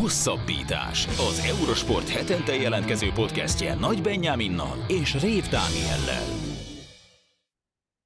Hosszabbítás. Az Eurosport hetente jelentkező podcastje Nagy Benyáminnal és Rév Dániellel.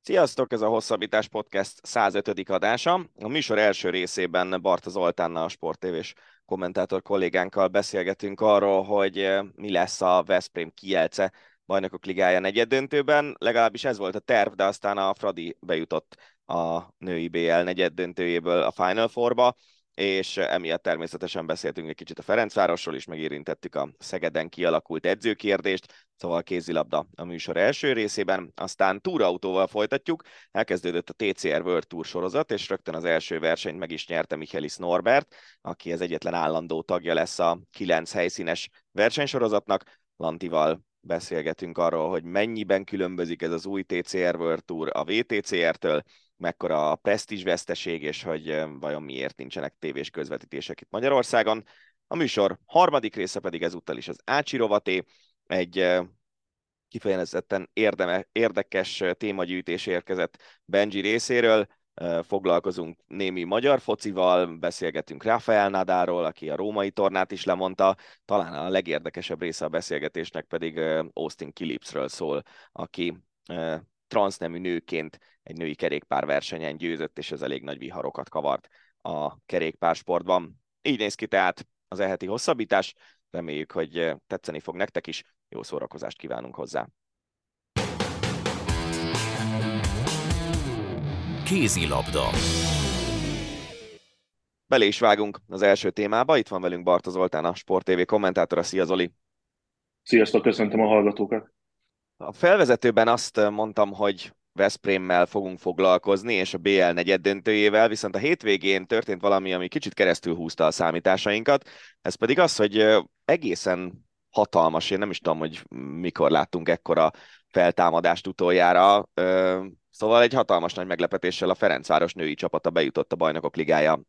Sziasztok, ez a Hosszabbítás Podcast 105. adása. A műsor első részében Barta Zoltánnal, a sportévés kommentátor kollégánkkal beszélgetünk arról, hogy eh, mi lesz a Veszprém kielce bajnokok ligája negyeddöntőben. Legalábbis ez volt a terv, de aztán a Fradi bejutott a női BL negyeddöntőjéből a Final Fourba és emiatt természetesen beszéltünk egy kicsit a Ferencvárosról is, megérintettük a Szegeden kialakult edzőkérdést, szóval kézilabda a műsor első részében, aztán túrautóval folytatjuk, elkezdődött a TCR World Tour sorozat, és rögtön az első versenyt meg is nyerte Michelis Norbert, aki az egyetlen állandó tagja lesz a kilenc helyszínes versenysorozatnak, Lantival beszélgetünk arról, hogy mennyiben különbözik ez az új TCR World Tour a VTCR-től, mekkora a presztízs veszteség, és hogy vajon miért nincsenek tévés közvetítések itt Magyarországon. A műsor harmadik része pedig ezúttal is az Ácsi rovaté, egy kifejezetten érdeme, érdekes témagyűjtés érkezett Benji részéről, foglalkozunk némi magyar focival, beszélgetünk Rafael Nadáról, aki a római tornát is lemondta, talán a legérdekesebb része a beszélgetésnek pedig Austin Kilipsről szól, aki transznemű nőként egy női kerékpárversenyen győzött, és ez elég nagy viharokat kavart a kerékpársportban. Így néz ki tehát az eheti hosszabbítás, reméljük, hogy tetszeni fog nektek is, jó szórakozást kívánunk hozzá. Kézilabda. Bele is vágunk az első témába. Itt van velünk Barta Zoltán, a Sport TV kommentátora. Szia Zoli! Sziasztok, köszöntöm a hallgatókat! A felvezetőben azt mondtam, hogy Veszprémmel fogunk foglalkozni, és a BL negyed döntőjével, viszont a hétvégén történt valami, ami kicsit keresztül húzta a számításainkat, ez pedig az, hogy egészen hatalmas, én nem is tudom, hogy mikor láttunk ekkora feltámadást utoljára, szóval egy hatalmas nagy meglepetéssel a Ferencváros női csapata bejutott a Bajnokok Ligája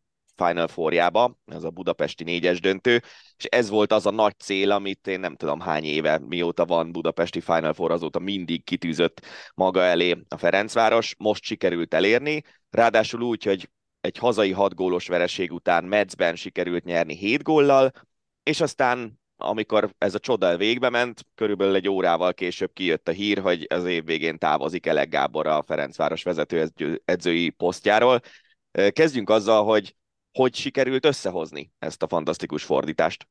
Final Fourjába, ez a budapesti négyes döntő, és ez volt az a nagy cél, amit én nem tudom hány éve, mióta van budapesti Final Four, azóta mindig kitűzött maga elé a Ferencváros, most sikerült elérni, ráadásul úgy, hogy egy hazai hat gólos vereség után Metzben sikerült nyerni 7 góllal, és aztán amikor ez a csoda végbe ment, körülbelül egy órával később kijött a hír, hogy az év végén távozik Elek Gábor a Ferencváros vezető edzői posztjáról. Kezdjünk azzal, hogy hogy sikerült összehozni ezt a fantasztikus fordítást?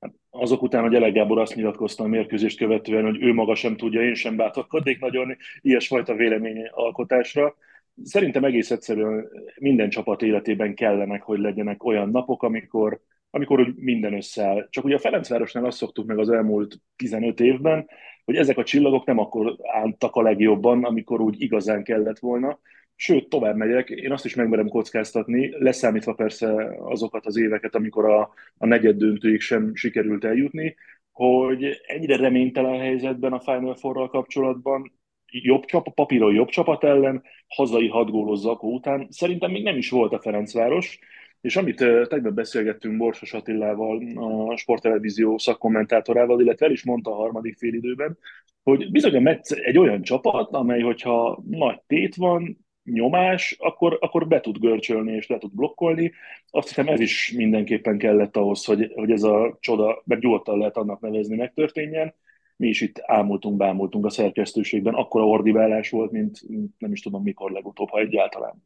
Hát azok után, hogy Elek Gábor azt nyilatkozta a mérkőzést követően, hogy ő maga sem tudja, én sem bátorkodnék nagyon ilyesfajta véleményalkotásra. Szerintem egész egyszerűen minden csapat életében kellenek, hogy legyenek olyan napok, amikor, amikor úgy minden összeáll. Csak ugye a Ferencvárosnál azt szoktuk meg az elmúlt 15 évben, hogy ezek a csillagok nem akkor álltak a legjobban, amikor úgy igazán kellett volna, Sőt, tovább megyek, én azt is megmerem kockáztatni, leszámítva persze azokat az éveket, amikor a, a negyed döntőig sem sikerült eljutni, hogy ennyire reménytelen helyzetben a Final four kapcsolatban jobb csapat, papíron jobb csapat ellen, hazai hat zakó után szerintem még nem is volt a Ferencváros, és amit tegnap beszélgettünk Borsos Attilával, a sporttelevízió szakkommentátorával, illetve el is mondta a harmadik félidőben, hogy bizony a Metsz egy olyan csapat, amely, hogyha nagy tét van, nyomás, akkor, akkor be tud görcsölni és le tud blokkolni. Azt hiszem ez is mindenképpen kellett ahhoz, hogy, hogy ez a csoda, meg nyugodtan lehet annak nevezni, megtörténjen. Mi is itt ámultunk, bámultunk a szerkesztőségben, akkora ordibálás volt, mint nem is tudom mikor legutóbb, ha egyáltalán.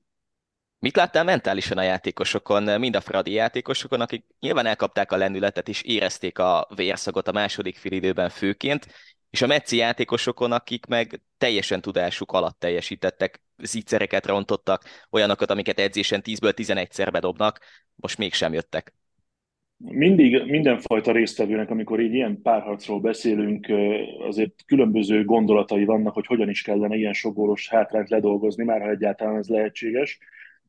Mit láttál mentálisan a játékosokon, mind a Fradi játékosokon, akik nyilván elkapták a lendületet és érezték a vérszagot a második félidőben főként, és a Metzi játékosokon, akik meg teljesen tudásuk alatt teljesítettek, zicsereket rontottak, olyanokat, amiket edzésen 10-ből 11-szer bedobnak, most mégsem jöttek. Mindig mindenfajta résztvevőnek, amikor így ilyen párharcról beszélünk, azért különböző gondolatai vannak, hogy hogyan is kellene ilyen sok gólos hátrányt ledolgozni, már ha egyáltalán ez lehetséges.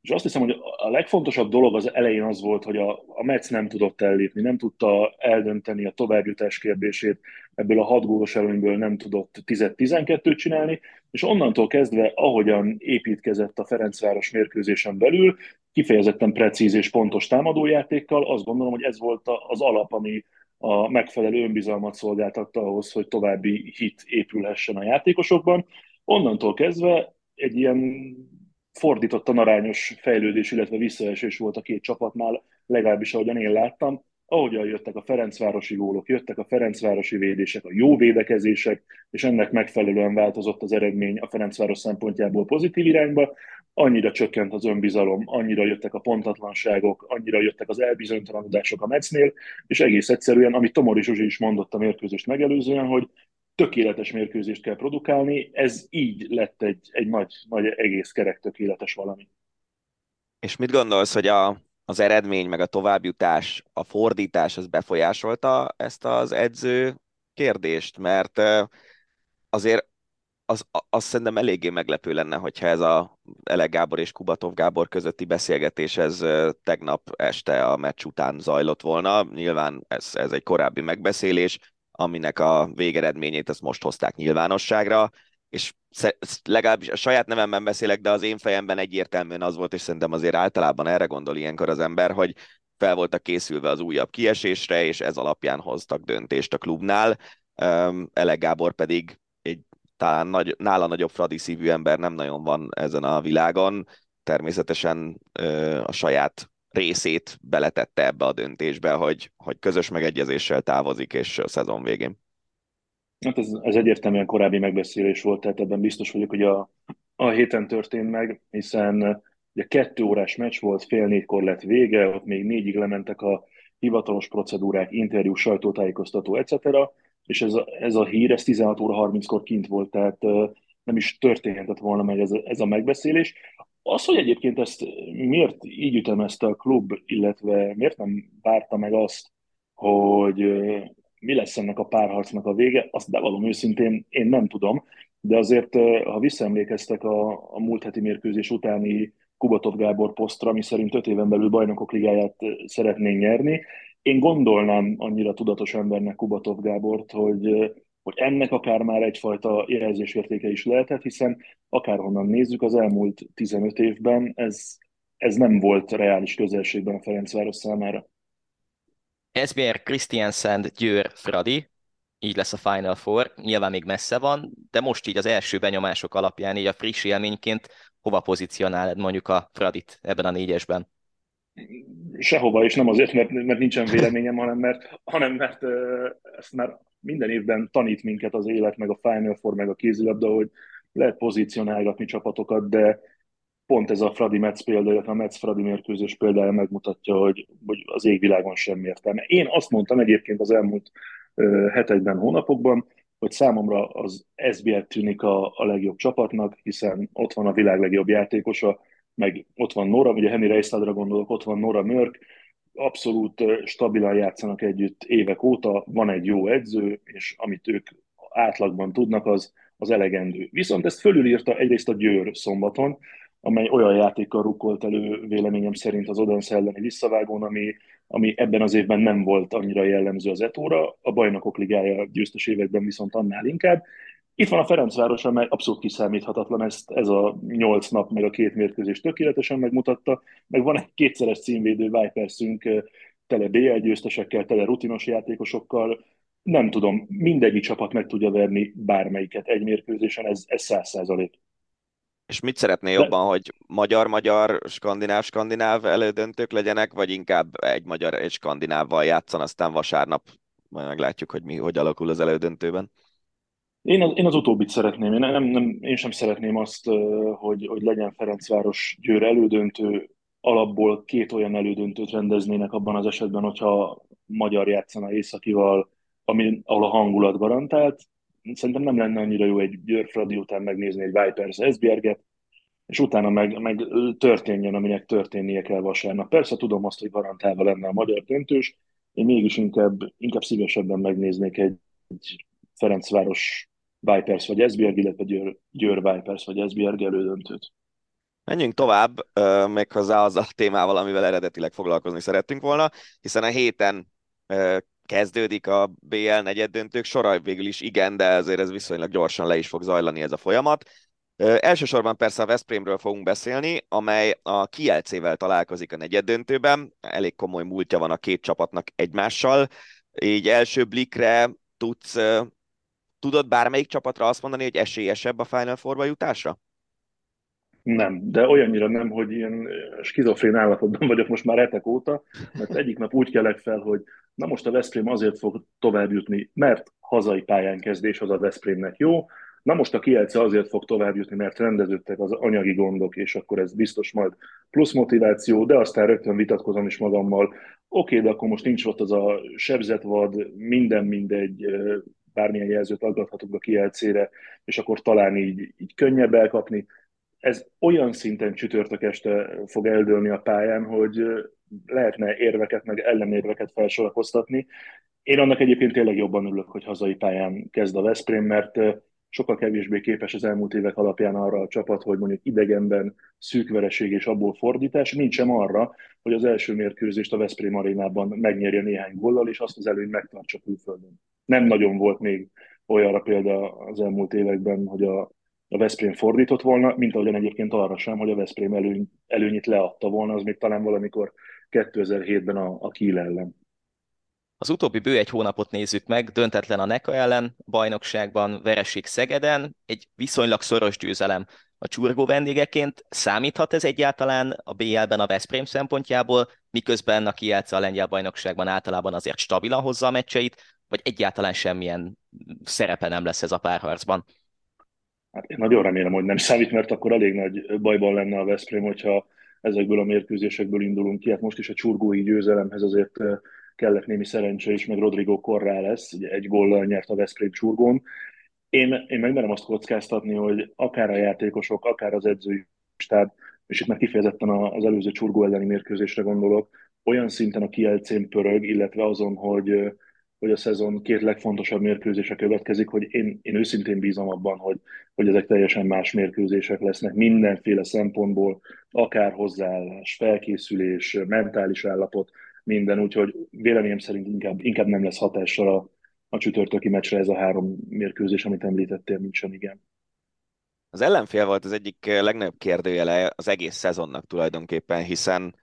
És azt hiszem, hogy a legfontosabb dolog az elején az volt, hogy a, a Metsz nem tudott ellépni, nem tudta eldönteni a továbbjutás kérdését, ebből a hat gólos előnyből nem tudott 10-12-t csinálni, és onnantól kezdve, ahogyan építkezett a Ferencváros mérkőzésen belül, kifejezetten precíz és pontos támadójátékkal, azt gondolom, hogy ez volt az alap, ami a megfelelő önbizalmat szolgáltatta ahhoz, hogy további hit épülhessen a játékosokban. Onnantól kezdve egy ilyen fordítottan arányos fejlődés, illetve visszaesés volt a két csapatnál legalábbis ahogyan én láttam, ahogyan jöttek a Ferencvárosi gólok, jöttek a Ferencvárosi védések, a jó védekezések, és ennek megfelelően változott az eredmény a Ferencváros szempontjából pozitív irányba, annyira csökkent az önbizalom, annyira jöttek a pontatlanságok, annyira jöttek az elbizonytalanodások a Metsznél, és egész egyszerűen, amit Tomori Zsuzsi is mondott a mérkőzést megelőzően, hogy tökéletes mérkőzést kell produkálni, ez így lett egy, egy nagy, nagy egész kerek tökéletes valami. És mit gondolsz, hogy a, az eredmény, meg a továbbjutás, a fordítás, az befolyásolta ezt az edző kérdést? Mert azért az, az szerintem eléggé meglepő lenne, hogyha ez a Ele Gábor és Kubatov Gábor közötti beszélgetés ez tegnap este a meccs után zajlott volna. Nyilván ez, ez egy korábbi megbeszélés, aminek a végeredményét ezt most hozták nyilvánosságra, és legalábbis a saját nevemben beszélek, de az én fejemben egyértelműen az volt, és szerintem azért általában erre gondol ilyenkor az ember, hogy fel voltak készülve az újabb kiesésre, és ez alapján hoztak döntést a klubnál. Ele Gábor pedig egy talán nagy, nála nagyobb fradi szívű ember nem nagyon van ezen a világon. Természetesen a saját részét beletette ebbe a döntésbe, hogy, hogy közös megegyezéssel távozik, és a szezon végén. Hát ez, ez egyértelműen korábbi megbeszélés volt, tehát ebben biztos vagyok, hogy a, a héten történt meg, hiszen ugye kettő órás meccs volt, fél négykor lett vége, ott még négyig lementek a hivatalos procedúrák, interjú, sajtótájékoztató, etc. És ez a, ez a hír, ez 16 óra 30-kor kint volt, tehát nem is történhetett volna meg ez ez a megbeszélés. Az, hogy egyébként ezt miért így ütemezte a klub, illetve miért nem várta meg azt, hogy mi lesz ennek a párharcnak a vége, azt bevallom őszintén, én nem tudom, de azért, ha visszaemlékeztek a, a múlt heti mérkőzés utáni Kubatov Gábor posztra, ami szerint öt éven belül bajnokok ligáját szeretnénk nyerni, én gondolnám annyira tudatos embernek Kubatov Gábort, hogy hogy ennek akár már egyfajta jelzésértéke is lehetett, hiszen akárhonnan nézzük, az elmúlt 15 évben ez, ez nem volt reális közelségben a Ferencváros számára. SBR Christiansen Győr Fradi, így lesz a Final Four, nyilván még messze van, de most így az első benyomások alapján, így a friss élményként hova pozícionálod mondjuk a Fradit ebben a négyesben? Sehova, és nem azért, mert, mert nincsen véleményem, hanem mert, hanem mert ezt már minden évben tanít minket az élet, meg a Final Four, meg a kézilabda, hogy lehet pozícionálgatni csapatokat, de pont ez a Fradi Metz példa, illetve a Metz Fradi mérkőzés példája megmutatja, hogy, hogy az égvilágon semmi értelme. Én azt mondtam egyébként az elmúlt uh, hetekben, hónapokban, hogy számomra az SBL tűnik a, a legjobb csapatnak, hiszen ott van a világ legjobb játékosa, meg ott van Nora, ugye Henry Reisladra gondolok, ott van Nora Mörk, abszolút stabilan játszanak együtt évek óta, van egy jó edző, és amit ők átlagban tudnak, az, az elegendő. Viszont ezt fölülírta egyrészt a Győr szombaton, amely olyan játékkal rukkolt elő véleményem szerint az Odense elleni visszavágón, ami, ami ebben az évben nem volt annyira jellemző az etóra, a bajnokok ligája győztes években viszont annál inkább, itt van a Ferencváros, amely abszolút kiszámíthatatlan, ezt ez a nyolc nap meg a két mérkőzés tökéletesen megmutatta, meg van egy kétszeres címvédő Vipersünk tele BL győztesekkel, tele rutinos játékosokkal, nem tudom, mindegyik csapat meg tudja verni bármelyiket egy mérkőzésen, ez száz százalék. És mit szeretné jobban, hogy magyar-magyar, skandináv-skandináv elődöntők legyenek, vagy inkább egy magyar és skandinávval játszan, aztán vasárnap majd meglátjuk, hogy mi, hogy alakul az elődöntőben? Én az, én az utóbbit szeretném. Én, nem, nem, én sem szeretném azt, hogy, hogy legyen Ferencváros győr elődöntő, alapból két olyan elődöntőt rendeznének abban az esetben, hogyha magyar játszana Északival, ami, ahol a hangulat garantált. Szerintem nem lenne annyira jó egy Győr Fradi után megnézni egy Vipers Esbjerget, és utána meg, meg történjen, aminek történnie kell vasárnap. Persze tudom azt, hogy garantálva lenne a magyar döntős, én mégis inkább, inkább szívesebben megnéznék egy, egy Ferencváros Vipers vagy Esbjerg, illetve Győr, Győr Vipers vagy Esbjerg elődöntőt. Menjünk tovább, méghozzá azzal a témával, amivel eredetileg foglalkozni szerettünk volna, hiszen a héten kezdődik a BL negyeddöntők sora, végül is igen, de ezért ez viszonylag gyorsan le is fog zajlani ez a folyamat. Elsősorban persze a Veszprémről fogunk beszélni, amely a Kielcével találkozik a negyeddöntőben. Elég komoly múltja van a két csapatnak egymással. Így első blikre tudsz Tudod bármelyik csapatra azt mondani, hogy esélyesebb a Final Four-ba jutásra? Nem, de olyannyira nem, hogy ilyen skizofrén állapotban vagyok most már hetek óta, mert egyik nap úgy kelek fel, hogy na most a Veszprém azért fog tovább jutni, mert hazai pályán kezdés az a Veszprémnek jó, na most a Kielce azért fog tovább jutni, mert rendeződtek az anyagi gondok, és akkor ez biztos majd plusz motiváció, de aztán rögtön vitatkozom is magammal, oké, de akkor most nincs ott az a sebzetvad, minden mindegy, bármilyen jelzőt aggathatunk a Kielcére, és akkor talán így, így könnyebb elkapni ez olyan szinten csütörtök este fog eldőlni a pályán, hogy lehetne érveket, meg ellenérveket felsorakoztatni. Én annak egyébként tényleg jobban ülök, hogy hazai pályán kezd a Veszprém, mert sokkal kevésbé képes az elmúlt évek alapján arra a csapat, hogy mondjuk idegenben szűkvereség és abból fordítás, nincs arra, hogy az első mérkőzést a Veszprém arénában megnyerje néhány gollal, és azt az előnyt megtartsa külföldön. Nem nagyon volt még olyanra példa az elmúlt években, hogy a a Veszprém fordított volna, mint ahogyan egyébként arra sem, hogy a Veszprém előny, előnyit leadta volna, az még talán valamikor 2007-ben a, a Kiel ellen. Az utóbbi bő egy hónapot nézzük meg, döntetlen a Neka ellen, bajnokságban vereség Szegeden, egy viszonylag szoros győzelem a csurgó vendégeként. Számíthat ez egyáltalán a BL-ben a Veszprém szempontjából, miközben a Kielce a lengyel bajnokságban általában azért stabilan hozza a meccseit, vagy egyáltalán semmilyen szerepe nem lesz ez a párharcban? Hát én nagyon remélem, hogy nem számít, mert akkor elég nagy bajban lenne a Veszprém, hogyha ezekből a mérkőzésekből indulunk ki. Hát most is a csurgói győzelemhez azért kellett némi szerencse is, meg Rodrigo Korrá lesz, ugye egy góllal nyert a Veszprém csurgón. Én, én megmerem azt kockáztatni, hogy akár a játékosok, akár az edzői stáb, és itt már kifejezetten az előző csurgó elleni mérkőzésre gondolok, olyan szinten a kielcén pörög, illetve azon, hogy hogy a szezon két legfontosabb mérkőzése következik, hogy én, én őszintén bízom abban, hogy, hogy ezek teljesen más mérkőzések lesznek mindenféle szempontból, akár hozzáállás, felkészülés, mentális állapot, minden, úgyhogy véleményem szerint inkább, inkább nem lesz hatással a, a csütörtöki meccsre ez a három mérkőzés, amit említettél, mint sem igen. Az ellenfél volt az egyik legnagyobb kérdőjele az egész szezonnak tulajdonképpen, hiszen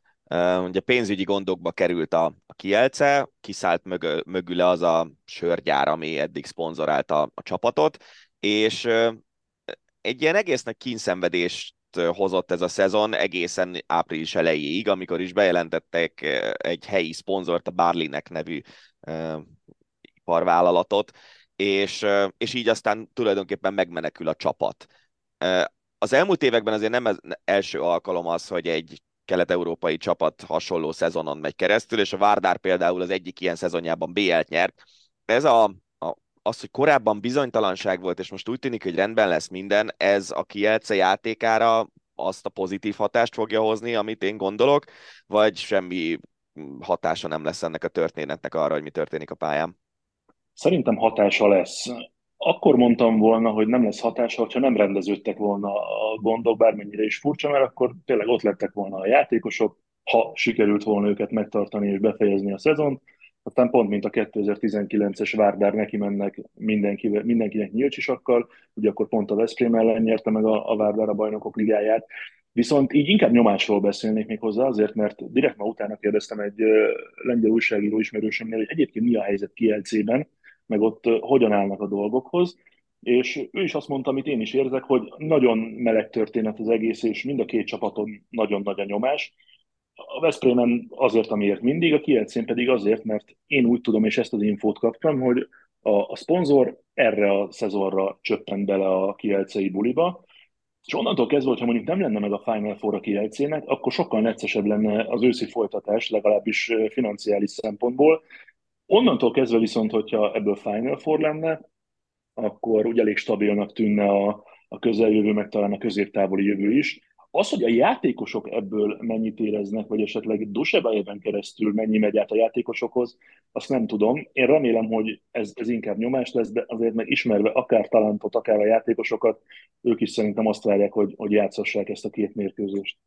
Ugye pénzügyi gondokba került a, a Kielce, kiszállt mögö, mögüle az a sörgyár, ami eddig szponzorálta a csapatot, és egy ilyen egész nagy kínszenvedést hozott ez a szezon egészen április elejéig, amikor is bejelentettek egy helyi szponzort, a Barlinek nevű iparvállalatot, és, és így aztán tulajdonképpen megmenekül a csapat. Az elmúlt években azért nem ez első alkalom az, hogy egy kelet-európai csapat hasonló szezonon megy keresztül, és a Várdár például az egyik ilyen szezonjában BL-t nyert. Ez a, a, az, hogy korábban bizonytalanság volt, és most úgy tűnik, hogy rendben lesz minden, ez a Kielce játékára azt a pozitív hatást fogja hozni, amit én gondolok, vagy semmi hatása nem lesz ennek a történetnek arra, hogy mi történik a pályán? Szerintem hatása lesz akkor mondtam volna, hogy nem lesz hatása, hogyha nem rendeződtek volna a gondok, bármennyire is furcsa, mert akkor tényleg ott lettek volna a játékosok, ha sikerült volna őket megtartani és befejezni a szezont. Aztán pont, mint a 2019-es Várdár neki mennek mindenki, mindenkinek nyílcsisakkal, ugye akkor pont a Veszprém ellen nyerte meg a, a Várdár a bajnokok ligáját. Viszont így inkább nyomásról beszélnék még hozzá, azért, mert direkt ma utána kérdeztem egy lengyel újságíró ismerősömnél, hogy egyébként mi a helyzet Kielcében, meg ott hogyan állnak a dolgokhoz. És ő is azt mondta, amit én is érzek, hogy nagyon meleg történet az egész, és mind a két csapaton nagyon nagy a nyomás. A Veszprémen azért, amiért mindig, a Kielcén pedig azért, mert én úgy tudom, és ezt az infót kaptam, hogy a, a szponzor erre a szezonra csöppent bele a Kielcei buliba, és onnantól kezdve, hogyha mondjuk nem lenne meg a Final Four a Kielcének, akkor sokkal neccesebb lenne az őszi folytatás, legalábbis financiális szempontból, Onnantól kezdve viszont, hogyha ebből Final Four lenne, akkor úgy elég stabilnak tűnne a, a közeljövő, meg talán a középtávoli jövő is. Az, hogy a játékosok ebből mennyit éreznek, vagy esetleg Dusebájében keresztül mennyi megy át a játékosokhoz, azt nem tudom. Én remélem, hogy ez, ez inkább nyomás lesz, de azért meg ismerve akár talentot, akár a játékosokat, ők is szerintem azt várják, hogy, hogy játszassák ezt a két mérkőzést.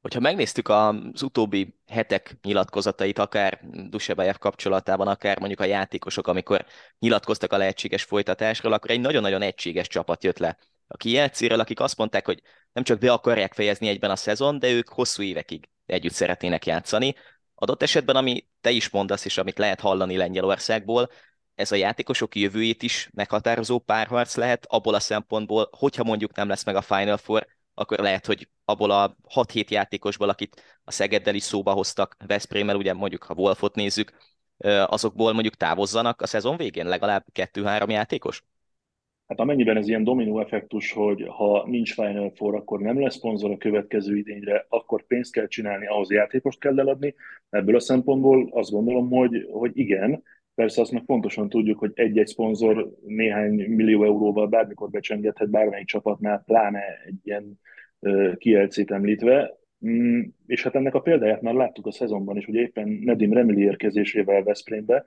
Hogyha megnéztük az utóbbi hetek nyilatkozatait, akár Dusebajev kapcsolatában, akár mondjuk a játékosok, amikor nyilatkoztak a lehetséges folytatásról, akkor egy nagyon-nagyon egységes csapat jött le a kijátszéről, akik azt mondták, hogy nem csak be akarják fejezni egyben a szezon, de ők hosszú évekig együtt szeretnének játszani. Adott esetben, ami te is mondasz, és amit lehet hallani Lengyelországból, ez a játékosok jövőjét is meghatározó párharc lehet, abból a szempontból, hogyha mondjuk nem lesz meg a Final Four, akkor lehet, hogy abból a 6-7 játékosból, akit a Szegeddel is szóba hoztak Veszprémmel, ugye mondjuk ha Wolfot nézzük, azokból mondjuk távozzanak a szezon végén legalább 2-3 játékos? Hát amennyiben ez ilyen dominó effektus, hogy ha nincs Final Four, akkor nem lesz szponzor a következő idényre, akkor pénzt kell csinálni, ahhoz játékost kell eladni. Ebből a szempontból azt gondolom, hogy, hogy igen, Persze azt meg pontosan tudjuk, hogy egy-egy szponzor néhány millió euróval bármikor becsengethet bármelyik csapatnál, pláne egy ilyen kielcét említve. Mm, és hát ennek a példáját már láttuk a szezonban is, hogy éppen Nedim Remili érkezésével Veszprémbe,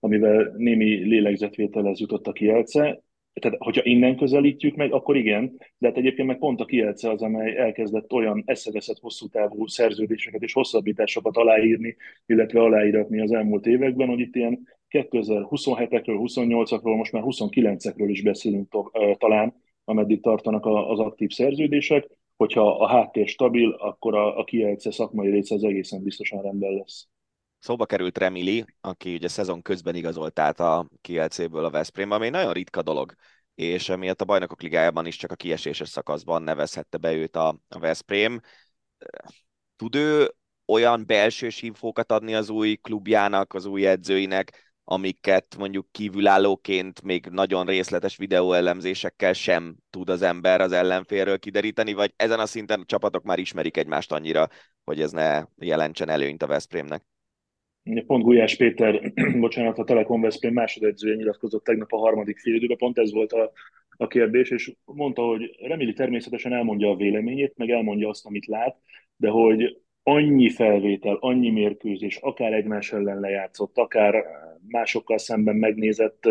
amivel némi lélegzetvételhez jutott a kielce, tehát, hogyha innen közelítjük meg, akkor igen, de hát egyébként meg pont a Kielce az, amely elkezdett olyan eszeveszett hosszú távú szerződéseket és hosszabbításokat aláírni, illetve aláíratni az elmúlt években, hogy itt ilyen 2027-ekről, 28-akról, most már 29-ekről is beszélünk talán, ameddig tartanak az aktív szerződések. Hogyha a háttér stabil, akkor a, a Kielce szakmai része az egészen biztosan rendben lesz. Szóba került Remili, aki ugye szezon közben igazolt át a Kielcéből a Veszprém, ami egy nagyon ritka dolog, és emiatt a bajnokok ligájában is csak a kieséses szakaszban nevezhette be őt a, a Veszprém. Tud ő olyan belsős infókat adni az új klubjának, az új edzőinek, amiket mondjuk kívülállóként még nagyon részletes videóelemzésekkel sem tud az ember az ellenfélről kideríteni, vagy ezen a szinten a csapatok már ismerik egymást annyira, hogy ez ne jelentsen előnyt a Veszprémnek? Pont Gulyás Péter, bocsánat, a Telekom Veszprém másodedzője nyilatkozott tegnap a harmadik félidőben, pont ez volt a, a kérdés, és mondta, hogy Remili természetesen elmondja a véleményét, meg elmondja azt, amit lát, de hogy annyi felvétel, annyi mérkőzés, akár egymás ellen lejátszott, akár másokkal szemben megnézett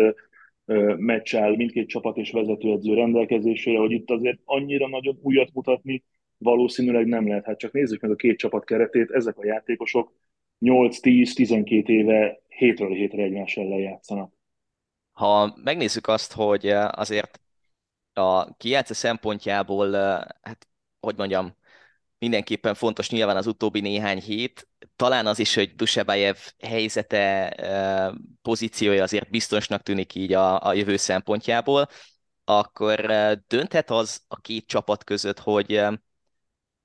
meccs áll mindkét csapat és vezetőedző rendelkezésére, hogy itt azért annyira nagyon újat mutatni valószínűleg nem lehet. Hát csak nézzük meg a két csapat keretét, ezek a játékosok 8-10-12 éve hétről hétre egymás ellen játszanak. Ha megnézzük azt, hogy azért a kijátszó szempontjából, hát hogy mondjam, mindenképpen fontos nyilván az utóbbi néhány hét, talán az is, hogy Dusebajev helyzete, pozíciója azért biztosnak tűnik így a, a jövő szempontjából, akkor dönthet az a két csapat között, hogy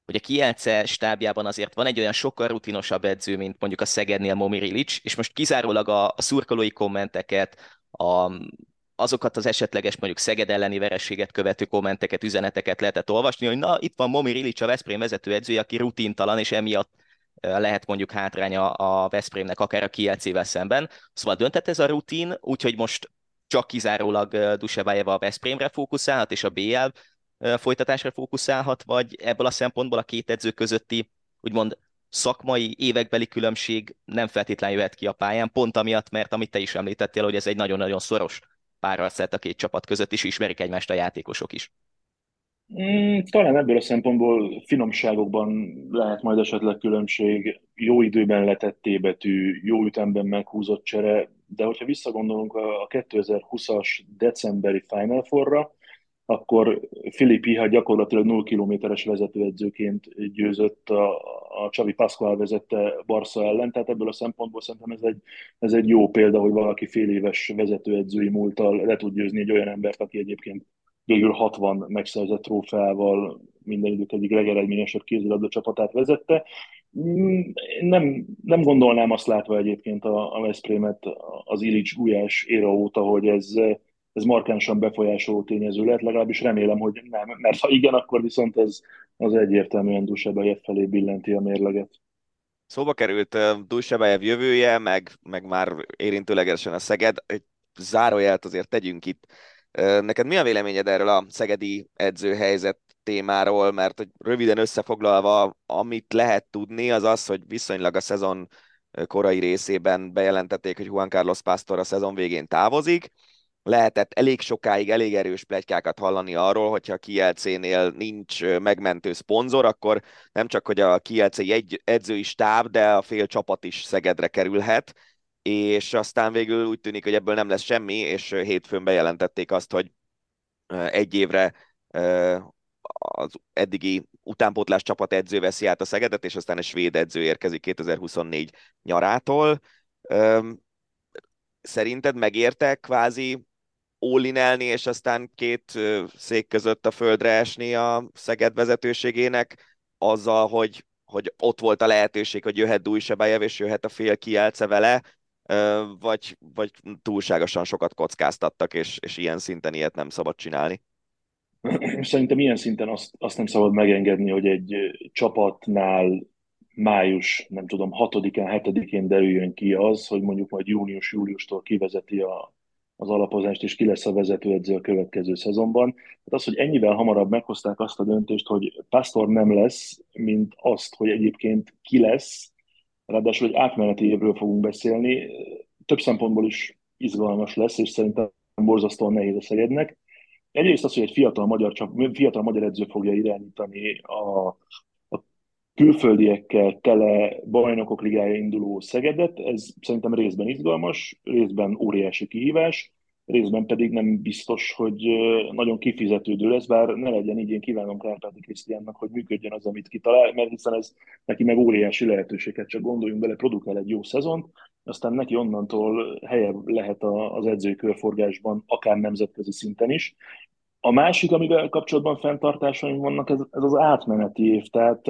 hogy a Kielce stábjában azért van egy olyan sokkal rutinosabb edző, mint mondjuk a Szegednél Momir Ilic, és most kizárólag a, a szurkolói kommenteket, a, azokat az esetleges mondjuk Szeged elleni verességet követő kommenteket, üzeneteket lehetett olvasni, hogy na, itt van Momir Ilic, a Veszprém vezetőedzője, aki rutintalan, és emiatt lehet mondjuk hátránya a Veszprémnek akár a Kielcével szemben. Szóval döntett ez a rutin, úgyhogy most csak kizárólag Dusebájeva a Veszprémre fókuszálhat, és a BL folytatásra fókuszálhat, vagy ebből a szempontból a két edző közötti úgymond szakmai évekbeli különbség nem feltétlenül jöhet ki a pályán, pont amiatt, mert amit te is említettél, hogy ez egy nagyon-nagyon szoros párharcet a két csapat között, és ismerik egymást a játékosok is. Mm, talán ebből a szempontból finomságokban lehet majd esetleg különbség, jó időben letett betű, jó ütemben meghúzott csere, de hogyha visszagondolunk a 2020-as decemberi Final Four-ra, akkor Filip Iha gyakorlatilag 0 kilométeres vezetőedzőként győzött a, a Csavi Pascual vezette Barca ellen, tehát ebből a szempontból szerintem ez egy, ez egy jó példa, hogy valaki fél éves vezetőedzői múltal le tud győzni egy olyan embert, aki egyébként végül 60 megszerzett trófeával minden idők egyik legeredményesebb kézilabda csapatát vezette. Nem, nem gondolnám azt látva egyébként a, a Veszprémet az Illich Gulyás éra óta, hogy ez, ez markánsan befolyásoló tényező lehet, legalábbis remélem, hogy nem, mert ha igen, akkor viszont ez az egyértelműen Dusebajev felé billenti a mérleget. Szóba került Dusebajev jövője, meg, meg már érintőlegesen a Szeged. Egy zárójelt azért tegyünk itt. Neked mi a véleményed erről a szegedi edzőhelyzet témáról, mert hogy röviden összefoglalva, amit lehet tudni, az az, hogy viszonylag a szezon korai részében bejelentették, hogy Juan Carlos Pastor a szezon végén távozik, lehetett elég sokáig elég erős plegykákat hallani arról, hogyha a Kielcénél nincs megmentő szponzor, akkor nem csak, hogy a Kielce egy edzői stáb, de a fél csapat is Szegedre kerülhet, és aztán végül úgy tűnik, hogy ebből nem lesz semmi, és hétfőn bejelentették azt, hogy egy évre az eddigi utánpótlás csapat edző veszi át a Szegedet, és aztán egy svéd edző érkezik 2024 nyarától. Szerinted megérte kvázi ólinelni, és aztán két szék között a földre esni a Szeged vezetőségének, azzal, hogy, hogy ott volt a lehetőség, hogy jöhet Dújsebájev, és jöhet a fél kielce vele, vagy, vagy túlságosan sokat kockáztattak, és, és ilyen szinten ilyet nem szabad csinálni? Szerintem ilyen szinten azt, azt nem szabad megengedni, hogy egy csapatnál május, nem tudom, 6-án, 7-én derüljön ki az, hogy mondjuk majd június-júliustól kivezeti a, az alapozást, és ki lesz a vezetőedző a következő szezonban. Tehát az, hogy ennyivel hamarabb meghozták azt a döntést, hogy Pastor nem lesz, mint azt, hogy egyébként ki lesz, ráadásul egy átmeneti évről fogunk beszélni, több szempontból is izgalmas lesz, és szerintem borzasztóan nehéz a Szegednek. Egyrészt az, hogy egy fiatal magyar, csak, fiatal magyar edző fogja irányítani a, külföldiekkel tele bajnokok ligája induló Szegedet, ez szerintem részben izgalmas, részben óriási kihívás, részben pedig nem biztos, hogy nagyon kifizetődő lesz, bár ne legyen így, én kívánom Kárpáti Krisztiánnak, hogy működjön az, amit kitalál, mert hiszen ez neki meg óriási lehetőséget, csak gondoljunk bele, produkál egy jó szezont, aztán neki onnantól helye lehet az edzői körforgásban, akár nemzetközi szinten is. A másik, amivel kapcsolatban fenntartásaim vannak, ez, ez az átmeneti év, tehát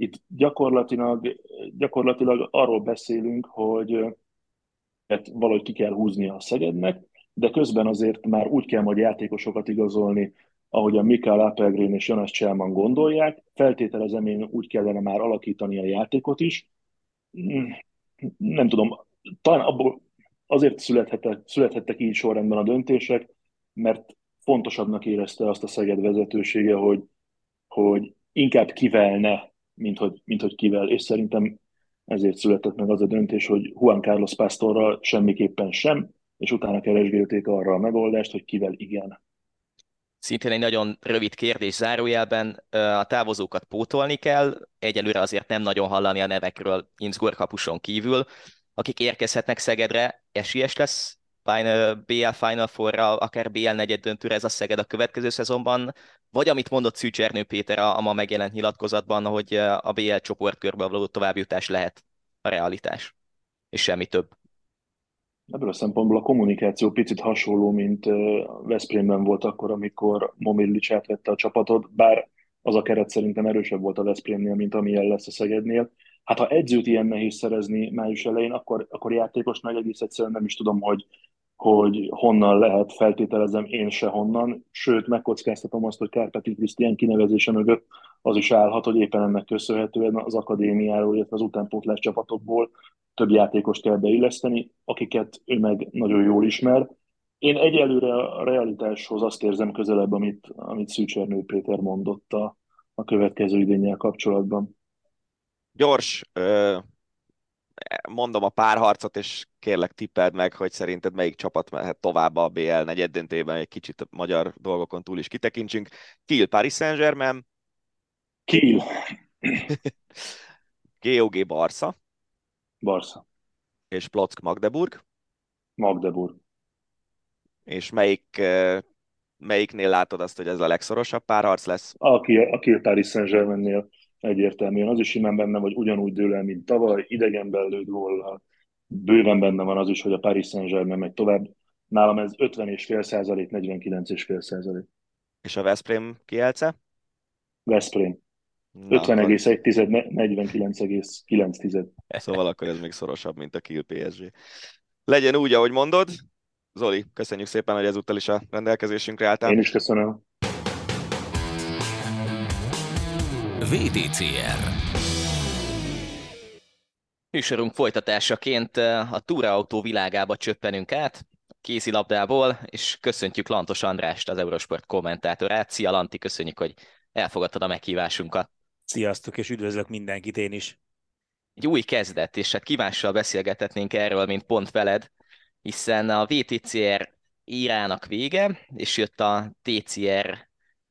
itt gyakorlatilag, gyakorlatilag arról beszélünk, hogy hát valahogy ki kell húzni a Szegednek, de közben azért már úgy kell majd játékosokat igazolni, ahogy a Mikael Appelgren és Jonas Cselman gondolják. Feltételezem én úgy kellene már alakítani a játékot is. Nem tudom, talán abból azért születhettek, születhettek így sorrendben a döntések, mert fontosabbnak érezte azt a Szeged vezetősége, hogy, hogy inkább kivelne, mint hogy, mint hogy kivel, és szerintem ezért született meg az a döntés, hogy Juan Carlos Pastorral semmiképpen sem, és utána keresgélték arra a megoldást, hogy kivel igen. Szintén egy nagyon rövid kérdés zárójelben, a távozókat pótolni kell, egyelőre azért nem nagyon hallani a nevekről Innsbruck kapuson kívül, akik érkezhetnek Szegedre, esélyes lesz BL Final four akár BL negyed döntőre ez a Szeged a következő szezonban, vagy amit mondott Szűcsernő Péter a, a ma megjelent nyilatkozatban, hogy a BL csoportkörbe való továbbjutás lehet a realitás, és semmi több. Ebből a szempontból a kommunikáció picit hasonló, mint Veszprémben volt akkor, amikor Momillic átvette a csapatot, bár az a keret szerintem erősebb volt a Veszprémnél, mint amilyen lesz a Szegednél. Hát ha edzőt ilyen nehéz szerezni május elején, akkor, akkor játékosnak egész egyszerűen nem is tudom, hogy, hogy honnan lehet, feltételezem én se honnan, sőt megkockáztatom azt, hogy Kárpáti Krisztián kinevezése mögött az is állhat, hogy éppen ennek köszönhetően az akadémiáról, illetve az utánpótlás csapatokból több játékost kell beilleszteni, akiket ő meg nagyon jól ismer. Én egyelőre a realitáshoz azt érzem közelebb, amit, amit Szűcsernő Péter mondott a, következő idényel kapcsolatban. Gyors, mondom a párharcot, és kérlek tippeld meg, hogy szerinted melyik csapat mehet tovább a BL negyeddöntében, egy kicsit a magyar dolgokon túl is kitekintsünk. Kiel Paris Saint-Germain. Kiel. GOG Barca. Barca. És Plock Magdeburg. Magdeburg. És melyik, melyiknél látod azt, hogy ez a legszorosabb párharc lesz? Aki, aki a Paris Saint-Germainnél egyértelműen. Az is simán benne, hogy ugyanúgy dől el, mint tavaly, idegenben lőtt góllal. Bőven benne van az is, hogy a Paris Saint-Germain megy tovább. Nálam ez 50,5 százalék, 49,5 százalék. És a Veszprém kielce? Veszprém. 50,1, 49,9. Szóval akkor ez még szorosabb, mint a Kiel PSG. Legyen úgy, ahogy mondod. Zoli, köszönjük szépen, hogy ezúttal is a rendelkezésünkre álltál. Én is köszönöm. VTCR Műsorunk folytatásaként a túraautó világába csöppenünk át, kézilabdából, és köszöntjük Lantos Andrást, az Eurosport kommentátorát. Szia Lanti, köszönjük, hogy elfogadtad a meghívásunkat. Sziasztok, és üdvözlök mindenkit én is. Egy új kezdet, és hát kíváncsian beszélgethetnénk erről, mint pont veled, hiszen a VTCR írának vége, és jött a TCR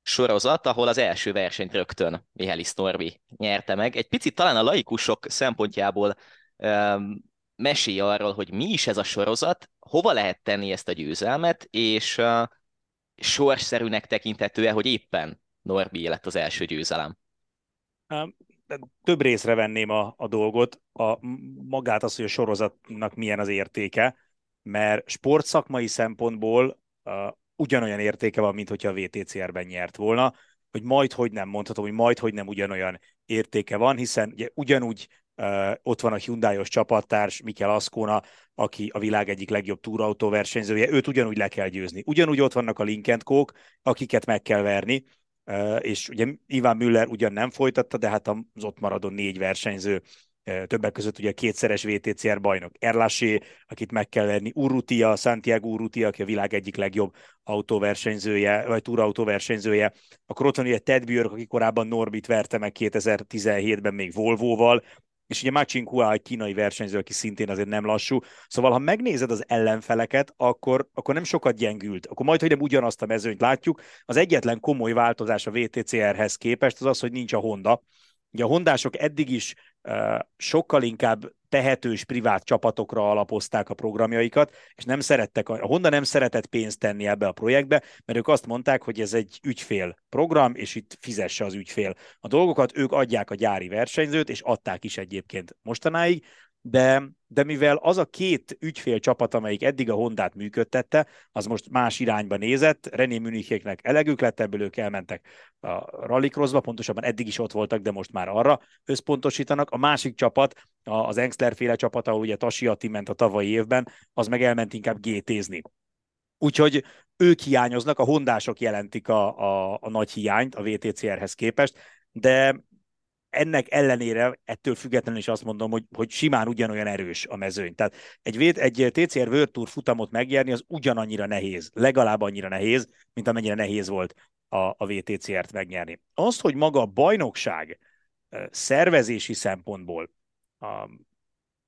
sorozat, ahol az első versenyt rögtön Mihály Norvi nyerte meg. Egy picit talán a laikusok szempontjából um, mesél arról, hogy mi is ez a sorozat, hova lehet tenni ezt a győzelmet, és uh, sorszerűnek tekinthető hogy éppen Norbi lett az első győzelem. Több részre venném a, a dolgot, a, magát az, hogy a sorozatnak milyen az értéke, mert sportszakmai szempontból ugyanolyan értéke van, mint hogyha a VTCR-ben nyert volna, hogy majd hogy nem mondhatom, hogy majd hogy nem ugyanolyan értéke van, hiszen ugye ugyanúgy uh, ott van a Hyundai-os csapattárs, Mikel Ascona, aki a világ egyik legjobb túrautó versenyzője, őt ugyanúgy le kell győzni. Ugyanúgy ott vannak a Linkent Kók, akiket meg kell verni, uh, és ugye Iván Müller ugyan nem folytatta, de hát az ott maradó négy versenyző többek között ugye a kétszeres VTCR bajnok Erlasé, akit meg kell verni, Urrutia, Santiago Urrutia, aki a világ egyik legjobb autóversenyzője, vagy túrautóversenyzője. Akkor ott van ugye Ted Björk, aki korábban Norbit verte meg 2017-ben még Volvoval, és ugye Machin Hua egy kínai versenyző, aki szintén azért nem lassú. Szóval, ha megnézed az ellenfeleket, akkor, akkor nem sokat gyengült. Akkor majd, hogy nem ugyanazt a mezőnyt látjuk. Az egyetlen komoly változás a VTCR-hez képest az az, hogy nincs a Honda. Ugye a hondások eddig is sokkal inkább tehetős privát csapatokra alapozták a programjaikat, és nem szerettek, a Honda nem szeretett pénzt tenni ebbe a projektbe, mert ők azt mondták, hogy ez egy ügyfél program, és itt fizesse az ügyfél. A dolgokat, ők adják a gyári versenyzőt, és adták is egyébként mostanáig, de, de mivel az a két ügyfél csapat, amelyik eddig a Hondát működtette, az most más irányba nézett, René Münichéknek elegük lett, ebből ők elmentek a rallycrossba, pontosabban eddig is ott voltak, de most már arra összpontosítanak. A másik csapat, az Engstler féle csapat, ahol ugye Tasiati ment a tavalyi évben, az meg elment inkább GT-zni. Úgyhogy ők hiányoznak, a hondások jelentik a, a, a nagy hiányt a VTCR-hez képest, de ennek ellenére ettől függetlenül is azt mondom, hogy, hogy simán ugyanolyan erős a mezőny. Tehát egy, egy TCR World Tour futamot megnyerni az ugyanannyira nehéz, legalább annyira nehéz, mint amennyire nehéz volt a, a VTCR-t megnyerni. Az, hogy maga a bajnokság szervezési szempontból a,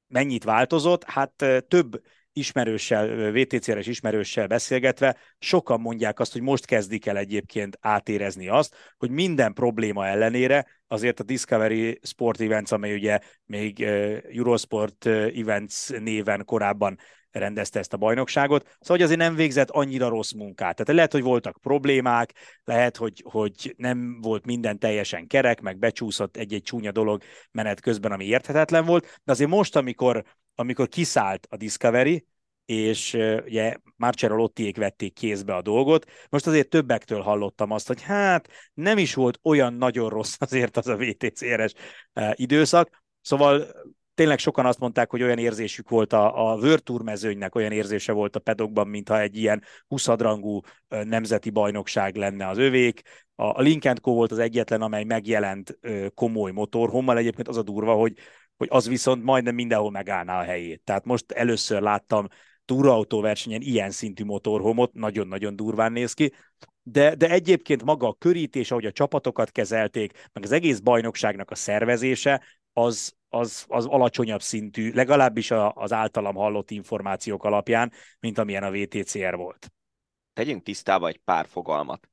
mennyit változott, hát több ismerőssel, VTCR-es ismerőssel beszélgetve, sokan mondják azt, hogy most kezdik el egyébként átérezni azt, hogy minden probléma ellenére azért a Discovery Sport Events, amely ugye még Eurosport Events néven korábban rendezte ezt a bajnokságot, szóval hogy azért nem végzett annyira rossz munkát. Tehát lehet, hogy voltak problémák, lehet, hogy, hogy nem volt minden teljesen kerek, meg becsúszott egy-egy csúnya dolog menet közben, ami érthetetlen volt, de azért most, amikor amikor kiszállt a Discovery, és ugye Marcello Lottiék vették kézbe a dolgot. Most azért többektől hallottam azt, hogy hát nem is volt olyan nagyon rossz azért az a VTCR-es időszak, szóval tényleg sokan azt mondták, hogy olyan érzésük volt a, a Tour mezőnynek, olyan érzése volt a pedokban, mintha egy ilyen 20 rangú nemzeti bajnokság lenne az övék. A, a Link Co volt az egyetlen, amely megjelent komoly motorhommal. Egyébként az a durva, hogy hogy az viszont majdnem mindenhol megállná a helyét. Tehát most először láttam túraautóversenyen ilyen szintű motorhomot, nagyon-nagyon durván néz ki, de, de egyébként maga a körítés, ahogy a csapatokat kezelték, meg az egész bajnokságnak a szervezése, az, az, az alacsonyabb szintű, legalábbis az általam hallott információk alapján, mint amilyen a VTCR volt. Tegyünk tisztába egy pár fogalmat.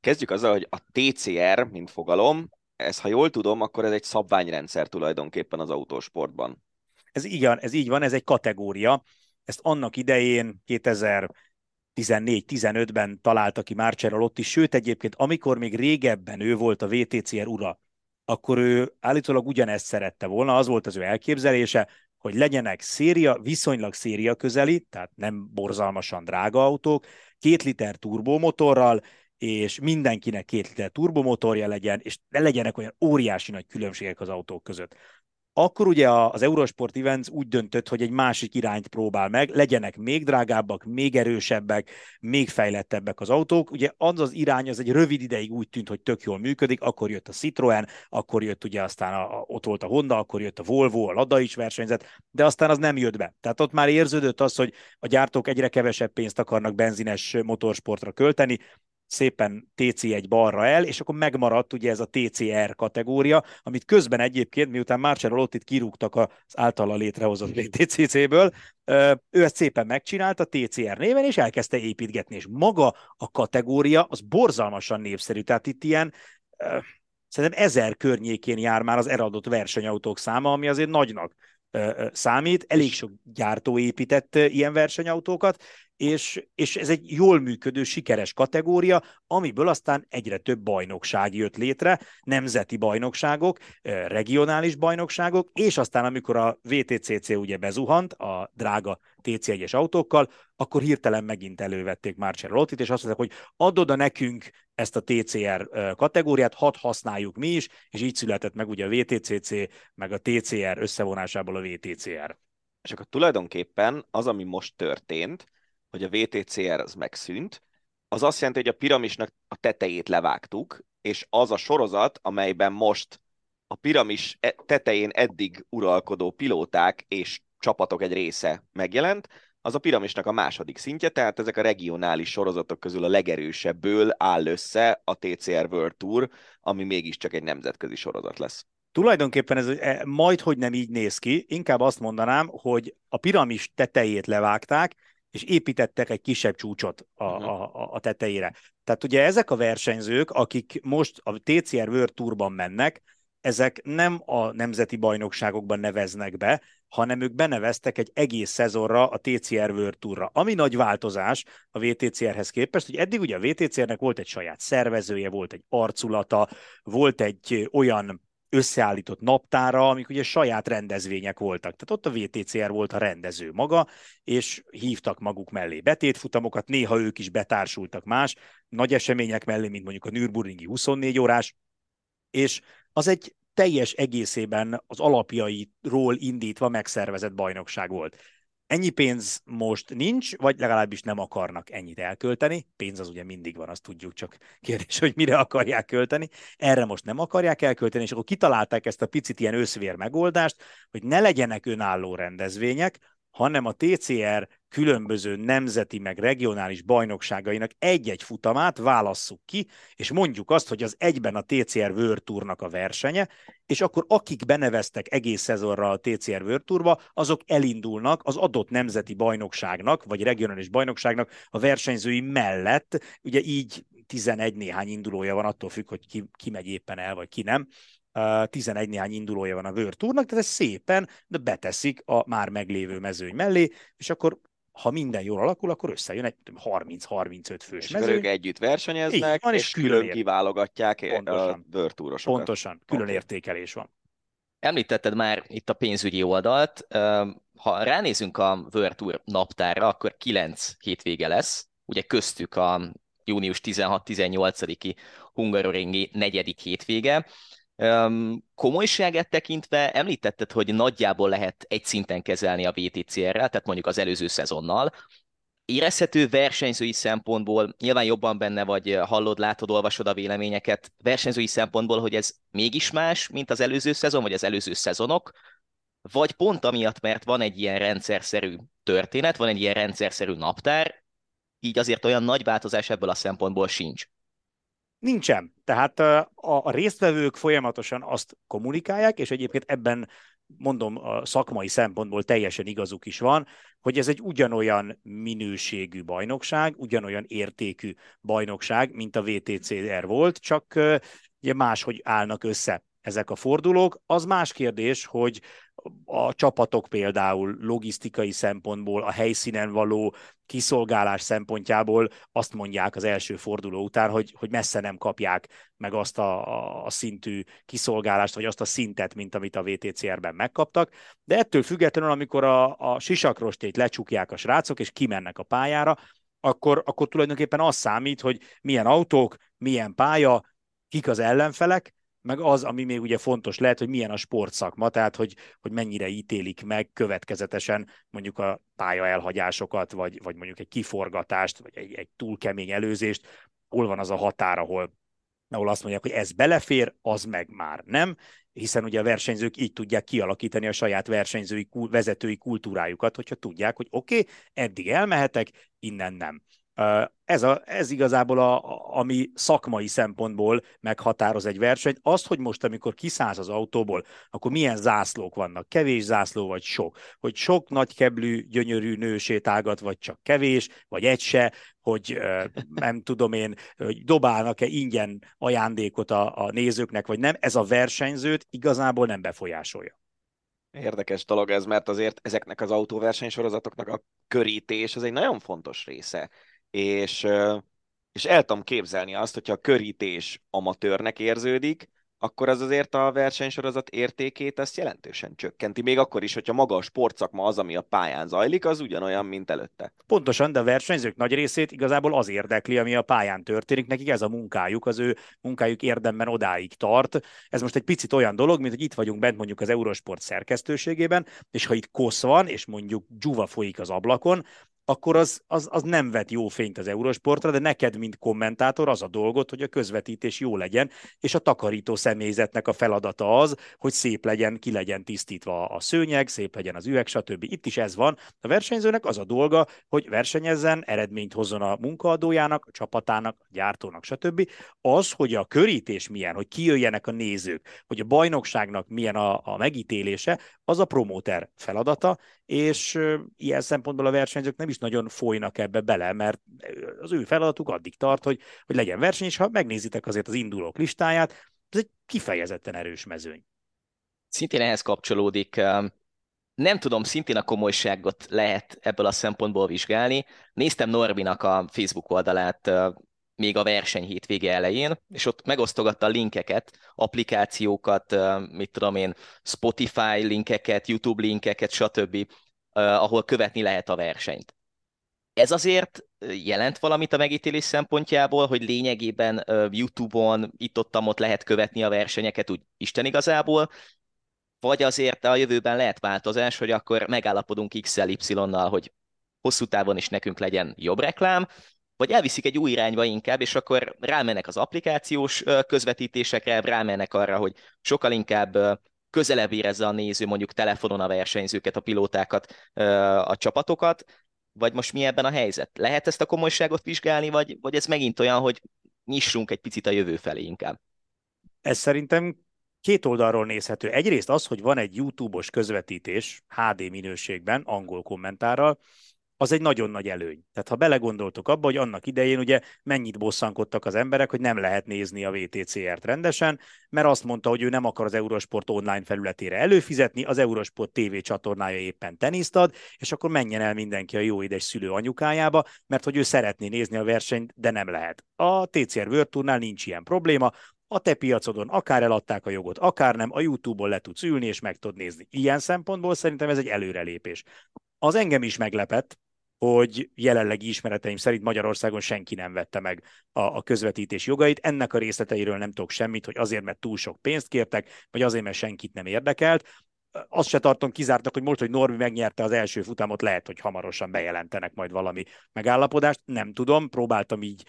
Kezdjük azzal, hogy a TCR, mint fogalom, ez, ha jól tudom, akkor ez egy szabványrendszer tulajdonképpen az autósportban. Ez igen, ez így van, ez egy kategória. Ezt annak idején 2014-15-ben találta ki Marcello Lotti, sőt egyébként amikor még régebben ő volt a VTCR ura, akkor ő állítólag ugyanezt szerette volna, az volt az ő elképzelése, hogy legyenek széria, viszonylag széria közeli, tehát nem borzalmasan drága autók, két liter turbomotorral, és mindenkinek két liter turbomotorja legyen, és ne legyenek olyan óriási nagy különbségek az autók között. Akkor ugye az Eurosport Events úgy döntött, hogy egy másik irányt próbál meg, legyenek még drágábbak, még erősebbek, még fejlettebbek az autók. Ugye az az irány, az egy rövid ideig úgy tűnt, hogy tök jól működik, akkor jött a Citroen, akkor jött ugye aztán a, a, ott volt a Honda, akkor jött a Volvo, a Lada is versenyzett, de aztán az nem jött be. Tehát ott már érződött az, hogy a gyártók egyre kevesebb pénzt akarnak benzines motorsportra költeni, szépen TC1 balra el, és akkor megmaradt ugye ez a TCR kategória, amit közben egyébként, miután Marcello Lottit kirúgtak az általa létrehozott VTCC-ből, ő ezt szépen megcsinálta TCR néven, és elkezdte építgetni, és maga a kategória az borzalmasan népszerű, tehát itt ilyen szerintem ezer környékén jár már az eradott versenyautók száma, ami azért nagynak számít. Elég sok gyártó épített ilyen versenyautókat, és, és ez egy jól működő, sikeres kategória, amiből aztán egyre több bajnokság jött létre, nemzeti bajnokságok, regionális bajnokságok, és aztán amikor a VTCC ugye bezuhant a drága TC1-es autókkal, akkor hirtelen megint elővették Marcel Lottit, és azt mondták, hogy adod a nekünk ezt a TCR kategóriát, hadd használjuk mi is, és így született meg ugye a VTCC, meg a TCR összevonásából a VTCR. És akkor tulajdonképpen az, ami most történt, hogy a VTCR az megszűnt, az azt jelenti, hogy a piramisnak a tetejét levágtuk, és az a sorozat, amelyben most a piramis e- tetején eddig uralkodó pilóták és csapatok egy része megjelent, az a piramisnak a második szintje, tehát ezek a regionális sorozatok közül a legerősebből áll össze a TCR World Tour, ami mégiscsak egy nemzetközi sorozat lesz. Tulajdonképpen ez e, majd, hogy nem így néz ki, inkább azt mondanám, hogy a piramis tetejét levágták, és építettek egy kisebb csúcsot a, uh-huh. a, a tetejére. Tehát ugye ezek a versenyzők, akik most a TCR World Tourban mennek, ezek nem a nemzeti bajnokságokban neveznek be, hanem ők beneveztek egy egész szezonra a TCR World Tourra. Ami nagy változás a VTCR-hez képest, hogy eddig ugye a VTCR-nek volt egy saját szervezője, volt egy arculata, volt egy olyan összeállított naptára, amik ugye saját rendezvények voltak. Tehát ott a VTCR volt a rendező maga, és hívtak maguk mellé betétfutamokat, néha ők is betársultak más nagy események mellé, mint mondjuk a Nürburgringi 24 órás, és az egy teljes egészében az alapjairól indítva megszervezett bajnokság volt. Ennyi pénz most nincs, vagy legalábbis nem akarnak ennyit elkölteni. Pénz az ugye mindig van, azt tudjuk, csak kérdés, hogy mire akarják költeni. Erre most nem akarják elkölteni, és akkor kitalálták ezt a picit ilyen összvér megoldást, hogy ne legyenek önálló rendezvények, hanem a TCR különböző nemzeti meg regionális bajnokságainak egy-egy futamát válasszuk ki, és mondjuk azt, hogy az egyben a TCR World Tournak a versenye, és akkor akik beneveztek egész szezonra a TCR World Tourba, azok elindulnak az adott nemzeti bajnokságnak, vagy regionális bajnokságnak a versenyzői mellett, ugye így 11 néhány indulója van, attól függ, hogy ki, ki megy éppen el, vagy ki nem, 11 néhány indulója van a World Tournak, tehát ezt szépen de beteszik a már meglévő mezőny mellé, és akkor ha minden jól alakul, akkor összejön egy 30-35 fős és mezőny. ők együtt versenyeznek, van, és, és külön, külön kiválogatják pontosan, a World Tourosokat. Pontosan, külön értékelés van. Említetted már itt a pénzügyi oldalt. Ha ránézünk a World Tour naptárra, akkor 9 hétvége lesz, ugye köztük a június 16-18-i Hungaroringi negyedik hétvége. Komolyságát tekintve említetted, hogy nagyjából lehet egy szinten kezelni a VTCR-rel, tehát mondjuk az előző szezonnal. Érezhető versenyzői szempontból, nyilván jobban benne vagy, hallod, látod, olvasod a véleményeket, versenyzői szempontból, hogy ez mégis más, mint az előző szezon, vagy az előző szezonok, vagy pont amiatt, mert van egy ilyen rendszerszerű történet, van egy ilyen rendszerszerű naptár, így azért olyan nagy változás ebből a szempontból sincs. Nincsen. Tehát a, a résztvevők folyamatosan azt kommunikálják, és egyébként ebben mondom, a szakmai szempontból teljesen igazuk is van, hogy ez egy ugyanolyan minőségű bajnokság, ugyanolyan értékű bajnokság, mint a VTCR volt, csak ugye máshogy állnak össze ezek a fordulók. Az más kérdés, hogy a csapatok például logisztikai szempontból, a helyszínen való kiszolgálás szempontjából azt mondják az első forduló után, hogy, hogy messze nem kapják meg azt a, a, szintű kiszolgálást, vagy azt a szintet, mint amit a VTCR-ben megkaptak. De ettől függetlenül, amikor a, a sisakrostét lecsukják a srácok, és kimennek a pályára, akkor, akkor tulajdonképpen az számít, hogy milyen autók, milyen pálya, kik az ellenfelek, meg az, ami még ugye fontos lehet, hogy milyen a sportszakma, tehát hogy, hogy mennyire ítélik meg következetesen mondjuk a pálya elhagyásokat, vagy, vagy mondjuk egy kiforgatást, vagy egy, egy túl kemény előzést, hol van az a határ, ahol, ahol azt mondják, hogy ez belefér, az meg már nem, hiszen ugye a versenyzők így tudják kialakítani a saját versenyzői, vezetői kultúrájukat, hogyha tudják, hogy oké, okay, eddig elmehetek, innen nem. Ez, a, ez igazából, a, ami szakmai szempontból meghatároz egy versenyt. Azt, hogy most, amikor kiszállsz az autóból, akkor milyen zászlók vannak, kevés zászló vagy sok, hogy sok nagykeblű, gyönyörű nő sétálgat, vagy csak kevés, vagy egy se, hogy nem tudom én, hogy dobálnak-e ingyen ajándékot a, a nézőknek, vagy nem, ez a versenyzőt igazából nem befolyásolja. Érdekes dolog ez, mert azért ezeknek az autóversenysorozatoknak a körítés az egy nagyon fontos része. És, és el tudom képzelni azt, hogyha a körítés amatőrnek érződik, akkor az azért a versenysorozat értékét ezt jelentősen csökkenti. Még akkor is, hogyha maga a sportszakma az, ami a pályán zajlik, az ugyanolyan, mint előtte. Pontosan, de a versenyzők nagy részét igazából az érdekli, ami a pályán történik. Nekik ez a munkájuk, az ő munkájuk érdemben odáig tart. Ez most egy picit olyan dolog, mint hogy itt vagyunk bent mondjuk az Eurosport szerkesztőségében, és ha itt kosz van, és mondjuk dzsuva folyik az ablakon, akkor az, az, az nem vet jó fényt az Eurosportra, de neked, mint kommentátor, az a dolgot, hogy a közvetítés jó legyen, és a takarító személyzetnek a feladata az, hogy szép legyen, ki legyen tisztítva a szőnyeg, szép legyen az üveg, stb. Itt is ez van. A versenyzőnek az a dolga, hogy versenyezzen, eredményt hozzon a munkaadójának, a csapatának, a gyártónak, stb. Az, hogy a körítés milyen, hogy kijöjjenek a nézők, hogy a bajnokságnak milyen a, a megítélése, az a promóter feladata, és ilyen szempontból a versenyzők nem is nagyon folynak ebbe bele, mert az ő feladatuk addig tart, hogy, hogy legyen verseny, és ha megnézitek azért az indulók listáját, ez egy kifejezetten erős mezőny. Szintén ehhez kapcsolódik, nem tudom, szintén a komolyságot lehet ebből a szempontból vizsgálni. Néztem Norbinak a Facebook oldalát még a verseny hétvége elején, és ott megosztogatta a linkeket, applikációkat, mit tudom én, Spotify linkeket, YouTube linkeket, stb., ahol követni lehet a versenyt. Ez azért jelent valamit a megítélés szempontjából, hogy lényegében YouTube-on itt-ott lehet követni a versenyeket úgy Isten igazából, vagy azért a jövőben lehet változás, hogy akkor megállapodunk X-el, Y-nal, hogy hosszú távon is nekünk legyen jobb reklám, vagy elviszik egy új irányba inkább, és akkor rámennek az applikációs közvetítésekre, rámennek arra, hogy sokkal inkább közelebb érezze a néző mondjuk telefonon a versenyzőket, a pilótákat, a csapatokat, vagy most mi ebben a helyzet? Lehet ezt a komolyságot vizsgálni, vagy, vagy ez megint olyan, hogy nyissunk egy picit a jövő felé inkább? Ez szerintem két oldalról nézhető. Egyrészt az, hogy van egy YouTube-os közvetítés HD minőségben, angol kommentárral, az egy nagyon nagy előny. Tehát ha belegondoltok abba, hogy annak idején ugye mennyit bosszankodtak az emberek, hogy nem lehet nézni a VTCR-t rendesen, mert azt mondta, hogy ő nem akar az Eurosport online felületére előfizetni, az Eurosport TV csatornája éppen teniszt ad, és akkor menjen el mindenki a jó édes szülő anyukájába, mert hogy ő szeretné nézni a versenyt, de nem lehet. A TCR World Tournál nincs ilyen probléma, a te piacodon akár eladták a jogot, akár nem, a YouTube-on le tudsz ülni és meg tudod nézni. Ilyen szempontból szerintem ez egy előrelépés. Az engem is meglepett, hogy jelenlegi ismereteim szerint Magyarországon senki nem vette meg a, a közvetítés jogait. Ennek a részleteiről nem tudok semmit, hogy azért, mert túl sok pénzt kértek, vagy azért, mert senkit nem érdekelt. Azt se tartom kizártnak, hogy most, hogy Norbi megnyerte az első futamot, lehet, hogy hamarosan bejelentenek majd valami megállapodást. Nem tudom, próbáltam így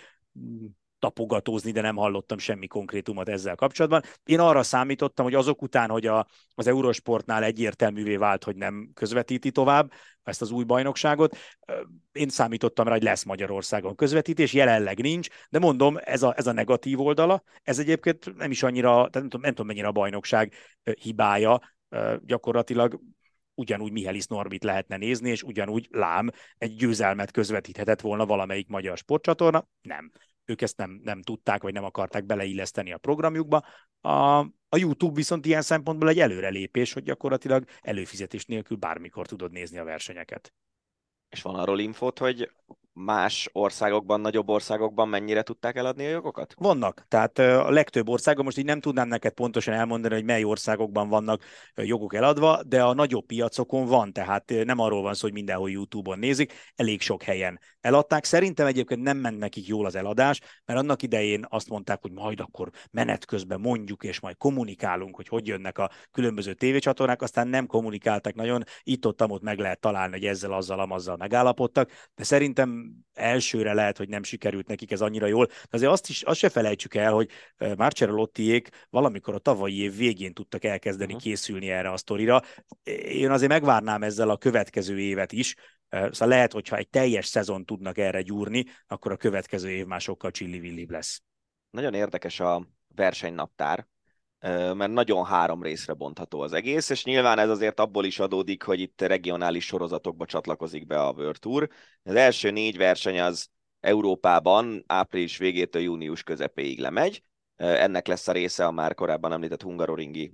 tapogatózni, de nem hallottam semmi konkrétumot ezzel kapcsolatban. Én arra számítottam, hogy azok után, hogy a, az Eurosportnál egyértelművé vált, hogy nem közvetíti tovább ezt az új bajnokságot, én számítottam rá, hogy lesz Magyarországon közvetítés, jelenleg nincs, de mondom, ez a, ez a negatív oldala, ez egyébként nem is annyira, nem tudom, nem tudom mennyire a bajnokság hibája, gyakorlatilag ugyanúgy Mihelis Normit lehetne nézni, és ugyanúgy lám egy győzelmet közvetíthetett volna valamelyik magyar sportcsatorna. Nem ők ezt nem, nem tudták, vagy nem akarták beleilleszteni a programjukba. A, a YouTube viszont ilyen szempontból egy előrelépés, hogy gyakorlatilag előfizetés nélkül bármikor tudod nézni a versenyeket. És van arról infót, hogy más országokban, nagyobb országokban mennyire tudták eladni a jogokat? Vannak. Tehát a legtöbb országban, most így nem tudnám neked pontosan elmondani, hogy mely országokban vannak jogok eladva, de a nagyobb piacokon van, tehát nem arról van szó, hogy mindenhol YouTube-on nézik, elég sok helyen eladták. Szerintem egyébként nem ment nekik jól az eladás, mert annak idején azt mondták, hogy majd akkor menet közben mondjuk, és majd kommunikálunk, hogy hogy jönnek a különböző tévécsatornák, aztán nem kommunikáltak nagyon, itt-ott ott meg lehet találni, hogy ezzel, azzal, amazzal megállapodtak, de szerintem elsőre lehet, hogy nem sikerült nekik ez annyira jól, de azért azt, is, azt se felejtsük el, hogy Marcello Lottiék valamikor a tavalyi év végén tudtak elkezdeni uh-huh. készülni erre a sztorira. Én azért megvárnám ezzel a következő évet is, Szóval lehet, hogyha egy teljes szezon tudnak erre gyúrni, akkor a következő év már sokkal csillivillibb lesz. Nagyon érdekes a versenynaptár, mert nagyon három részre bontható az egész, és nyilván ez azért abból is adódik, hogy itt regionális sorozatokba csatlakozik be a World Tour. Az első négy verseny az Európában április végétől június közepéig lemegy. Ennek lesz a része a már korábban említett hungaroringi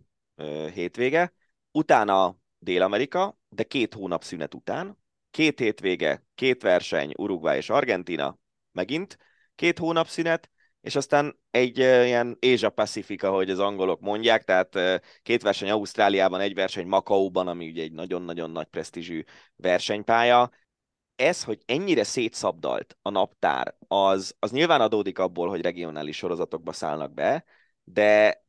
hétvége. Utána Dél-Amerika, de két hónap szünet után, két hétvége, két verseny, Uruguay és Argentina, megint két hónap szünet, és aztán egy ilyen Asia Pacific, ahogy az angolok mondják, tehát két verseny Ausztráliában, egy verseny Makaóban, ami ugye egy nagyon-nagyon nagy presztízsű versenypálya. Ez, hogy ennyire szétszabdalt a naptár, az, az nyilván adódik abból, hogy regionális sorozatokba szállnak be, de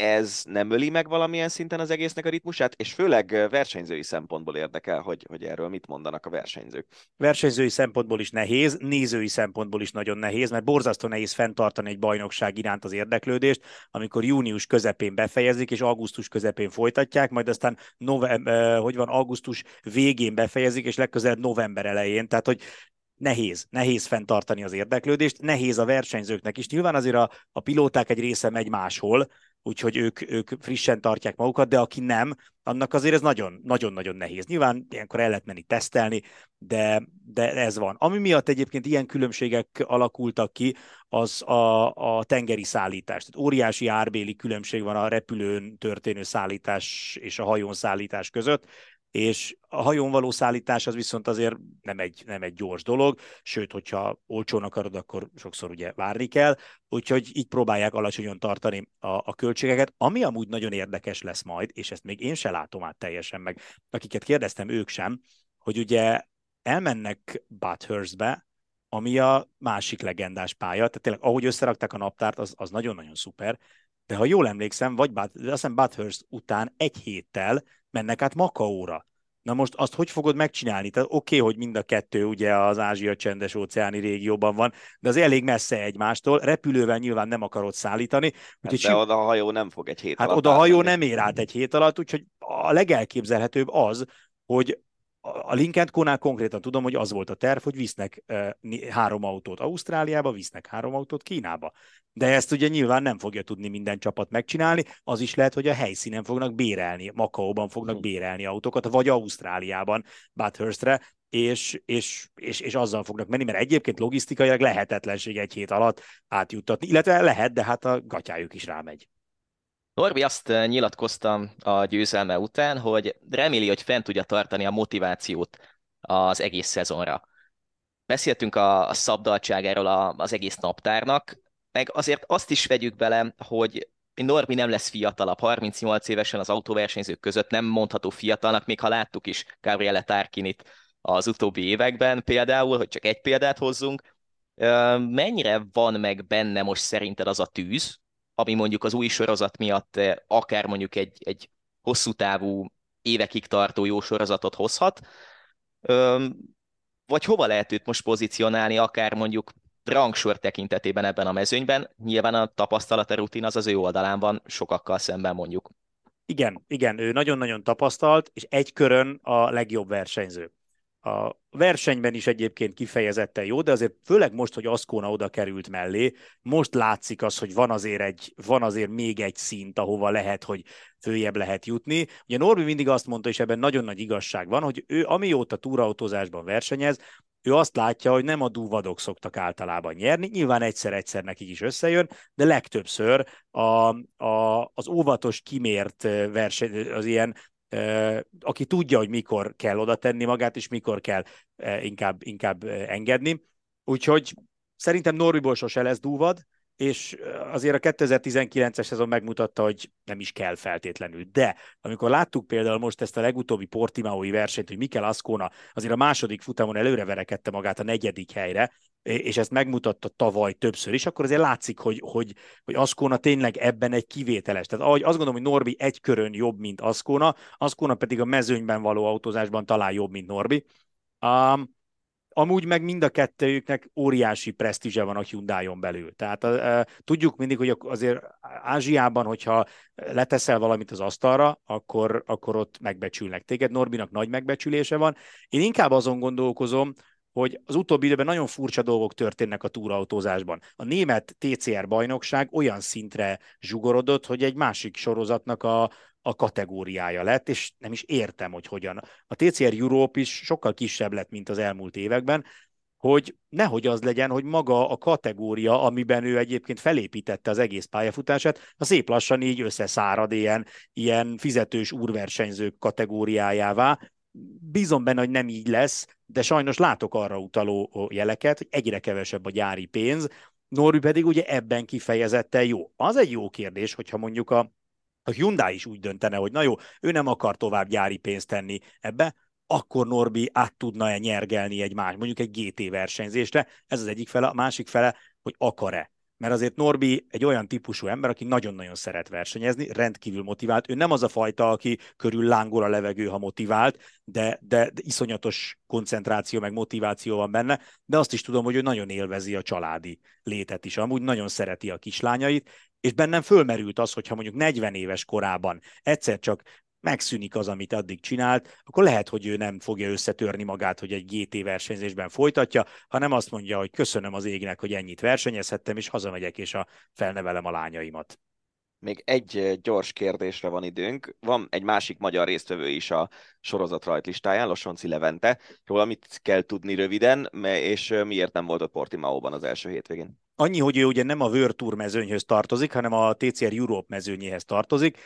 ez nem öli meg valamilyen szinten az egésznek a ritmusát, és főleg versenyzői szempontból érdekel, hogy, hogy erről mit mondanak a versenyzők. Versenyzői szempontból is nehéz, nézői szempontból is nagyon nehéz, mert borzasztó nehéz fenntartani egy bajnokság iránt az érdeklődést, amikor június közepén befejezik, és augusztus közepén folytatják, majd aztán november, hogy van, augusztus végén befejezik, és legközelebb november elején. Tehát, hogy nehéz, nehéz fenntartani az érdeklődést, nehéz a versenyzőknek is. Nyilván azért a, a pilóták egy része megy máshol, úgyhogy ők, ők frissen tartják magukat, de aki nem, annak azért ez nagyon-nagyon nehéz. Nyilván ilyenkor el lehet menni tesztelni, de, de ez van. Ami miatt egyébként ilyen különbségek alakultak ki, az a, a tengeri szállítás. Tehát óriási árbéli különbség van a repülőn történő szállítás és a hajón szállítás között és a hajón való szállítás az viszont azért nem egy, nem egy gyors dolog, sőt, hogyha olcsón akarod, akkor sokszor ugye várni kell, úgyhogy így próbálják alacsonyon tartani a, a költségeket, ami amúgy nagyon érdekes lesz majd, és ezt még én se látom át teljesen meg, akiket kérdeztem, ők sem, hogy ugye elmennek Bathurstbe, ami a másik legendás pálya, tehát tényleg ahogy összerakták a naptárt, az, az nagyon-nagyon szuper, de ha jól emlékszem, vagy Bath, azt hiszem Bathurst után egy héttel mennek át Makaóra. Na most azt hogy fogod megcsinálni? Tehát oké, okay, hogy mind a kettő ugye az Ázsia csendes óceáni régióban van, de az elég messze egymástól, repülővel nyilván nem akarod szállítani. Hát úgyhogy de oda a hajó nem fog egy hét hát alatt. oda a hajó nem ér át egy hét alatt, úgyhogy a legelképzelhetőbb az, hogy a Linkent Konál konkrétan tudom, hogy az volt a terv, hogy visznek három autót Ausztráliába, visznek három autót Kínába. De ezt ugye nyilván nem fogja tudni minden csapat megcsinálni, az is lehet, hogy a helyszínen fognak bérelni, Makaóban fognak hm. bérelni autókat, vagy Ausztráliában, Bathurste, és, és, és, és azzal fognak menni, mert egyébként logisztikailag lehetetlenség egy hét alatt átjuttatni, illetve lehet, de hát a gatyájuk is rámegy. Norbi azt nyilatkoztam a győzelme után, hogy reméli, hogy fent tudja tartani a motivációt az egész szezonra. Beszéltünk a, a szabdaltságáról a, az egész naptárnak, meg azért azt is vegyük bele, hogy Norbi nem lesz fiatalabb, 38 évesen az autóversenyzők között nem mondható fiatalnak, még ha láttuk is Gabriele Tarkinit az utóbbi években például, hogy csak egy példát hozzunk. Mennyire van meg benne most szerinted az a tűz, ami mondjuk az új sorozat miatt eh, akár mondjuk egy, egy hosszú távú, évekig tartó jó sorozatot hozhat, vagy hova lehet őt most pozícionálni, akár mondjuk rangsor tekintetében ebben a mezőnyben. Nyilván a tapasztalat, a rutin az az ő oldalán van, sokakkal szemben mondjuk. Igen, igen, ő nagyon-nagyon tapasztalt, és egy körön a legjobb versenyző. A versenyben is egyébként kifejezetten jó, de azért főleg most, hogy Aszkóna oda került mellé, most látszik az, hogy van azért, egy, van azért még egy szint, ahova lehet, hogy följebb lehet jutni. Ugye Norbi mindig azt mondta, és ebben nagyon nagy igazság van, hogy ő amióta túrautózásban versenyez, ő azt látja, hogy nem a dúvadok szoktak általában nyerni, nyilván egyszer-egyszer nekik is összejön, de legtöbbször a, a, az óvatos, kimért verseny, az ilyen aki tudja, hogy mikor kell oda tenni magát, és mikor kell inkább, inkább engedni. Úgyhogy szerintem Norbiból sose lesz dúvad, és azért a 2019-es szezon megmutatta, hogy nem is kell feltétlenül. De amikor láttuk például most ezt a legutóbbi Portimaoi versenyt, hogy Mikel Ascona azért a második futamon előre verekedte magát a negyedik helyre, és ezt megmutatta tavaly többször is, akkor azért látszik, hogy, hogy, hogy Aszkóna tényleg ebben egy kivételes. Tehát ahogy azt gondolom, hogy Norbi egy körön jobb, mint Aszkóna, Aszkóna pedig a mezőnyben való autózásban talán jobb, mint Norbi. Um, amúgy meg mind a kettőjüknek óriási presztízse van a Hyundai-on belül. Tehát tudjuk mindig, hogy azért Ázsiában, hogyha leteszel valamit az asztalra, akkor, akkor ott megbecsülnek téged. Norbinak nagy megbecsülése van. Én inkább azon gondolkozom, hogy az utóbbi időben nagyon furcsa dolgok történnek a túrautózásban. A német TCR bajnokság olyan szintre zsugorodott, hogy egy másik sorozatnak a, a kategóriája lett, és nem is értem, hogy hogyan. A TCR Europe is sokkal kisebb lett, mint az elmúlt években, hogy nehogy az legyen, hogy maga a kategória, amiben ő egyébként felépítette az egész pályafutását, a szép lassan így összeszárad ilyen, ilyen fizetős úrversenyzők kategóriájává. Bízom benne, hogy nem így lesz, de sajnos látok arra utaló jeleket, hogy egyre kevesebb a gyári pénz, Norbi pedig ugye ebben kifejezetten jó. Az egy jó kérdés, hogyha mondjuk a, a Hyundai is úgy döntene, hogy na jó, ő nem akar tovább gyári pénzt tenni ebbe, akkor Norbi át tudna-e nyergelni egy más, mondjuk egy GT versenyzésre. Ez az egyik fele, a másik fele, hogy akar-e. Mert azért Norbi egy olyan típusú ember, aki nagyon-nagyon szeret versenyezni, rendkívül motivált. Ő nem az a fajta, aki körül lángol a levegő, ha motivált, de, de, de iszonyatos koncentráció meg motiváció van benne, de azt is tudom, hogy ő nagyon élvezi a családi létet is. Amúgy nagyon szereti a kislányait, és bennem fölmerült az, hogyha mondjuk 40 éves korában egyszer csak megszűnik az, amit addig csinált, akkor lehet, hogy ő nem fogja összetörni magát, hogy egy GT versenyzésben folytatja, hanem azt mondja, hogy köszönöm az égnek, hogy ennyit versenyezhettem, és hazamegyek, és a felnevelem a lányaimat. Még egy gyors kérdésre van időnk. Van egy másik magyar résztvevő is a sorozat rajtlistáján, Losonci Levente. Róla mit kell tudni röviden, és miért nem volt ott Portimaóban az első hétvégén? Annyi, hogy ő ugye nem a World Tour mezőnyhöz tartozik, hanem a TCR Europe mezőnyéhez tartozik.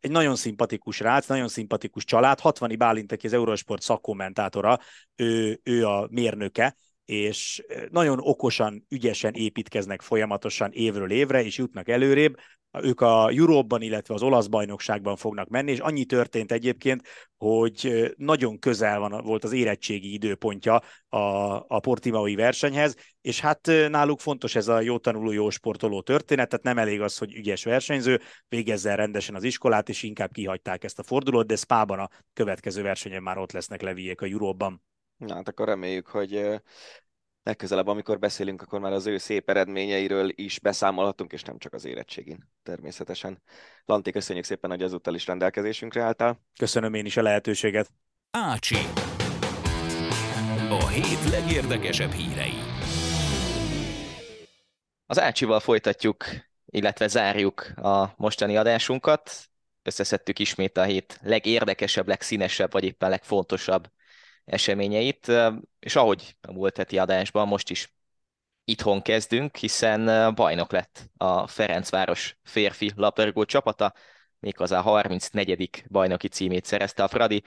Egy nagyon szimpatikus rác, nagyon szimpatikus család. 60 Bálint, aki az Eurosport szakkommentátora, ő, ő a mérnöke, és nagyon okosan, ügyesen építkeznek folyamatosan évről évre, és jutnak előrébb. Ők a Euróban, illetve az olasz bajnokságban fognak menni, és annyi történt egyébként, hogy nagyon közel van, volt az érettségi időpontja a, a portimaui versenyhez, és hát náluk fontos ez a jó tanuló, jó sportoló történet, tehát nem elég az, hogy ügyes versenyző, végezzen rendesen az iskolát, és inkább kihagyták ezt a fordulót, de Spában a következő versenyen már ott lesznek leviek a Euróban. Na, hát akkor reméljük, hogy legközelebb, amikor beszélünk, akkor már az ő szép eredményeiről is beszámolhatunk, és nem csak az érettségén természetesen. Lanti, köszönjük szépen, hogy ezúttal is rendelkezésünkre álltál. Köszönöm én is a lehetőséget. Ácsi. A hét legérdekesebb hírei. Az Ácsival folytatjuk, illetve zárjuk a mostani adásunkat. Összeszedtük ismét a hét legérdekesebb, legszínesebb, vagy éppen legfontosabb eseményeit, és ahogy a múlt heti adásban most is itthon kezdünk, hiszen bajnok lett a Ferencváros férfi labdarúgó csapata, méghozzá a 34. bajnoki címét szerezte a Fradi,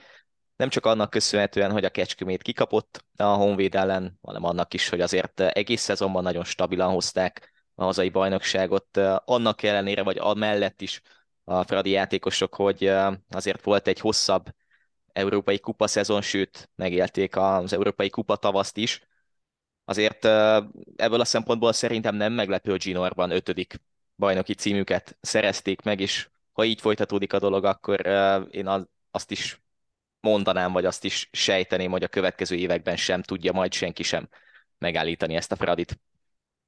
nem csak annak köszönhetően, hogy a Kecskemét kikapott a Honvéd ellen, hanem annak is, hogy azért egész szezonban nagyon stabilan hozták a hazai bajnokságot, annak ellenére, vagy amellett is a Fradi játékosok, hogy azért volt egy hosszabb európai kupa szezon, sőt, megélték az európai kupa tavaszt is. Azért ebből a szempontból szerintem nem meglepő, hogy Ginorban ötödik bajnoki címüket szerezték meg, és ha így folytatódik a dolog, akkor én azt is mondanám, vagy azt is sejteném, hogy a következő években sem tudja majd senki sem megállítani ezt a Fradit.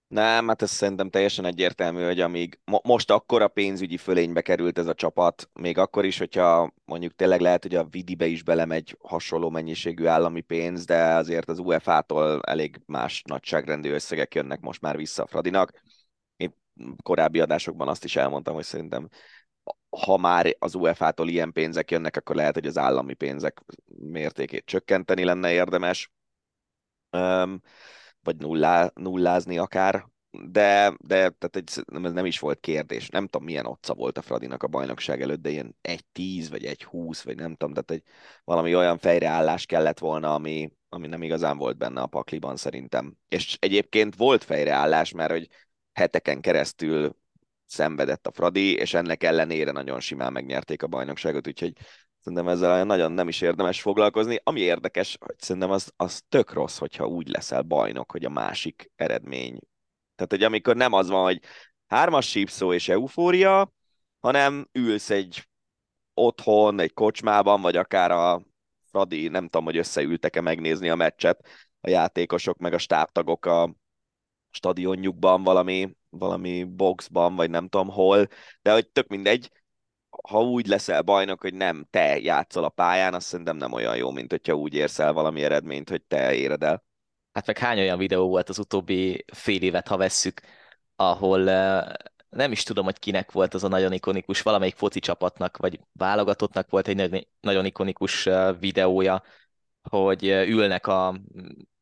Nem, hát ez szerintem teljesen egyértelmű, hogy amíg mo- most akkor a pénzügyi fölénybe került ez a csapat, még akkor is, hogyha mondjuk tényleg lehet, hogy a Vidibe is belemegy hasonló mennyiségű állami pénz, de azért az UEFA-tól elég más nagyságrendű összegek jönnek most már vissza a Fradinak. Én korábbi adásokban azt is elmondtam, hogy szerintem ha már az UEFA-tól ilyen pénzek jönnek, akkor lehet, hogy az állami pénzek mértékét csökkenteni lenne érdemes. Um, vagy nullá, nullázni akár, de, de tehát egy, ez nem is volt kérdés. Nem tudom, milyen otca volt a Fradinak a bajnokság előtt, de ilyen egy tíz vagy egy húsz vagy nem tudom, tehát egy, valami olyan fejreállás kellett volna, ami, ami nem igazán volt benne a pakliban szerintem. És egyébként volt fejreállás, mert hogy heteken keresztül szenvedett a Fradi, és ennek ellenére nagyon simán megnyerték a bajnokságot, úgyhogy Szerintem ezzel nagyon nem is érdemes foglalkozni. Ami érdekes, hogy szerintem az, az tök rossz, hogyha úgy leszel bajnok, hogy a másik eredmény. Tehát, hogy amikor nem az van, hogy hármas sípszó és eufória, hanem ülsz egy otthon, egy kocsmában, vagy akár a Fradi, nem tudom, hogy összeültek-e megnézni a meccset, a játékosok meg a stábtagok a stadionjukban, valami, valami boxban, vagy nem tudom hol, de hogy tök mindegy, ha úgy leszel bajnok, hogy nem te játszol a pályán, azt szerintem nem olyan jó, mint hogyha úgy érsz el valami eredményt, hogy te éred el. Hát meg hány olyan videó volt az utóbbi fél évet, ha vesszük, ahol nem is tudom, hogy kinek volt az a nagyon ikonikus, valamelyik foci csapatnak, vagy válogatottnak volt egy nagyon ikonikus videója, hogy ülnek a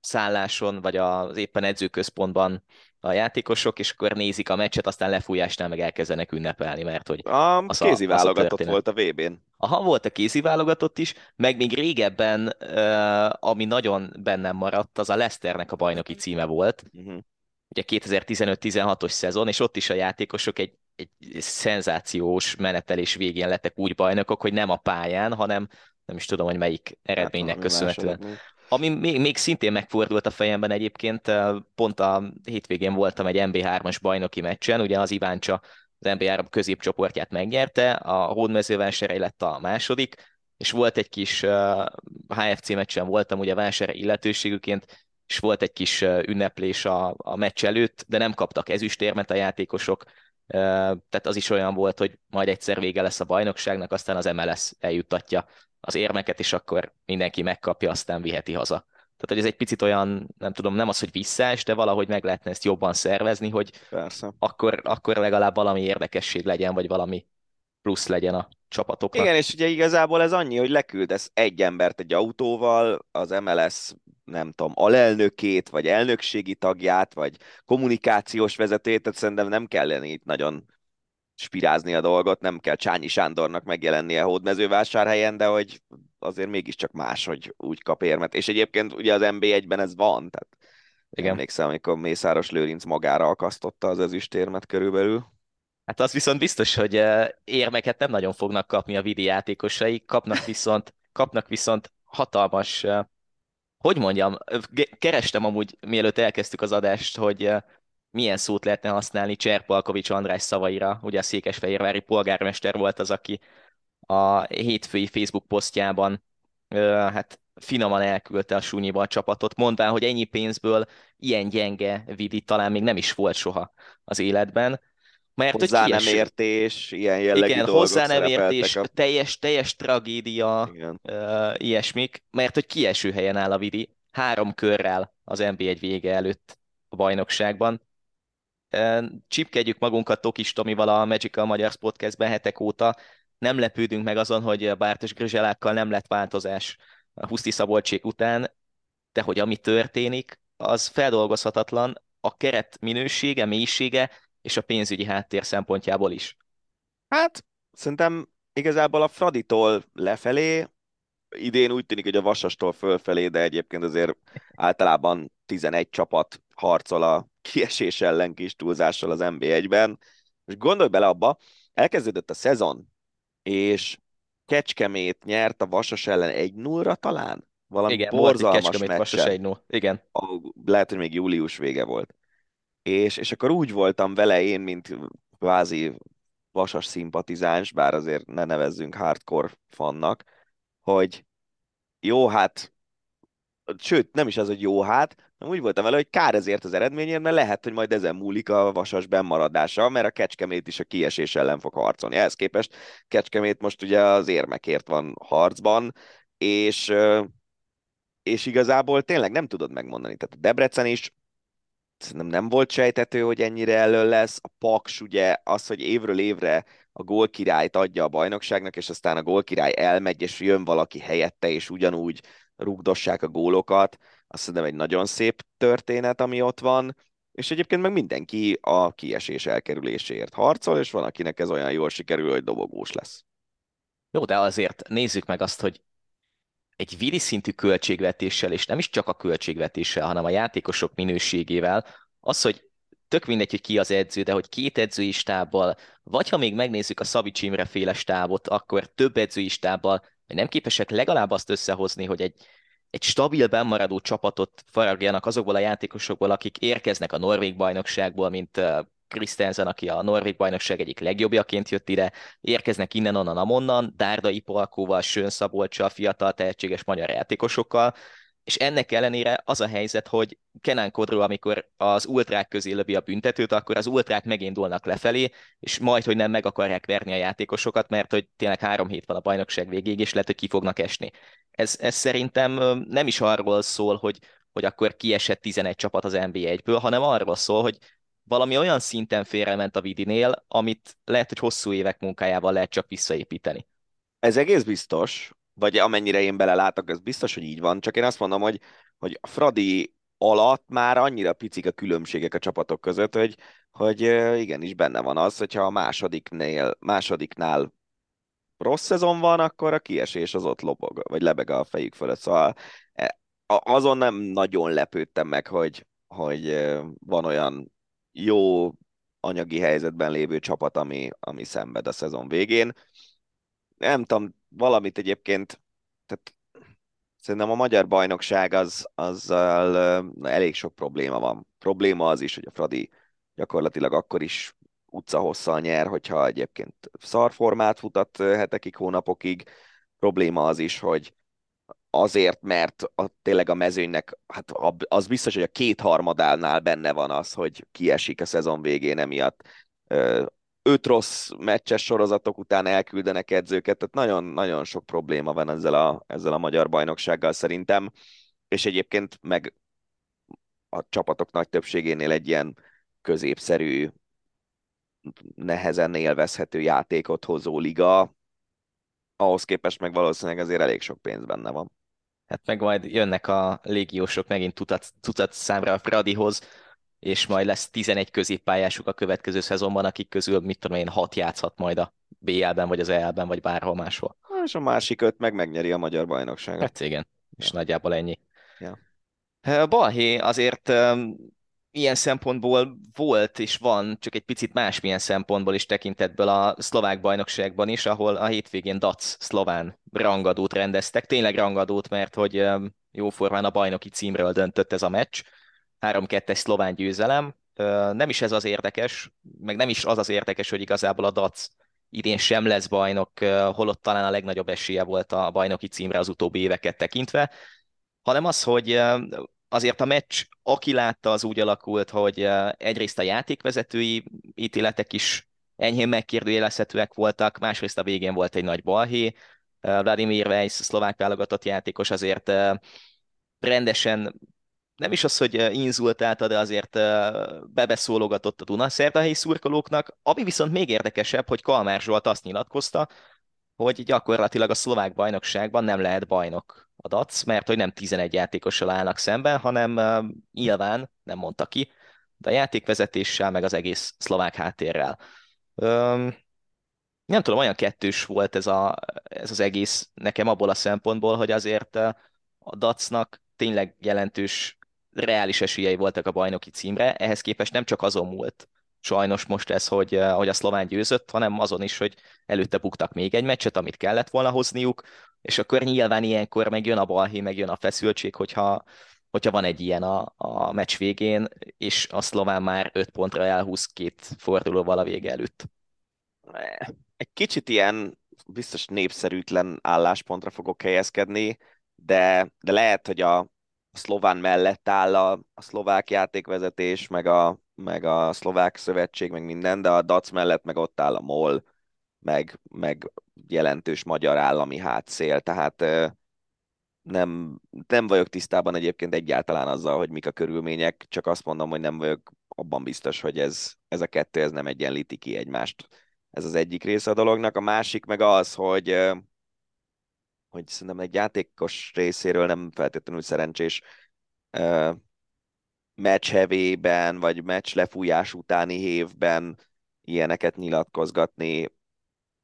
szálláson, vagy az éppen edzőközpontban a játékosok, és akkor nézik a meccset, aztán lefújásnál meg elkezdenek ünnepelni, mert hogy a az kézi a, válogatott az a volt a VB-n. Aha, volt a kézi válogatott is, meg még régebben, ami nagyon bennem maradt, az a Leicesternek a bajnoki címe volt. Uh-huh. Ugye 2015-16-os szezon, és ott is a játékosok egy, egy szenzációs menetelés végén lettek úgy bajnokok, hogy nem a pályán, hanem nem is tudom, hogy melyik eredménynek hát, köszönhetően. Ami még, még szintén megfordult a fejemben egyébként, pont a hétvégén voltam egy MB3-as bajnoki meccsen, ugye az Iváncsa az MB3 középcsoportját megnyerte, a Hódmezővásárhely lett a második, és volt egy kis uh, HFC meccsen voltam ugye vásárhely illetőségüként, és volt egy kis ünneplés a, a meccs előtt, de nem kaptak ezüstérmet a játékosok, uh, tehát az is olyan volt, hogy majd egyszer vége lesz a bajnokságnak, aztán az MLS eljuttatja az érmeket, és akkor mindenki megkapja, aztán viheti haza. Tehát, hogy ez egy picit olyan, nem tudom, nem az, hogy visszás, de valahogy meg lehetne ezt jobban szervezni, hogy Persze. Akkor, akkor legalább valami érdekesség legyen, vagy valami plusz legyen a csapatoknak. Igen, és ugye igazából ez annyi, hogy leküldesz egy embert egy autóval, az MLS nem tudom, alelnökét, vagy elnökségi tagját, vagy kommunikációs vezetőjét, tehát szerintem nem kellene itt nagyon spirázni a dolgot, nem kell Csányi Sándornak megjelennie Hódmezővásárhelyen, de hogy azért mégiscsak más, hogy úgy kap érmet. És egyébként ugye az NB1-ben ez van, tehát igen. emlékszem, amikor Mészáros Lőrinc magára akasztotta az ezüstérmet körülbelül. Hát az viszont biztos, hogy érmeket nem nagyon fognak kapni a vidi játékosai, kapnak viszont, kapnak viszont hatalmas, hogy mondjam, kerestem amúgy, mielőtt elkezdtük az adást, hogy milyen szót lehetne használni Cserpalkovics András szavaira, ugye a székesfehérvári polgármester volt az, aki a hétfői Facebook posztjában hát finoman elküldte a súnyiba a csapatot, mondván, hogy ennyi pénzből ilyen gyenge vidi talán még nem is volt soha az életben. Mert hozzá hogy nem értés, ilyen jellegű Igen, hozzá nem értés, a... teljes, teljes tragédia, Igen. Uh, ilyesmik, mert hogy kieső helyen áll a Vidi, három körrel az NB1 vége előtt a bajnokságban, csipkedjük magunkat Tokis Tomival a Magical Magyar Podcastben hetek óta, nem lepődünk meg azon, hogy Bártos Grzselákkal nem lett változás a Huszti Szabolcsék után, de hogy ami történik, az feldolgozhatatlan a keret minősége, mélysége és a pénzügyi háttér szempontjából is. Hát, szerintem igazából a Fraditól lefelé, idén úgy tűnik, hogy a Vasastól fölfelé, de egyébként azért általában 11 csapat harcol a kiesés ellen kis túlzással az NB1-ben. És gondolj bele abba, elkezdődött a szezon, és Kecskemét nyert a Vasas ellen 1-0-ra talán? Valami Igen, borzalmas volt egy Vasas 1-0. Igen. Lehet, hogy még július vége volt. És, és akkor úgy voltam vele én, mint kvázi vasas szimpatizáns, bár azért ne nevezzünk hardcore fannak, hogy jó, hát sőt, nem is az, hogy jó hát, úgy voltam vele, hogy kár ezért az eredményért, mert lehet, hogy majd ezen múlik a vasas bennmaradása, mert a Kecskemét is a kiesés ellen fog harcolni. Ehhez képest Kecskemét most ugye az érmekért van harcban, és, és igazából tényleg nem tudod megmondani. Tehát a Debrecen is szerintem nem volt sejtető, hogy ennyire elő lesz. A Paks ugye az, hogy évről évre a gólkirályt adja a bajnokságnak, és aztán a gólkirály elmegy, és jön valaki helyette, és ugyanúgy rugdossák a gólokat, azt szerintem egy nagyon szép történet, ami ott van, és egyébként meg mindenki a kiesés elkerüléséért harcol, és van, akinek ez olyan jól sikerül, hogy dobogós lesz. Jó, de azért nézzük meg azt, hogy egy vidi szintű költségvetéssel, és nem is csak a költségvetéssel, hanem a játékosok minőségével, az, hogy tök mindegy, hogy ki az edző, de hogy két edzői stábbal, vagy ha még megnézzük a Szabics Imre féle stábot, akkor több edzői stábbal, nem képesek legalább azt összehozni, hogy egy, egy stabil bennmaradó csapatot faragjanak azokból a játékosokból, akik érkeznek a Norvég bajnokságból, mint Krisztensen, aki a Norvég bajnokság egyik legjobbjaként jött ide, érkeznek innen, onnan, amonnan, Dárdai Palkóval, Sön Szabolcsa, fiatal tehetséges magyar játékosokkal, és ennek ellenére az a helyzet, hogy Kenan Kodró, amikor az ultrák közé lövi a büntetőt, akkor az ultrák megindulnak lefelé, és majd, hogy nem meg akarják verni a játékosokat, mert hogy tényleg három hét van a bajnokság végéig, és lehet, hogy ki fognak esni. Ez, ez szerintem nem is arról szól, hogy, hogy akkor kiesett 11 csapat az NBA-ből, hanem arról szól, hogy valami olyan szinten félrement a Vidinél, amit lehet, hogy hosszú évek munkájával lehet csak visszaépíteni. Ez egész biztos, vagy amennyire én belelátok, ez biztos, hogy így van, csak én azt mondom, hogy, hogy a Fradi alatt már annyira picik a különbségek a csapatok között, hogy, hogy igenis benne van az, hogyha a másodiknél, másodiknál rossz szezon van, akkor a kiesés az ott lobog, vagy lebeg a fejük fölött. Szóval e, azon nem nagyon lepődtem meg, hogy, hogy van olyan jó anyagi helyzetben lévő csapat, ami, ami szenved a szezon végén. Nem tudom, valamit egyébként, tehát szerintem a magyar bajnokság az, azzal elég sok probléma van. Probléma az is, hogy a Fradi gyakorlatilag akkor is utcahosszal nyer, hogyha egyébként szarformát futat hetekig, hónapokig. Probléma az is, hogy azért, mert a, tényleg a mezőnynek, hát az biztos, hogy a kétharmadánál benne van az, hogy kiesik a szezon végén emiatt. Öt rossz meccses sorozatok után elküldenek edzőket, tehát nagyon-nagyon sok probléma van ezzel a, ezzel a magyar bajnoksággal szerintem, és egyébként meg a csapatok nagy többségénél egy ilyen középszerű, nehezen élvezhető játékot hozó liga, ahhoz képest meg valószínűleg azért elég sok pénz benne van. Hát meg majd jönnek a légiósok megint tucat, tucat számra a Fradihoz, és majd lesz 11 középpályásuk a következő szezonban, akik közül, mit tudom én, 6 játszhat majd a BL-ben, vagy az EL-ben, vagy bárhol máshol. És a másik öt meg megnyeri a magyar bajnokságot. Hát igen, és ja. nagyjából ennyi. Ja. Balhé azért ilyen szempontból volt és van, csak egy picit másmilyen szempontból is tekintetből a szlovák bajnokságban is, ahol a hétvégén DAC szlován rangadót rendeztek. Tényleg rangadót, mert hogy jóformán a bajnoki címről döntött ez a meccs. 3-2-es szlován győzelem. Nem is ez az érdekes, meg nem is az az érdekes, hogy igazából a DAC idén sem lesz bajnok, holott talán a legnagyobb esélye volt a bajnoki címre az utóbbi éveket tekintve, hanem az, hogy azért a meccs, aki látta, az úgy alakult, hogy egyrészt a játékvezetői ítéletek is enyhén megkérdőjelezhetőek voltak, másrészt a végén volt egy nagy balhé. Vladimir Weiss, szlovák válogatott játékos azért rendesen nem is az, hogy inzultálta, de azért bebeszólogatott a Dunaszerdahelyi szurkolóknak. Ami viszont még érdekesebb, hogy Kalmár Zsolt azt nyilatkozta, hogy gyakorlatilag a szlovák bajnokságban nem lehet bajnok a DAC, mert hogy nem 11 játékossal állnak szemben, hanem uh, nyilván, nem mondta ki, de a játékvezetéssel, meg az egész szlovák háttérrel. Um, nem tudom, olyan kettős volt ez, a, ez az egész nekem abból a szempontból, hogy azért a Dacnak tényleg jelentős reális esélyei voltak a bajnoki címre, ehhez képest nem csak azon múlt, sajnos most ez, hogy, eh, hogy a szlován győzött, hanem azon is, hogy előtte buktak még egy meccset, amit kellett volna hozniuk, és akkor nyilván ilyenkor megjön a balhé, megjön a feszültség, hogyha, hogyha van egy ilyen a, a meccs végén, és a szlován már öt pontra elhúz két fordulóval a vége előtt. Egy kicsit ilyen biztos népszerűtlen álláspontra fogok helyezkedni, de, de lehet, hogy a szlován mellett áll a, a szlovák játékvezetés, meg a, meg a szlovák szövetség, meg minden, de a DAC mellett meg ott áll a MOL, meg, meg jelentős magyar állami hátszél, tehát nem, nem vagyok tisztában egyébként egyáltalán azzal, hogy mik a körülmények, csak azt mondom, hogy nem vagyok abban biztos, hogy ez, ez a kettő ez nem egyenlíti ki egymást. Ez az egyik része a dolognak. A másik meg az, hogy, hogy szerintem egy játékos részéről nem feltétlenül szerencsés hevében, vagy meccs lefújás utáni hévben ilyeneket nyilatkozgatni,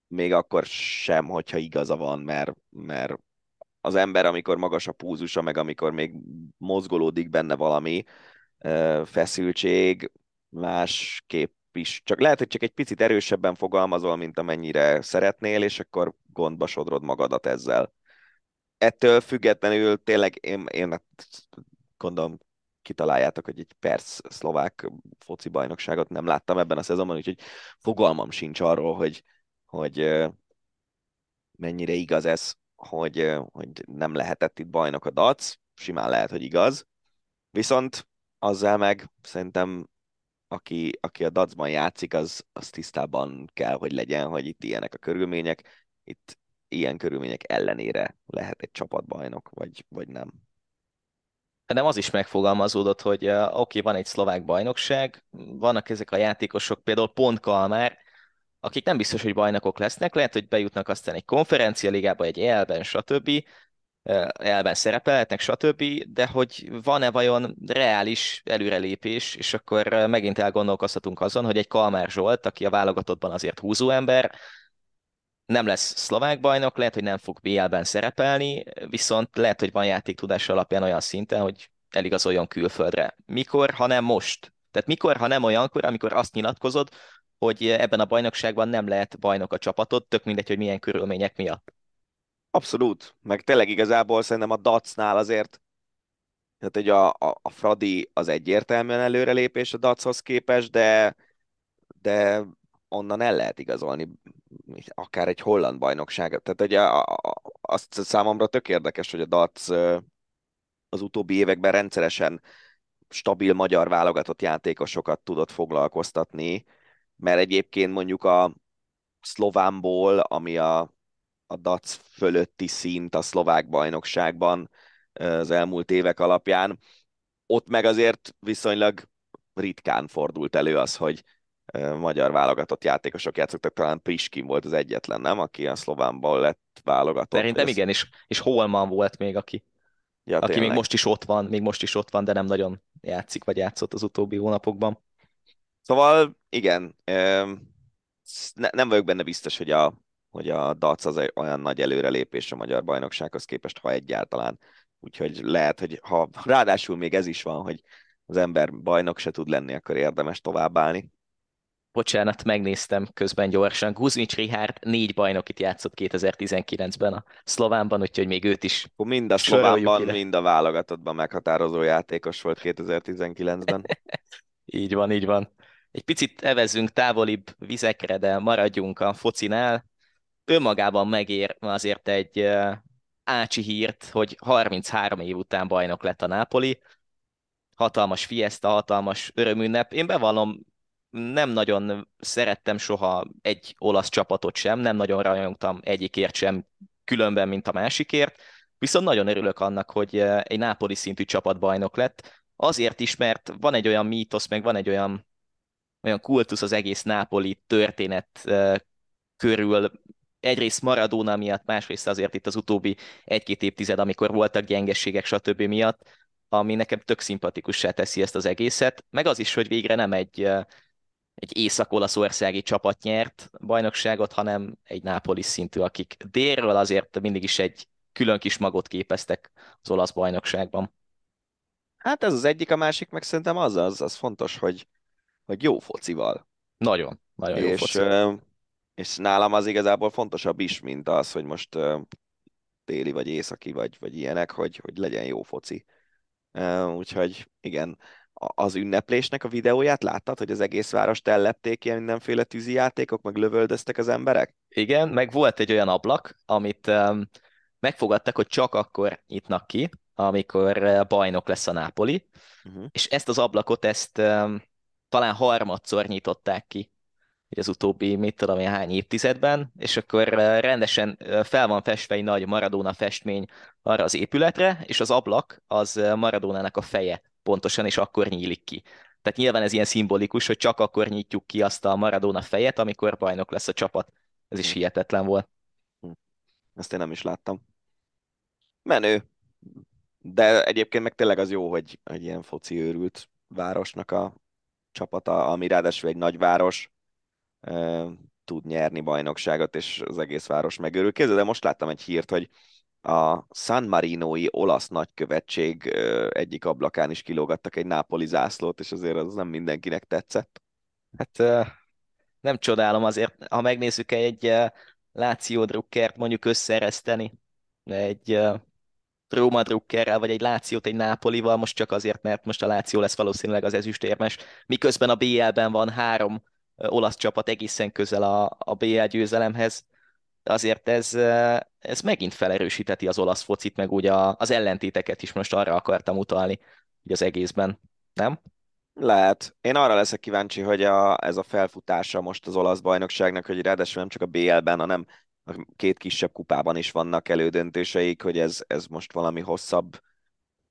még akkor sem, hogyha igaza van, mert, mert az ember, amikor magas a púzusa, meg amikor még mozgolódik benne valami feszültség, másképp is. Csak lehet, hogy csak egy picit erősebben fogalmazol, mint amennyire szeretnél, és akkor gondba sodrod magadat ezzel. Ettől függetlenül tényleg én, én gondolom kitaláljátok, hogy egy perc szlovák foci bajnokságot nem láttam ebben a szezonban, úgyhogy fogalmam sincs arról, hogy, hogy mennyire igaz ez, hogy, hogy nem lehetett itt bajnok a DAC, simán lehet, hogy igaz, viszont azzal meg szerintem aki, aki a dacban játszik, az, az tisztában kell, hogy legyen, hogy itt ilyenek a körülmények, itt ilyen körülmények ellenére lehet egy csapatbajnok, vagy, vagy nem nem az is megfogalmazódott, hogy oké, okay, van egy szlovák bajnokság, vannak ezek a játékosok, például pont Kalmár, akik nem biztos, hogy bajnokok lesznek, lehet, hogy bejutnak aztán egy konferencia ligába, egy EL-ben, stb. elben szerepelhetnek, stb., de hogy van-e vajon reális előrelépés, és akkor megint elgondolkozhatunk azon, hogy egy Kalmár Zsolt, aki a válogatottban azért húzó ember, nem lesz szlovák bajnok, lehet, hogy nem fog BL-ben szerepelni, viszont lehet, hogy van játéktudás alapján olyan szinten, hogy eligazoljon külföldre. Mikor, ha nem most? Tehát mikor, ha nem olyankor, amikor azt nyilatkozod, hogy ebben a bajnokságban nem lehet bajnok a csapatod, tök mindegy, hogy milyen körülmények miatt. Abszolút, meg tényleg igazából szerintem a Dacnál azért tehát hogy a, a, a Fradi az egyértelműen előrelépés a Dachoz képest, de, de onnan el lehet igazolni akár egy holland bajnokság. Tehát ugye azt számomra tök érdekes, hogy a Dac az utóbbi években rendszeresen stabil magyar válogatott játékosokat tudott foglalkoztatni, mert egyébként mondjuk a szlovánból, ami a, a DAC fölötti szint a szlovák bajnokságban az elmúlt évek alapján, ott meg azért viszonylag ritkán fordult elő az, hogy magyar válogatott játékosok játszottak, talán Priskin volt az egyetlen, nem? Aki a szlovánból lett válogatott. Szerintem igen, és, és Holman volt még, aki, ja, aki még most is ott van, még most is ott van, de nem nagyon játszik, vagy játszott az utóbbi hónapokban. Szóval igen, ne, nem vagyok benne biztos, hogy a, hogy a DAC az olyan nagy előrelépés a magyar bajnoksághoz képest, ha egyáltalán. Úgyhogy lehet, hogy ha ráadásul még ez is van, hogy az ember bajnok se tud lenni, akkor érdemes továbbállni. Bocsánat, megnéztem közben gyorsan. Guzmics Rihárd négy bajnokit játszott 2019-ben a Szlovánban, úgyhogy még őt is Akkor mind a Szlovánban, mind a válogatottban meghatározó játékos volt 2019-ben. így van, így van. Egy picit evezünk távolibb vizekre, de maradjunk a focinál. Önmagában megér azért egy ácsi hírt, hogy 33 év után bajnok lett a Nápoli. Hatalmas fiesta, hatalmas örömünnep. Én bevallom, nem nagyon szerettem soha egy olasz csapatot sem, nem nagyon rajongtam egyikért sem különben, mint a másikért, viszont nagyon örülök annak, hogy egy Nápoli szintű csapatbajnok lett, azért is, mert van egy olyan mítosz, meg van egy olyan, olyan kultusz az egész Nápoli történet körül, egyrészt Maradona miatt, másrészt azért itt az utóbbi egy-két évtized, amikor voltak gyengességek, stb. miatt, ami nekem tök szimpatikussá teszi ezt az egészet, meg az is, hogy végre nem egy, egy észak-olaszországi csapat nyert bajnokságot, hanem egy Nápolis szintű, akik délről azért mindig is egy külön kis magot képeztek az olasz bajnokságban. Hát ez az egyik, a másik meg szerintem az, az, az fontos, hogy, hogy jó focival. Nagyon, nagyon és, jó focival és nálam az igazából fontosabb is, mint az, hogy most téli vagy északi vagy, vagy ilyenek, hogy, hogy legyen jó foci. Úgyhogy igen, az ünneplésnek a videóját láttad, hogy az egész várost ellepték ilyen mindenféle tűzi játékok, meg lövöldöztek az emberek? Igen, meg volt egy olyan ablak, amit um, megfogadtak, hogy csak akkor nyitnak ki, amikor bajnok lesz a Nápoli, uh-huh. és ezt az ablakot, ezt um, talán harmadszor nyitották ki az utóbbi, mit tudom én, hány évtizedben, és akkor rendesen fel van festve egy nagy Maradona festmény arra az épületre, és az ablak az Maradónának a feje pontosan, és akkor nyílik ki. Tehát nyilván ez ilyen szimbolikus, hogy csak akkor nyitjuk ki azt a Maradona fejet, amikor bajnok lesz a csapat. Ez is hihetetlen volt. Hm. Ezt én nem is láttam. Menő. De egyébként meg tényleg az jó, hogy egy ilyen foci őrült városnak a csapata, ami ráadásul egy nagyváros, tud nyerni bajnokságot, és az egész város megörül. Kézzel, de most láttam egy hírt, hogy a San Marinoi olasz nagykövetség egyik ablakán is kilógattak egy nápoli zászlót, és azért az nem mindenkinek tetszett. Hát nem csodálom azért, ha megnézzük egy Láció drukkert mondjuk összereszteni, egy Róma drukkerrel, vagy egy Lációt egy Nápolival, most csak azért, mert most a Láció lesz valószínűleg az ezüstérmes, miközben a BL-ben van három olasz csapat egészen közel a, a BL győzelemhez, azért ez, ez megint felerősíteti az olasz focit, meg úgy a, az ellentéteket is most arra akartam utalni, hogy az egészben, nem? Lehet. Én arra leszek kíváncsi, hogy a, ez a felfutása most az olasz bajnokságnak, hogy ráadásul nem csak a BL-ben, hanem a két kisebb kupában is vannak elődöntőseik, hogy ez, ez most valami hosszabb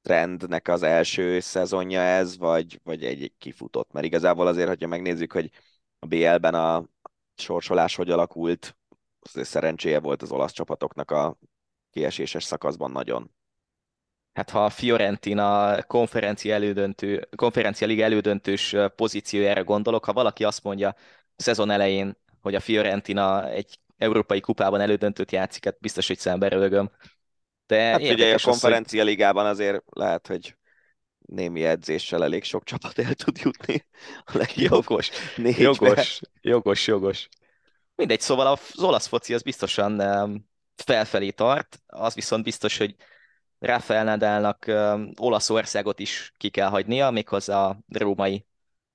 trendnek az első szezonja ez, vagy, vagy egy, egy kifutott. Mert igazából azért, hogyha megnézzük, hogy a BL-ben a sorsolás hogy alakult, szerencséje volt az olasz csapatoknak a kieséses szakaszban nagyon. Hát ha a Fiorentina konferencia elődöntő, konferencia liga elődöntős pozíciójára gondolok, ha valaki azt mondja szezon elején, hogy a Fiorentina egy európai kupában elődöntőt játszik, hát biztos, hogy szembe rögöm. De hát ugye a konferencia hogy... ligában azért lehet, hogy némi edzéssel elég sok csapat el tud jutni a legjobb jogos, jogos, jogos, jogos. Mindegy, szóval az olasz foci az biztosan felfelé tart, az viszont biztos, hogy Rafael Nadalnak Olaszországot is ki kell hagynia, méghozzá a római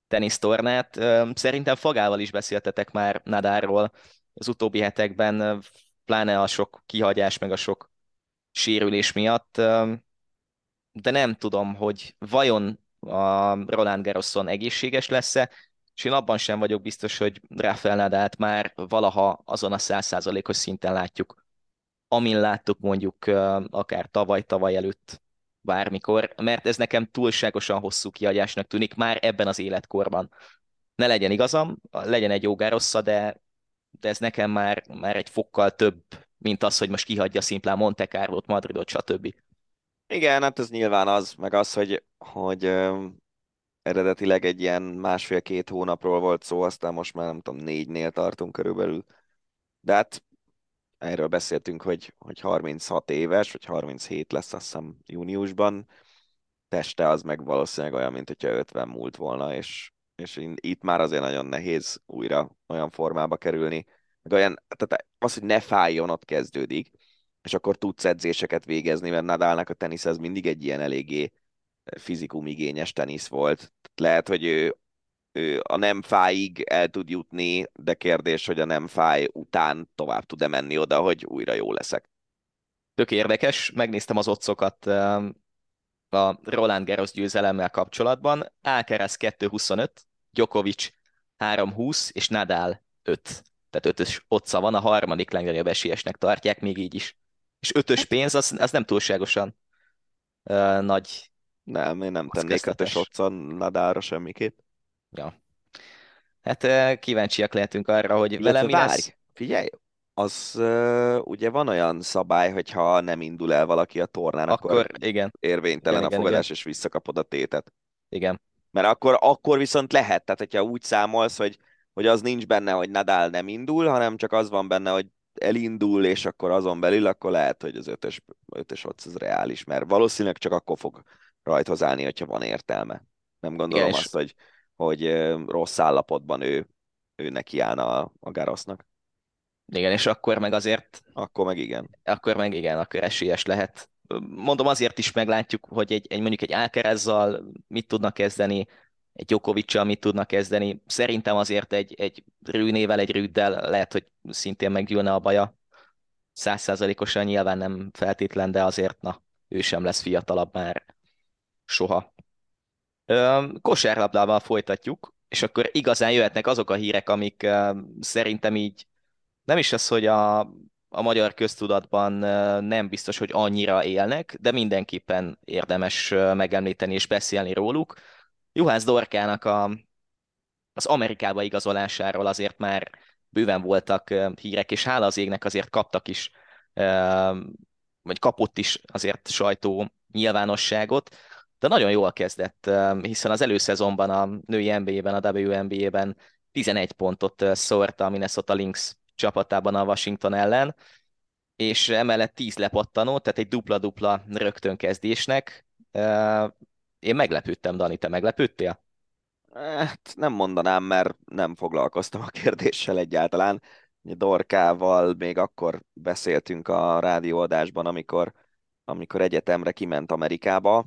tenisztornát. Szerintem Fagával is beszéltetek már Nadalról. Az utóbbi hetekben, pláne a sok kihagyás, meg a sok sérülés miatt, de nem tudom, hogy vajon a Roland Garroson egészséges lesz-e, és én abban sem vagyok biztos, hogy Rafael Nadalt már valaha azon a százszázalékos szinten látjuk, amin láttuk mondjuk akár tavaly-tavaly előtt bármikor, mert ez nekem túlságosan hosszú kiadásnak tűnik már ebben az életkorban. Ne legyen igazam, legyen egy jó Garrossa, de, de ez nekem már, már egy fokkal több, mint az, hogy most kihagyja szimplán Monte Carlo-t, Madridot, stb. Igen, hát ez nyilván az, meg az, hogy, hogy eredetileg egy ilyen másfél-két hónapról volt szó, aztán most már nem tudom, négynél tartunk körülbelül. De hát erről beszéltünk, hogy, hogy 36 éves, vagy 37 lesz azt hiszem júniusban, teste az meg valószínűleg olyan, mint hogyha 50 múlt volna, és, és itt már azért nagyon nehéz újra olyan formába kerülni. Meg olyan, tehát az, hogy ne fájjon, ott kezdődik, és akkor tudsz edzéseket végezni, mert Nadalnak a tenisz az mindig egy ilyen eléggé fizikum igényes tenisz volt. Lehet, hogy ő, ő a nem fáig el tud jutni, de kérdés, hogy a nem fáj után tovább tud-e menni oda, hogy újra jó leszek. Tök érdekes, megnéztem az otcokat um, a Roland Garros győzelemmel kapcsolatban. Alcaraz 2.25, Djokovic 3.20 és Nadal 5. Tehát ötös otca van, a harmadik legnagyobb esélyesnek tartják, még így is. És ötös hát- pénz, az, az nem túlságosan uh, nagy nem, én nem tennék ötös otcon Nadalra semmiképp. Ja. Hát kíváncsiak lehetünk arra, hogy Illetve vele mi várj, lesz. Figyelj, az ugye van olyan szabály, hogy ha nem indul el valaki a tornán, akkor, akkor igen. érvénytelen igen, a fogadás, igen. és visszakapod a tétet. Igen. Mert akkor, akkor viszont lehet, tehát hogyha úgy számolsz, hogy, hogy az nincs benne, hogy Nadal nem indul, hanem csak az van benne, hogy elindul, és akkor azon belül, akkor lehet, hogy az ötös, ötös ott az reális, mert valószínűleg csak akkor fog rajthoz állni, hogyha van értelme. Nem gondolom Igen, azt, hogy, hogy rossz állapotban ő, ő neki állna a, a Garosznak. Igen, és akkor meg azért... Akkor meg igen. Akkor meg igen, akkor esélyes lehet. Mondom, azért is meglátjuk, hogy egy, egy mondjuk egy Alcarazzal mit tudnak kezdeni, egy Jokovicsal mit tudnak kezdeni. Szerintem azért egy, egy Rűnével, egy Rüddel lehet, hogy szintén meggyűlne a baja. Százszázalékosan nyilván nem feltétlen, de azért na, ő sem lesz fiatalabb már soha. Kosárlabdával folytatjuk, és akkor igazán jöhetnek azok a hírek, amik szerintem így nem is az, hogy a, a magyar köztudatban nem biztos, hogy annyira élnek, de mindenképpen érdemes megemlíteni és beszélni róluk. Juhász Dorkának a, az Amerikába igazolásáról azért már bőven voltak hírek, és hála az égnek azért kaptak is, vagy kapott is azért sajtó nyilvánosságot de nagyon jól kezdett, hiszen az előszezonban a női NBA-ben, a WNBA-ben 11 pontot szórta a Minnesota Lynx csapatában a Washington ellen, és emellett 10 lepattanó, tehát egy dupla-dupla rögtön kezdésnek. Én meglepődtem, Dani, te meglepődtél? Hát nem mondanám, mert nem foglalkoztam a kérdéssel egyáltalán. Dorkával még akkor beszéltünk a rádióadásban, amikor, amikor egyetemre kiment Amerikába,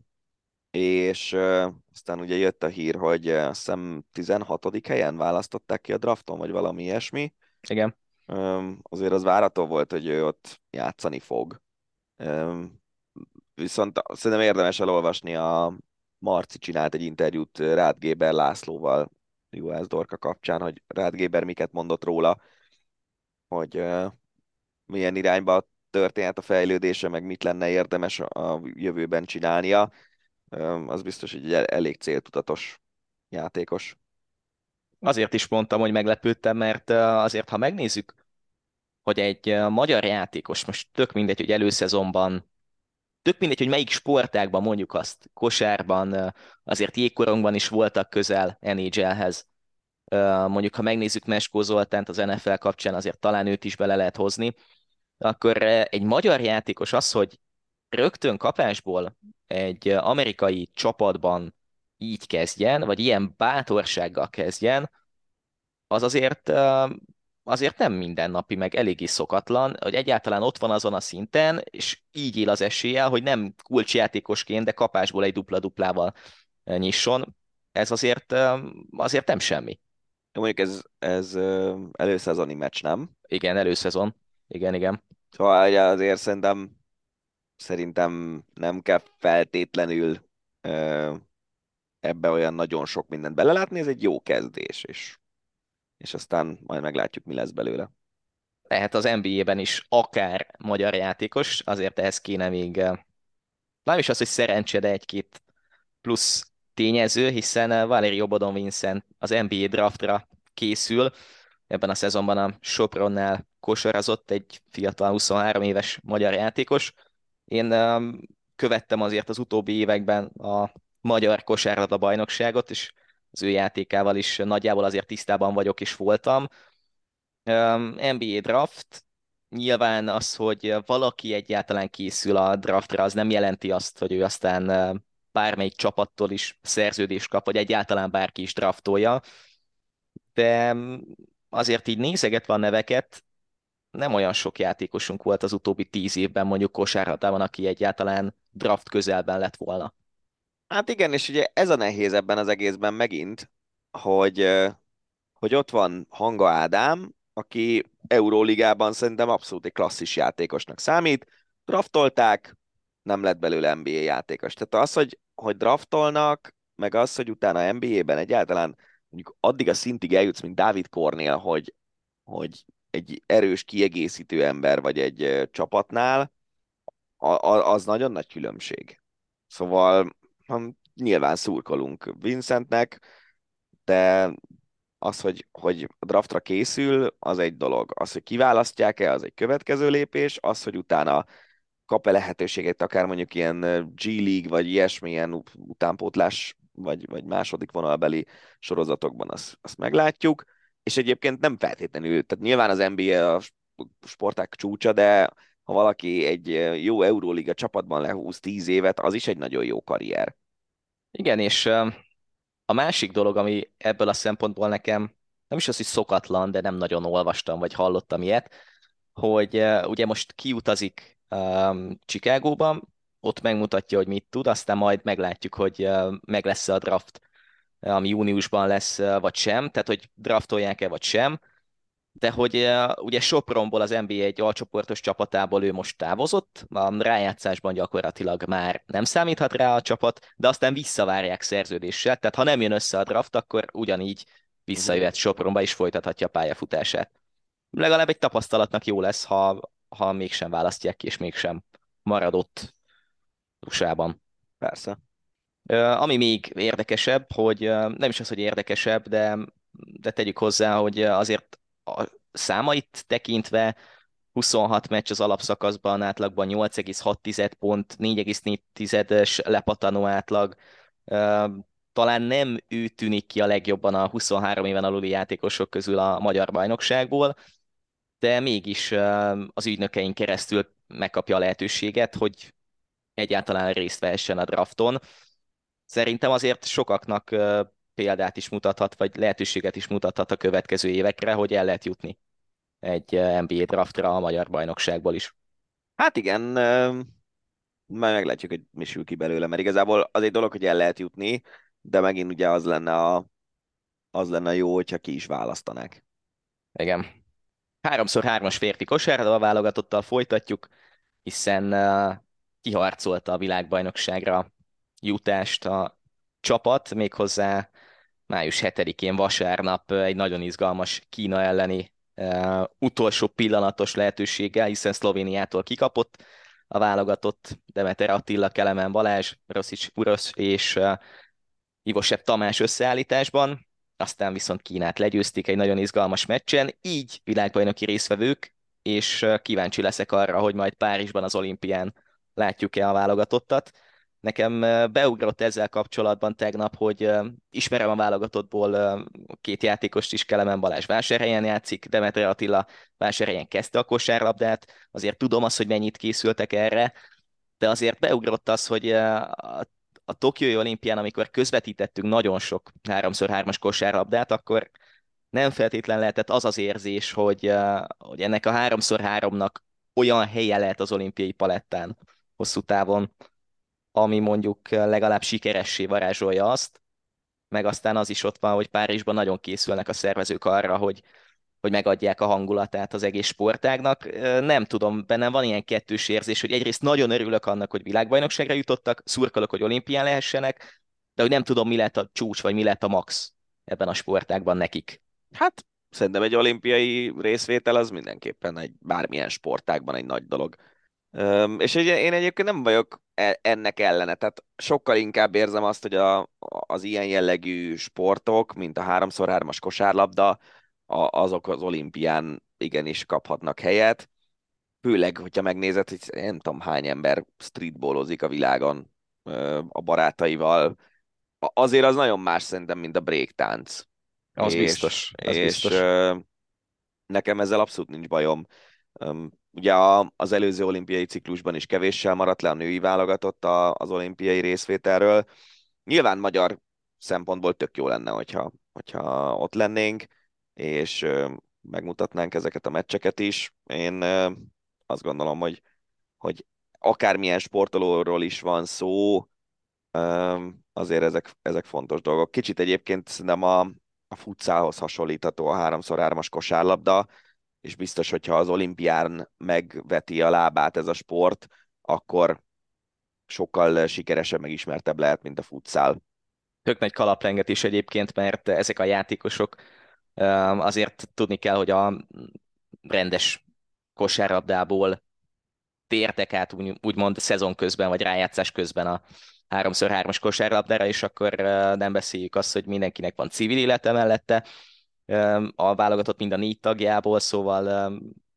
és uh, aztán ugye jött a hír, hogy uh, azt hiszem 16. helyen választották ki a drafton, vagy valami ilyesmi. Igen. Um, azért az várható volt, hogy ő ott játszani fog. Um, viszont szerintem érdemes elolvasni a Marci csinált egy interjút Rád Géber Lászlóval Juhász Dorka kapcsán, hogy Rád Géber miket mondott róla, hogy uh, milyen irányba történhet a fejlődése, meg mit lenne érdemes a jövőben csinálnia az biztos, hogy egy elég céltudatos játékos. Azért is mondtam, hogy meglepődtem, mert azért, ha megnézzük, hogy egy magyar játékos, most tök mindegy, hogy előszezonban, tök mindegy, hogy melyik sportágban mondjuk azt, kosárban, azért jégkorongban is voltak közel NHL-hez. Mondjuk, ha megnézzük Meskó Zoltánt az NFL kapcsán, azért talán őt is bele lehet hozni. Akkor egy magyar játékos az, hogy rögtön kapásból egy amerikai csapatban így kezdjen, vagy ilyen bátorsággal kezdjen, az azért azért nem mindennapi, meg eléggé szokatlan, hogy egyáltalán ott van azon a szinten, és így él az esélye, hogy nem kulcsjátékosként, de kapásból egy dupla-duplával nyisson. Ez azért, azért nem semmi. Mondjuk ez, ez előszezoni meccs, nem? Igen, előszezon. Igen, igen. Szóval azért szerintem szerintem nem kell feltétlenül ebbe olyan nagyon sok mindent belelátni, ez egy jó kezdés, és és aztán majd meglátjuk, mi lesz belőle. Lehet az NBA-ben is akár magyar játékos, azért ehhez kéne még nem is az, hogy szerencse, de egy-két plusz tényező, hiszen Valerio Bodon Vincent az NBA draftra készül, ebben a szezonban a Sopronnál kosarazott egy fiatal 23 éves magyar játékos. Én követtem azért az utóbbi években a magyar kosárlabda bajnokságot, és az ő játékával is nagyjából azért tisztában vagyok és voltam. NBA draft, nyilván az, hogy valaki egyáltalán készül a draftra, az nem jelenti azt, hogy ő aztán bármelyik csapattól is szerződést kap, vagy egyáltalán bárki is draftolja. De azért így nézegetve a neveket, nem olyan sok játékosunk volt az utóbbi tíz évben mondjuk kosárhatában, aki egyáltalán draft közelben lett volna. Hát igen, és ugye ez a nehéz ebben az egészben megint, hogy, hogy ott van Hanga Ádám, aki Euróligában szerintem abszolút egy klasszis játékosnak számít. Draftolták, nem lett belőle NBA játékos. Tehát az, hogy, hogy draftolnak, meg az, hogy utána NBA-ben egyáltalán mondjuk addig a szintig eljutsz, mint David Kornél, hogy, hogy egy erős kiegészítő ember vagy egy csapatnál, az nagyon nagy különbség. Szóval nyilván szurkolunk Vincentnek, de az, hogy, hogy a draftra készül, az egy dolog. Az, hogy kiválasztják-e, az egy következő lépés. Az, hogy utána kap-e lehetőséget akár mondjuk ilyen G-League, vagy ilyesmilyen utánpótlás, vagy, vagy második vonalbeli sorozatokban, azt, azt meglátjuk. És egyébként nem feltétlenül, tehát nyilván az NBA a sporták csúcsa, de ha valaki egy jó Euróliga csapatban lehúz tíz évet, az is egy nagyon jó karrier. Igen, és a másik dolog, ami ebből a szempontból nekem nem is az, hogy szokatlan, de nem nagyon olvastam, vagy hallottam ilyet, hogy ugye most kiutazik um, Chicagóba, ott megmutatja, hogy mit tud, aztán majd meglátjuk, hogy meg lesz a draft, ami júniusban lesz, vagy sem, tehát hogy draftolják-e, vagy sem de hogy ugye Sopronból az NBA egy alcsoportos csapatából ő most távozott, a rájátszásban gyakorlatilag már nem számíthat rá a csapat, de aztán visszavárják szerződéssel, tehát ha nem jön össze a draft, akkor ugyanígy visszajöhet Sopronba és folytathatja a pályafutását. Legalább egy tapasztalatnak jó lesz, ha, ha mégsem választják ki, és mégsem maradott USA-ban. Persze. Ami még érdekesebb, hogy nem is az, hogy érdekesebb, de, de tegyük hozzá, hogy azért a számait tekintve 26 meccs az alapszakaszban, átlagban 8,6 pont, 4,4-es lepatanó átlag. Talán nem ő tűnik ki a legjobban a 23 éven aluli játékosok közül a magyar bajnokságból, de mégis az ügynökeink keresztül megkapja a lehetőséget, hogy egyáltalán részt vehessen a drafton. Szerintem azért sokaknak példát is mutathat, vagy lehetőséget is mutathat a következő évekre, hogy el lehet jutni egy NBA draftra a magyar bajnokságból is. Hát igen, majd meglátjuk, hogy mi sül ki belőle, mert igazából az egy dolog, hogy el lehet jutni, de megint ugye az lenne a, az lenne jó, hogyha ki is választanák. Igen. Háromszor hármas férfi a válogatottal folytatjuk, hiszen kiharcolta a világbajnokságra jutást a csapat, méghozzá május 7-én vasárnap egy nagyon izgalmas Kína elleni uh, utolsó pillanatos lehetőséggel, hiszen Szlovéniától kikapott a válogatott Demeter Attila, Kelemen Balázs, Roszics Urosz és uh, Ivosebb Tamás összeállításban, aztán viszont Kínát legyőzték egy nagyon izgalmas meccsen, így világbajnoki részvevők, és kíváncsi leszek arra, hogy majd Párizsban az olimpián látjuk-e a válogatottat. Nekem beugrott ezzel kapcsolatban tegnap, hogy ismerem a válogatottból két játékost is, Kelemen Balázs vásárhelyen játszik, Demetre Attila vásárhelyen kezdte a kosárlabdát, azért tudom azt, hogy mennyit készültek erre, de azért beugrott az, hogy a, a Tokiói olimpián, amikor közvetítettünk nagyon sok 3x3-as kosárlabdát, akkor nem feltétlen lehetett az az érzés, hogy, hogy ennek a 3x3-nak olyan helye lehet az olimpiai palettán hosszú távon, ami mondjuk legalább sikeressé varázsolja azt, meg aztán az is ott van, hogy Párizsban nagyon készülnek a szervezők arra, hogy, hogy megadják a hangulatát az egész sportágnak. Nem tudom, bennem van ilyen kettős érzés, hogy egyrészt nagyon örülök annak, hogy világbajnokságra jutottak, szurkolok, hogy olimpián lehessenek, de hogy nem tudom, mi lett a csúcs, vagy mi lett a max ebben a sportágban nekik. Hát szerintem egy olimpiai részvétel az mindenképpen egy bármilyen sportágban egy nagy dolog. És én egyébként nem vagyok e, ennek ellene, tehát sokkal inkább érzem azt, hogy a, az ilyen jellegű sportok, mint a 3x3-as kosárlabda, a, azok az olimpián igenis kaphatnak helyet. Főleg, hogyha megnézed, hogy nem tudom hány ember streetballozik a világon a barátaival. Azért az nagyon más szerintem, mint a breaktánc. Az és, biztos. Az és biztos. nekem ezzel abszolút nincs bajom. Ugye az előző olimpiai ciklusban is kevéssel maradt le a női válogatott az olimpiai részvételről. Nyilván magyar szempontból tök jó lenne, hogyha, hogyha ott lennénk, és megmutatnánk ezeket a meccseket is. Én azt gondolom, hogy, hogy akármilyen sportolóról is van szó, azért ezek, ezek fontos dolgok. Kicsit egyébként nem a, a futszálhoz hasonlítható a 3x3-as kosárlabda, és biztos, hogyha az olimpián megveti a lábát ez a sport, akkor sokkal sikeresebb, meg ismertebb lehet, mint a futszál. Tök nagy kalaprenget is egyébként, mert ezek a játékosok azért tudni kell, hogy a rendes kosárlabdából tértek át úgy, úgymond szezon közben, vagy rájátszás közben a 3x3-as kosárlabdára, és akkor nem beszéljük azt, hogy mindenkinek van civil élete mellette, a válogatott mind a négy tagjából, szóval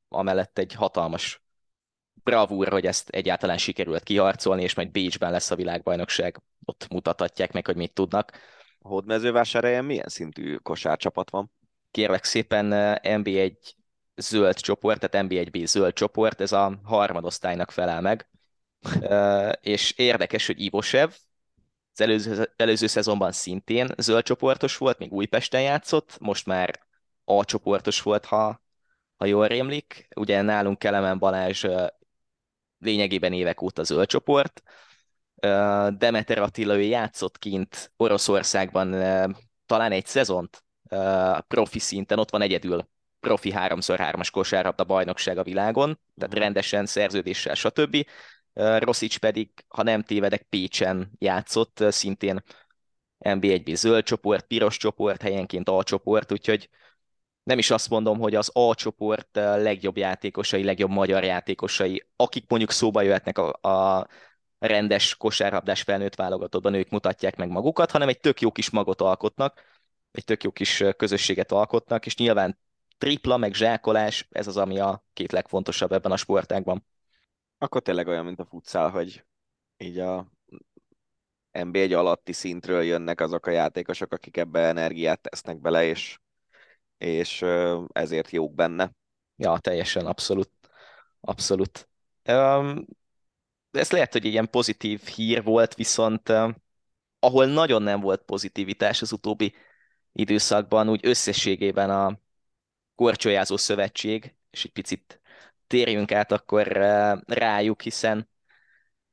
amellett egy hatalmas bravúr, hogy ezt egyáltalán sikerült kiharcolni, és majd Bécsben lesz a világbajnokság, ott mutathatják meg, hogy mit tudnak. A hódmezővásárhelyen milyen szintű kosárcsapat van? Kérlek szépen NB1 zöld csoport, tehát NB1B zöld csoport, ez a harmadosztálynak felel meg. és érdekes, hogy Ivosev, az előző, előző szezonban szintén zöld csoportos volt, még Újpesten játszott, most már A csoportos volt, ha, ha jól rémlik. Ugye nálunk Kelemen Balázs lényegében évek óta zöld csoport. Demeter Attila, ő játszott kint Oroszországban talán egy szezont profi szinten, ott van egyedül profi 3x3-as kosárlabda bajnokság a világon, tehát mhm. rendesen szerződéssel, stb. Roszics pedig, ha nem tévedek, Pécsen játszott, szintén NB1B zöld csoport, piros csoport, helyenként A csoport, úgyhogy nem is azt mondom, hogy az A csoport legjobb játékosai, legjobb magyar játékosai, akik mondjuk szóba jöhetnek a, a rendes kosárlabdás felnőtt válogatottban, ők mutatják meg magukat, hanem egy tök jó kis magot alkotnak, egy tök jó kis közösséget alkotnak, és nyilván tripla, meg zsákolás, ez az, ami a két legfontosabb ebben a sportágban. Akkor tényleg olyan, mint a futszál, hogy így a NB1 alatti szintről jönnek azok a játékosok, akik ebbe energiát tesznek bele, és, és ezért jók benne. Ja, teljesen, abszolút. Abszolút. Um, ez lehet, hogy egy ilyen pozitív hír volt, viszont ahol nagyon nem volt pozitivitás az utóbbi időszakban, úgy összességében a Korcsolyázó Szövetség, és egy picit térjünk át akkor eh, rájuk, hiszen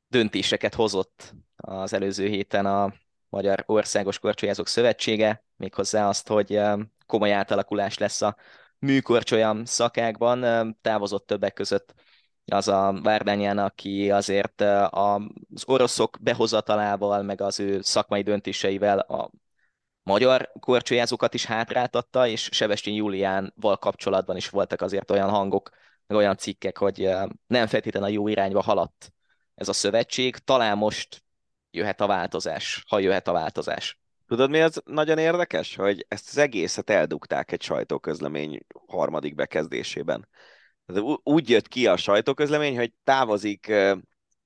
döntéseket hozott az előző héten a Magyar Országos Korcsolyázók Szövetsége, méghozzá azt, hogy eh, komoly átalakulás lesz a műkorcsolyam szakákban. Eh, távozott többek között az a Várdányán, aki azért az oroszok behozatalával, meg az ő szakmai döntéseivel a magyar korcsolyázókat is hátráltatta, és Sebestyén Juliánval kapcsolatban is voltak azért olyan hangok, meg olyan cikkek, hogy nem feltétlenül a jó irányba haladt ez a szövetség. Talán most jöhet a változás, ha jöhet a változás. Tudod, mi az nagyon érdekes? Hogy ezt az egészet eldugták egy sajtóközlemény harmadik bekezdésében. úgy jött ki a sajtóközlemény, hogy távozik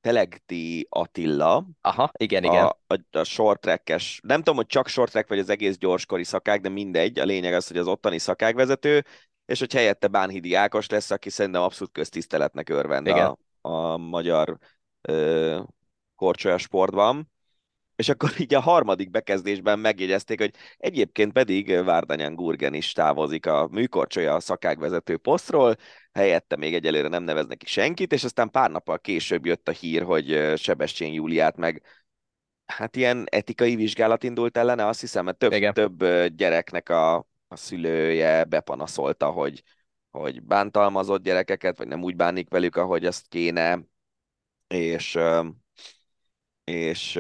Telegdi Attila. Aha, igen, igen. A, a, a short track-es, nem tudom, hogy csak short track vagy az egész gyorskori szakák, de mindegy. A lényeg az, hogy az ottani szakágvezető, és hogy helyette Bánhidi Ákos lesz, aki szerintem abszolút köztiszteletnek örvend a, a magyar ö, korcsolya sportban. És akkor így a harmadik bekezdésben megjegyezték, hogy egyébként pedig Várdanyán Gurgen is távozik a műkorcsolya szakágvezető posztról, helyette még egyelőre nem neveznek ki senkit, és aztán pár nappal később jött a hír, hogy Sebestyén Júliát meg hát ilyen etikai vizsgálat indult ellene, azt hiszem, mert több, több gyereknek a, a szülője bepanaszolta, hogy, hogy bántalmazott gyerekeket, vagy nem úgy bánik velük, ahogy azt kéne, és és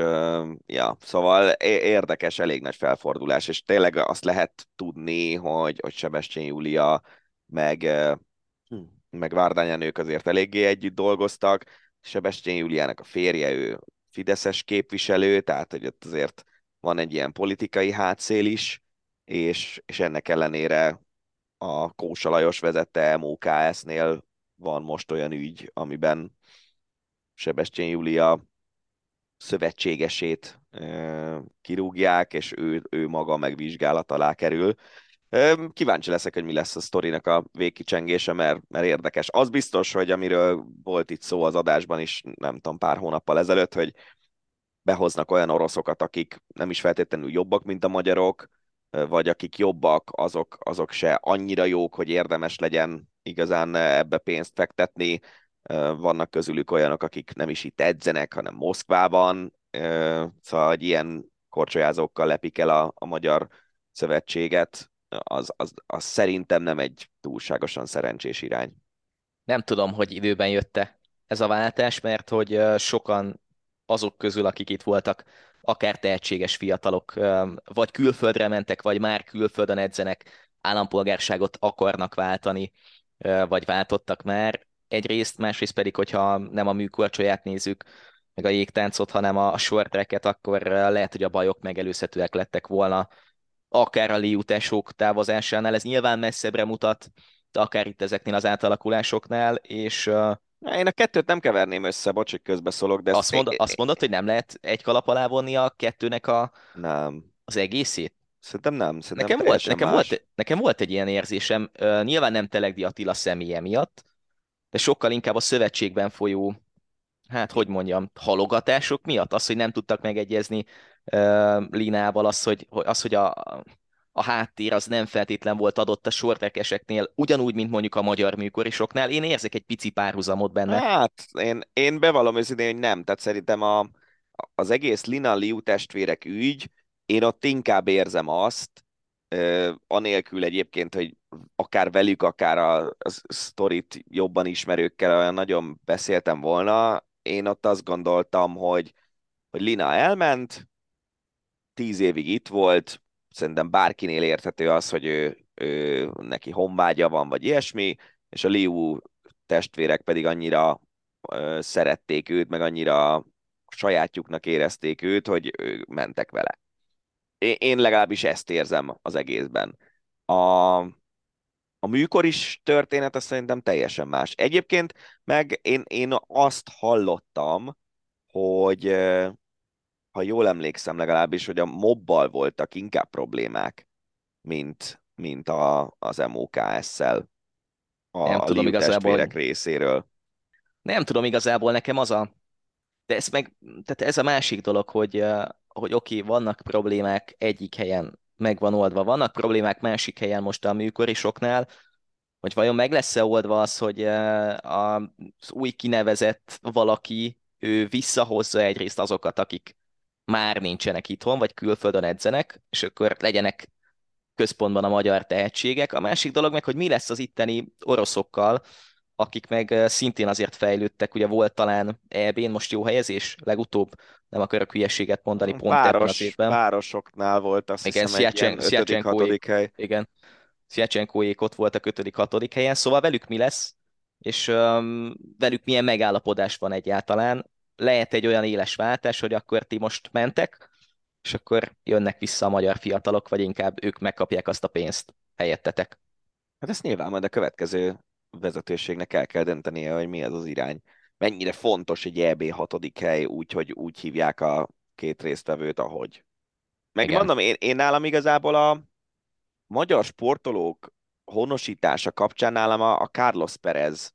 ja, szóval érdekes, elég nagy felfordulás, és tényleg azt lehet tudni, hogy, hogy Sebestyén Júlia meg, hm, meg Várdányán ők azért eléggé együtt dolgoztak, Sebestyén Júliának a férje, ő fideszes képviselő, tehát hogy ott azért van egy ilyen politikai hátszél is, és, és ennek ellenére a Kósa Lajos vezette MOKS-nél van most olyan ügy, amiben Sebestyén Júlia szövetségesét kirúgják, és ő, ő maga megvizsgálat alá kerül. Kíváncsi leszek, hogy mi lesz a sztorinak a végkicsengése, mert, mert érdekes. Az biztos, hogy amiről volt itt szó az adásban is, nem tudom, pár hónappal ezelőtt, hogy behoznak olyan oroszokat, akik nem is feltétlenül jobbak, mint a magyarok, vagy akik jobbak, azok, azok se annyira jók, hogy érdemes legyen igazán ebbe pénzt fektetni, vannak közülük olyanok, akik nem is itt edzenek, hanem Moszkvában, szóval hogy ilyen korcsolyázókkal lepik el a, a magyar szövetséget, az, az, az szerintem nem egy túlságosan szerencsés irány. Nem tudom, hogy időben jötte ez a váltás, mert hogy sokan azok közül, akik itt voltak, akár tehetséges fiatalok, vagy külföldre mentek, vagy már külföldön edzenek, állampolgárságot akarnak váltani, vagy váltottak már, egyrészt, másrészt pedig, hogyha nem a műkorcsolyát nézzük, meg a jégtáncot, hanem a short akkor lehet, hogy a bajok megelőzhetőek lettek volna, akár a liutások távozásánál, ez nyilván messzebbre mutat, de akár itt ezeknél az átalakulásoknál, és én a kettőt nem keverném össze, bocs, hogy közbeszólok, de... Azt, mond, azt mondod, hogy nem lehet egy kalap alá vonni a kettőnek a, nem. az egészét? Szerintem nem. Szerintem nekem, volt, nekem, volt, nekem volt egy ilyen érzésem, uh, nyilván nem Telegdi Attila személye miatt, de sokkal inkább a szövetségben folyó, hát hogy mondjam, halogatások miatt, az, hogy nem tudtak megegyezni uh, Linával, az, hogy, az, hogy a, a háttér az nem feltétlen volt adott a sortekeseknél, ugyanúgy, mint mondjuk a magyar műkorisoknál. Én érzek egy pici párhuzamot benne. Hát, én, én bevallom őszintén, hogy nem. Tehát szerintem a, az egész Lina Liu testvérek ügy, én ott inkább érzem azt, anélkül egyébként, hogy akár velük, akár a, a sztorit jobban ismerőkkel olyan nagyon beszéltem volna, én ott azt gondoltam, hogy, hogy Lina elment, tíz évig itt volt, szerintem bárkinél érthető az, hogy ő, ő neki honvágya van, vagy ilyesmi, és a Liu testvérek pedig annyira ö, szerették őt, meg annyira sajátjuknak érezték őt, hogy ő mentek vele én legalábbis ezt érzem az egészben. A, a műkor is történet, az szerintem teljesen más. Egyébként meg én, én azt hallottam, hogy ha jól emlékszem legalábbis, hogy a mobbal voltak inkább problémák, mint, mint a, az MOKS-szel a, nem tudom igazából részéről. Nem tudom igazából, nekem az a... De ez meg, tehát ez a másik dolog, hogy hogy oké, okay, vannak problémák egyik helyen meg van oldva, vannak problémák másik helyen most a műkorisoknál, hogy vajon meg lesz-e oldva az, hogy az új kinevezett valaki, ő visszahozza egyrészt azokat, akik már nincsenek itthon, vagy külföldön edzenek, és akkor legyenek központban a magyar tehetségek. A másik dolog meg, hogy mi lesz az itteni oroszokkal, akik meg szintén azért fejlődtek, ugye volt talán EB-n most jó helyezés, legutóbb nem akarok hülyeséget mondani pont Város, ebben az évben. Városoknál volt azt igen, hiszem egy ilyen ötödik, hatodik hely. Igen, Sziacsenkóék ott voltak ötödik, hatodik helyen, szóval velük mi lesz, és um, velük milyen megállapodás van egyáltalán. Lehet egy olyan éles váltás, hogy akkor ti most mentek, és akkor jönnek vissza a magyar fiatalok, vagy inkább ők megkapják azt a pénzt helyettetek. Hát ezt nyilván majd a következő vezetőségnek el kell döntenie, hogy mi ez az irány. Mennyire fontos egy EB hatodik hely, úgy, hogy úgy hívják a két résztvevőt, ahogy. Meg Igen. mondom, én, én nálam igazából a magyar sportolók honosítása kapcsán nálam a, a Carlos Perez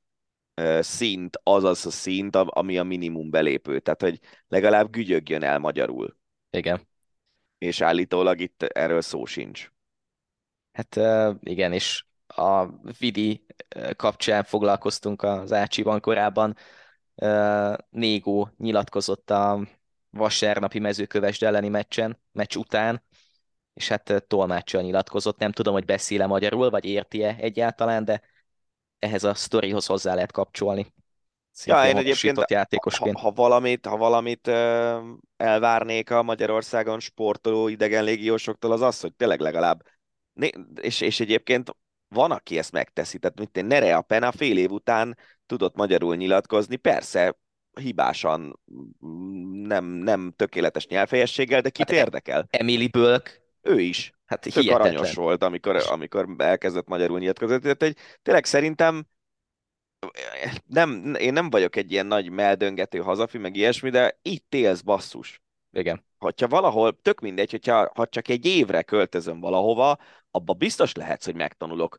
szint az az a szint, ami a minimum belépő. Tehát, hogy legalább gügyögjön el magyarul. Igen. És állítólag itt erről szó sincs. Hát igen, és a Vidi kapcsán foglalkoztunk az Ácsiban korábban. Négó nyilatkozott a vasárnapi mezőkövesd elleni meccsen, meccs után, és hát tolmáccsal nyilatkozott. Nem tudom, hogy beszéle magyarul, vagy érti-e egyáltalán, de ehhez a sztorihoz hozzá lehet kapcsolni. Szintén ja, én egyébként, játékosként. Ha, ha valamit, ha valamit uh, elvárnék a Magyarországon sportoló idegen légiósoktól, az az, hogy tényleg legalább, és, és egyébként van, aki ezt megteszi, tehát mint én Nerea Pena fél év után tudott magyarul nyilatkozni, persze hibásan, nem, nem tökéletes nyelvfejességgel, de kit hát érdekel? Emily Bölk. Ő is. Hát Tök hihetetlen. aranyos volt, amikor, amikor elkezdett magyarul nyilatkozni. Tehát egy, tényleg szerintem nem, én nem vagyok egy ilyen nagy meldöngető hazafi, meg ilyesmi, de itt élsz basszus. Igen. Hogyha valahol, tök mindegy, hogyha ha csak egy évre költözöm valahova, abba biztos lehetsz, hogy megtanulok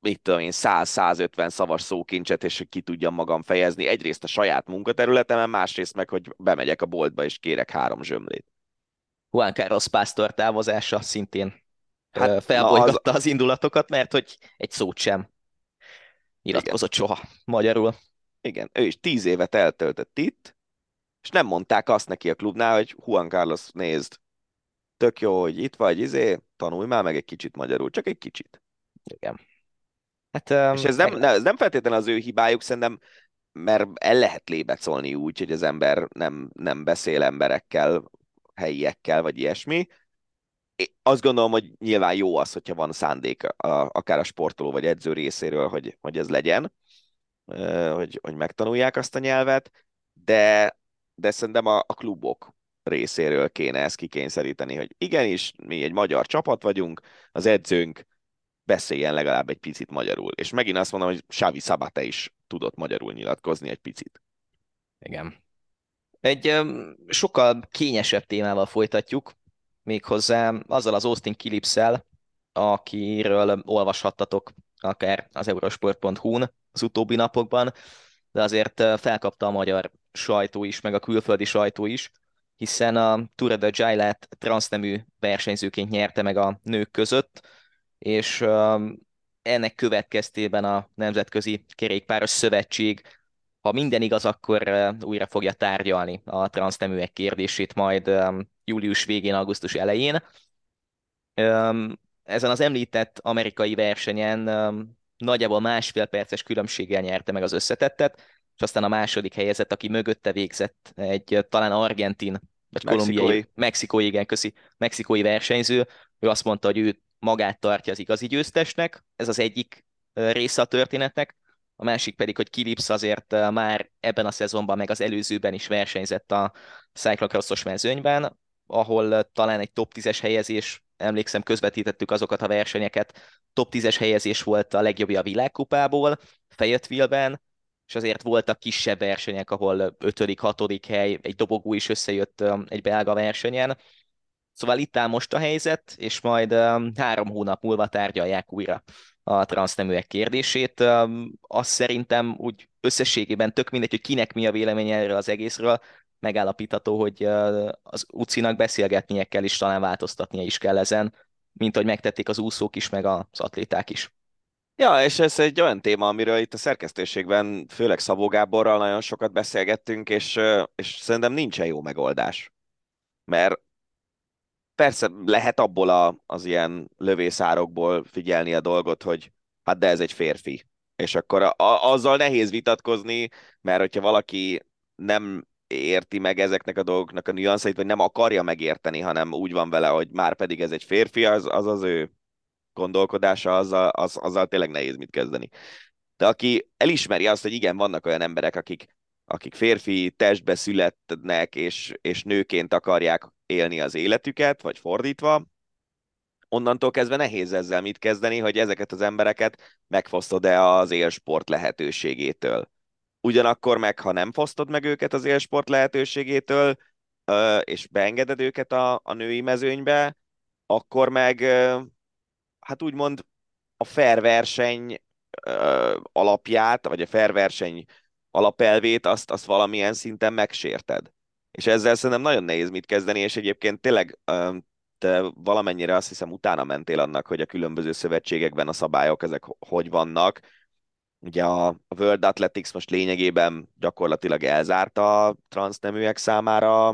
mit tudom én, 100-150 szavas szókincset, és hogy ki tudjam magam fejezni. Egyrészt a saját munkaterületemen, másrészt meg, hogy bemegyek a boltba, és kérek három zsömlét. Juan Carlos Pásztor távozása szintén hát, felbolygatta az... az indulatokat, mert hogy egy szót sem nyilatkozott soha magyarul. Igen, ő is tíz évet eltöltött itt, és nem mondták azt neki a klubnál, hogy Juan Carlos nézd, tök jó, hogy itt vagy, izé, tanulj már meg egy kicsit magyarul, csak egy kicsit. Igen. Hát, um, és ez nem, ne, ez nem feltétlenül az ő hibájuk, szerintem, mert el lehet lébecolni úgy, hogy az ember nem, nem beszél emberekkel, helyiekkel, vagy ilyesmi. Azt gondolom, hogy nyilván jó az, hogyha van szándék a, akár a sportoló vagy edző részéről, hogy, hogy ez legyen, hogy, hogy megtanulják azt a nyelvet, de, de szerintem a, a klubok részéről kéne ezt kikényszeríteni, hogy igenis, mi egy magyar csapat vagyunk, az edzőnk beszéljen legalább egy picit magyarul. És megint azt mondom, hogy Xavi Szabate is tudott magyarul nyilatkozni egy picit. Igen. Egy um, sokkal kényesebb témával folytatjuk, méghozzá azzal az Austin Kilipszel, akiről olvashattatok akár az eurosport.hu-n az utóbbi napokban, de azért felkapta a magyar sajtó is, meg a külföldi sajtó is, hiszen a Tour de Jailat transznemű versenyzőként nyerte meg a nők között, és ennek következtében a Nemzetközi Kerékpáros Szövetség, ha minden igaz, akkor újra fogja tárgyalni a transzneműek kérdését majd július végén, augusztus elején. Ezen az említett amerikai versenyen nagyjából másfél perces különbséggel nyerte meg az összetettet, és aztán a második helyezett, aki mögötte végzett egy talán argentin, vagy mexikói. kolumbiai, mexikói, igen, köszi, mexikói versenyző, ő azt mondta, hogy ő magát tartja az igazi győztesnek, ez az egyik része a történetnek, a másik pedig, hogy Kilips azért már ebben a szezonban, meg az előzőben is versenyzett a cyclocrossos mezőnyben, ahol talán egy top 10-es helyezés, emlékszem, közvetítettük azokat a versenyeket, top 10-es helyezés volt a legjobbja a világkupából, Fayetteville-ben, és azért voltak kisebb versenyek, ahol 5.-6. hely, egy dobogó is összejött egy belga versenyen, Szóval itt áll most a helyzet, és majd három hónap múlva tárgyalják újra a transzneműek kérdését. Azt szerintem úgy összességében tök mindegy, hogy kinek mi a véleménye erről az egészről, megállapítható, hogy az UCI-nak beszélgetnie kell, és talán változtatnia is kell ezen, mint hogy megtették az úszók is, meg az atléták is. Ja, és ez egy olyan téma, amiről itt a szerkesztőségben, főleg Szabó Gáborral nagyon sokat beszélgettünk, és, és szerintem nincsen jó megoldás. Mert persze lehet abból a, az ilyen lövészárokból figyelni a dolgot, hogy hát de ez egy férfi. És akkor a, a, azzal nehéz vitatkozni, mert hogyha valaki nem érti meg ezeknek a dolgoknak a nüanszait, vagy nem akarja megérteni, hanem úgy van vele, hogy már pedig ez egy férfi, az az, az ő gondolkodása, azzal, az, azzal tényleg nehéz mit kezdeni. De aki elismeri azt, hogy igen, vannak olyan emberek, akik, akik férfi testbe születnek, és, és nőként akarják élni az életüket, vagy fordítva, onnantól kezdve nehéz ezzel mit kezdeni, hogy ezeket az embereket megfosztod-e az élsport lehetőségétől. Ugyanakkor meg, ha nem fosztod meg őket az élsport lehetőségétől, és beengeded őket a, a női mezőnybe, akkor meg hát úgymond a fair verseny alapját, vagy a fair verseny alapelvét, azt, azt valamilyen szinten megsérted. És ezzel szerintem nagyon nehéz mit kezdeni, és egyébként tényleg te valamennyire azt hiszem utána mentél annak, hogy a különböző szövetségekben a szabályok ezek hogy vannak. Ugye a World Athletics most lényegében gyakorlatilag elzárta a transzneműek számára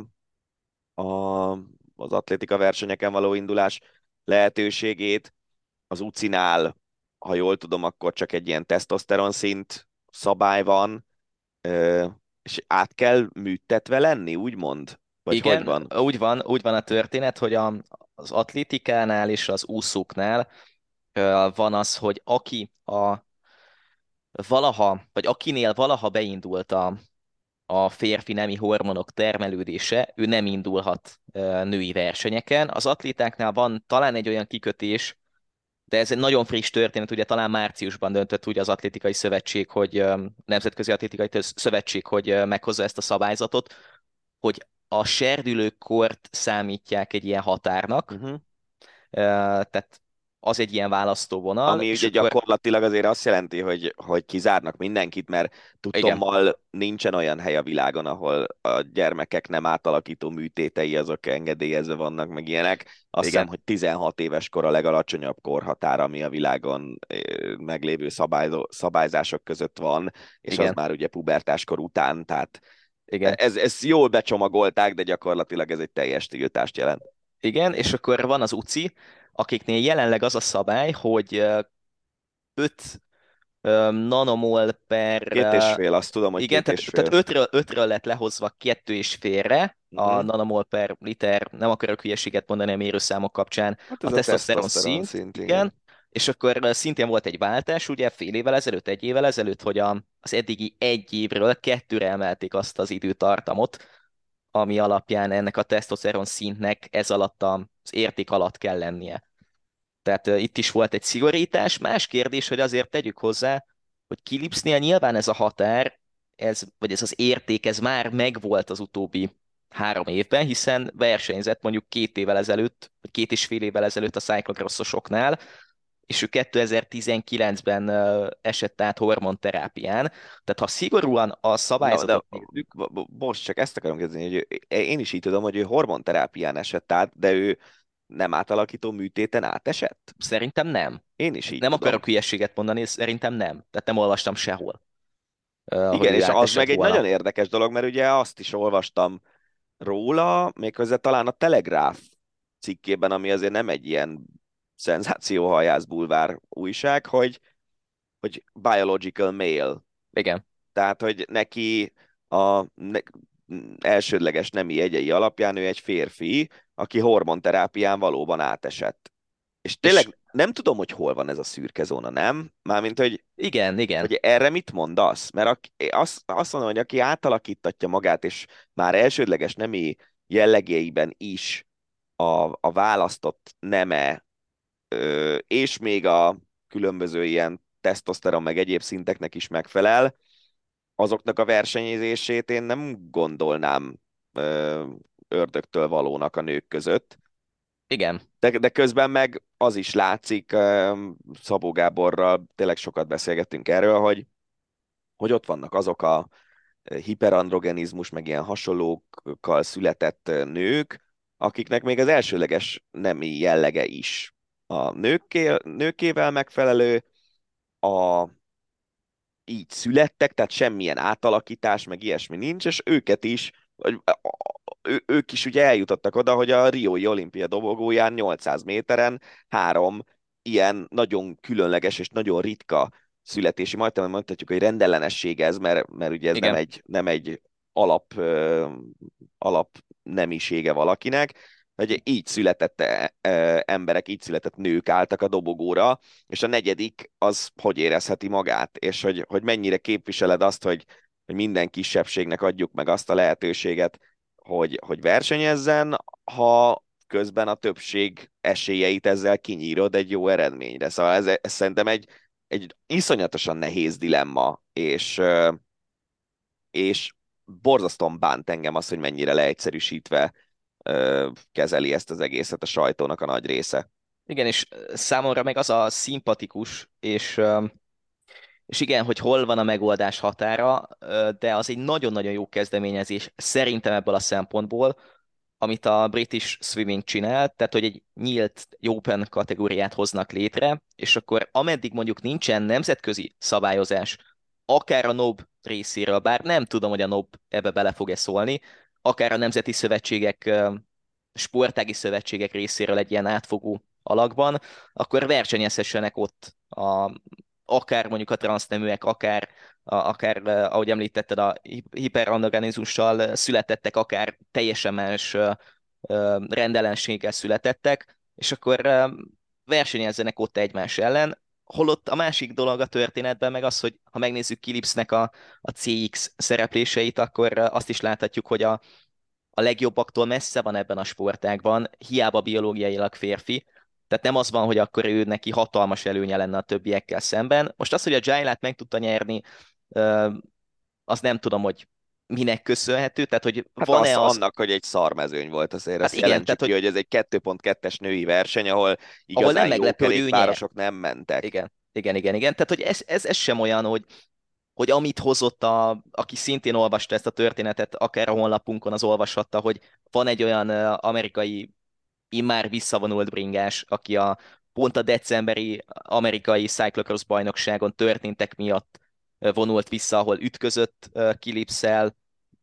a, az atlétika versenyeken való indulás lehetőségét. Az UCI-nál, ha jól tudom, akkor csak egy ilyen tesztoszteron szint szabály van, és át kell műtetve lenni, úgymond? Vagy Igen, hogy van? Úgy, van, úgy van a történet, hogy a, az atlétikánál és az úszóknál van az, hogy aki a valaha, vagy akinél valaha beindult a, a férfi nemi hormonok termelődése, ő nem indulhat női versenyeken. Az atlétáknál van talán egy olyan kikötés, de ez egy nagyon friss történet, ugye talán márciusban döntött ugye az atlétikai szövetség, hogy Nemzetközi Atlétikai Szövetség, hogy meghozza ezt a szabályzatot, hogy a serdülőkort számítják egy ilyen határnak, uh-huh. tehát az egy ilyen választóvonal. Ami ugye gyakorlatilag azért azt jelenti, hogy, hogy kizárnak mindenkit, mert tudtommal nincsen olyan hely a világon, ahol a gyermekek nem átalakító műtétei azok engedélyezve vannak, meg ilyenek. Azt Igen. hiszem, hogy 16 éves kor a legalacsonyabb korhatár, ami a világon meglévő szabályzó, szabályzások között van, és Igen. az már ugye pubertáskor után, tehát igen. Ez, ez jól becsomagolták, de gyakorlatilag ez egy teljes tiltást jelent. Igen, és akkor van az UCI, akiknél jelenleg az a szabály, hogy 5 nanomol per... Két és fél, azt tudom, hogy Igen, két tehát, tehát ötről, ötről lett lehozva kettő és félre uh-huh. a mhm. nanomol per liter, nem akarok hülyeséget mondani a mérőszámok kapcsán, hát a tesztoszteron szint, szint, igen. igen. És akkor szintén volt egy váltás, ugye fél évvel ezelőtt, egy évvel ezelőtt, hogy a, az eddigi egy évről kettőre emelték azt az időtartamot, ami alapján ennek a tesztoszteron szintnek ez alatt az érték alatt kell lennie. Tehát itt is volt egy szigorítás. Más kérdés, hogy azért tegyük hozzá, hogy Kilipsnél nyilván ez a határ, ez, vagy ez az érték, ez már megvolt az utóbbi három évben, hiszen versenyzett mondjuk két évvel ezelőtt, vagy két és fél évvel ezelőtt a cyclocrossosoknál, és ő 2019-ben esett át hormonterápián. Tehát ha szigorúan a szabályzatot no, nézzük... Most csak ezt akarom kezdeni, hogy én is így tudom, hogy ő hormonterápián esett át, de ő nem átalakító műtéten átesett? Szerintem nem. Én is így Nem tudom. akarok hülyeséget mondani, szerintem nem. Tehát nem olvastam sehol. Uh, Igen, és az meg volna. egy nagyon érdekes dolog, mert ugye azt is olvastam róla, méghozzá talán a Telegráf cikkében, ami azért nem egy ilyen szenzációhajász bulvár újság, hogy, hogy biological male. Igen. Tehát, hogy neki a ne, elsődleges nemi jegyei alapján ő egy férfi, aki hormonterápián valóban átesett. És tényleg és... nem tudom, hogy hol van ez a szürke zóna, nem? Mármint, hogy... Igen, igen. Hogy erre mit mondasz? Mert aki, azt, azt mondom, hogy aki átalakítatja magát, és már elsődleges nemi jellegeiben is a, a választott neme és még a különböző ilyen tesztoszteron meg egyéb szinteknek is megfelel, azoknak a versenyzését én nem gondolnám ördögtől valónak a nők között. Igen. De, de közben meg az is látszik, Szabó Gáborral tényleg sokat beszélgettünk erről, hogy, hogy ott vannak azok a hiperandrogenizmus, meg ilyen hasonlókkal született nők, akiknek még az elsőleges nemi jellege is a nőké, nőkével megfelelő, a így születtek, tehát semmilyen átalakítás, meg ilyesmi nincs, és őket is, vagy ő, ők is ugye eljutottak oda, hogy a Riói olimpia dobogóján 800 méteren három ilyen nagyon különleges és nagyon ritka születési, majd mondhatjuk, hogy rendellenesség ez, mert, mert ugye ez nem egy, nem egy alap, alap nemisége valakinek, hogy így született e, e, emberek, így született nők álltak a dobogóra, és a negyedik az hogy érezheti magát, és hogy, hogy mennyire képviseled azt, hogy, hogy minden kisebbségnek adjuk meg azt a lehetőséget, hogy, hogy versenyezzen, ha közben a többség esélyeit ezzel kinyírod egy jó eredményre. Szóval ez, ez szerintem egy, egy iszonyatosan nehéz dilemma, és, és borzasztóan bánt engem az, hogy mennyire leegyszerűsítve kezeli ezt az egészet a sajtónak a nagy része. Igen, és számomra meg az a szimpatikus, és, és igen, hogy hol van a megoldás határa, de az egy nagyon-nagyon jó kezdeményezés szerintem ebből a szempontból, amit a British Swimming csinál, tehát hogy egy nyílt Open kategóriát hoznak létre, és akkor ameddig mondjuk nincsen nemzetközi szabályozás, akár a NOB részéről, bár nem tudom, hogy a NOB ebbe bele fog-e szólni, akár a nemzeti szövetségek, sportági szövetségek részéről egy ilyen átfogó alakban, akkor versenyezhessenek ott a, akár mondjuk a transzneműek, akár, a, akár ahogy említetted, a hiperorganizmussal születettek, akár teljesen más rendellenséggel születettek, és akkor versenyezzenek ott egymás ellen, holott a másik dolog a történetben meg az, hogy ha megnézzük Kilipsnek a, a CX szerepléseit, akkor azt is láthatjuk, hogy a, a legjobbaktól messze van ebben a sportágban, hiába biológiailag férfi, tehát nem az van, hogy akkor ő neki hatalmas előnye lenne a többiekkel szemben. Most az, hogy a Jailát meg tudta nyerni, az nem tudom, hogy minek köszönhető, tehát hogy hát van-e az, az... annak, hogy egy szarmezőny volt azért, hát igen, tehát, ki, hogy... hogy ez egy 2.2-es női verseny, ahol igazán ahol nem meglepő, jó párosok nem mentek. Igen, igen, igen, igen. Tehát, hogy ez, ez, ez sem olyan, hogy, hogy amit hozott, a, aki szintén olvasta ezt a történetet, akár a honlapunkon az olvashatta, hogy van egy olyan amerikai immár visszavonult bringás, aki a pont a decemberi amerikai cyclocross bajnokságon történtek miatt vonult vissza, ahol ütközött Kilipszel,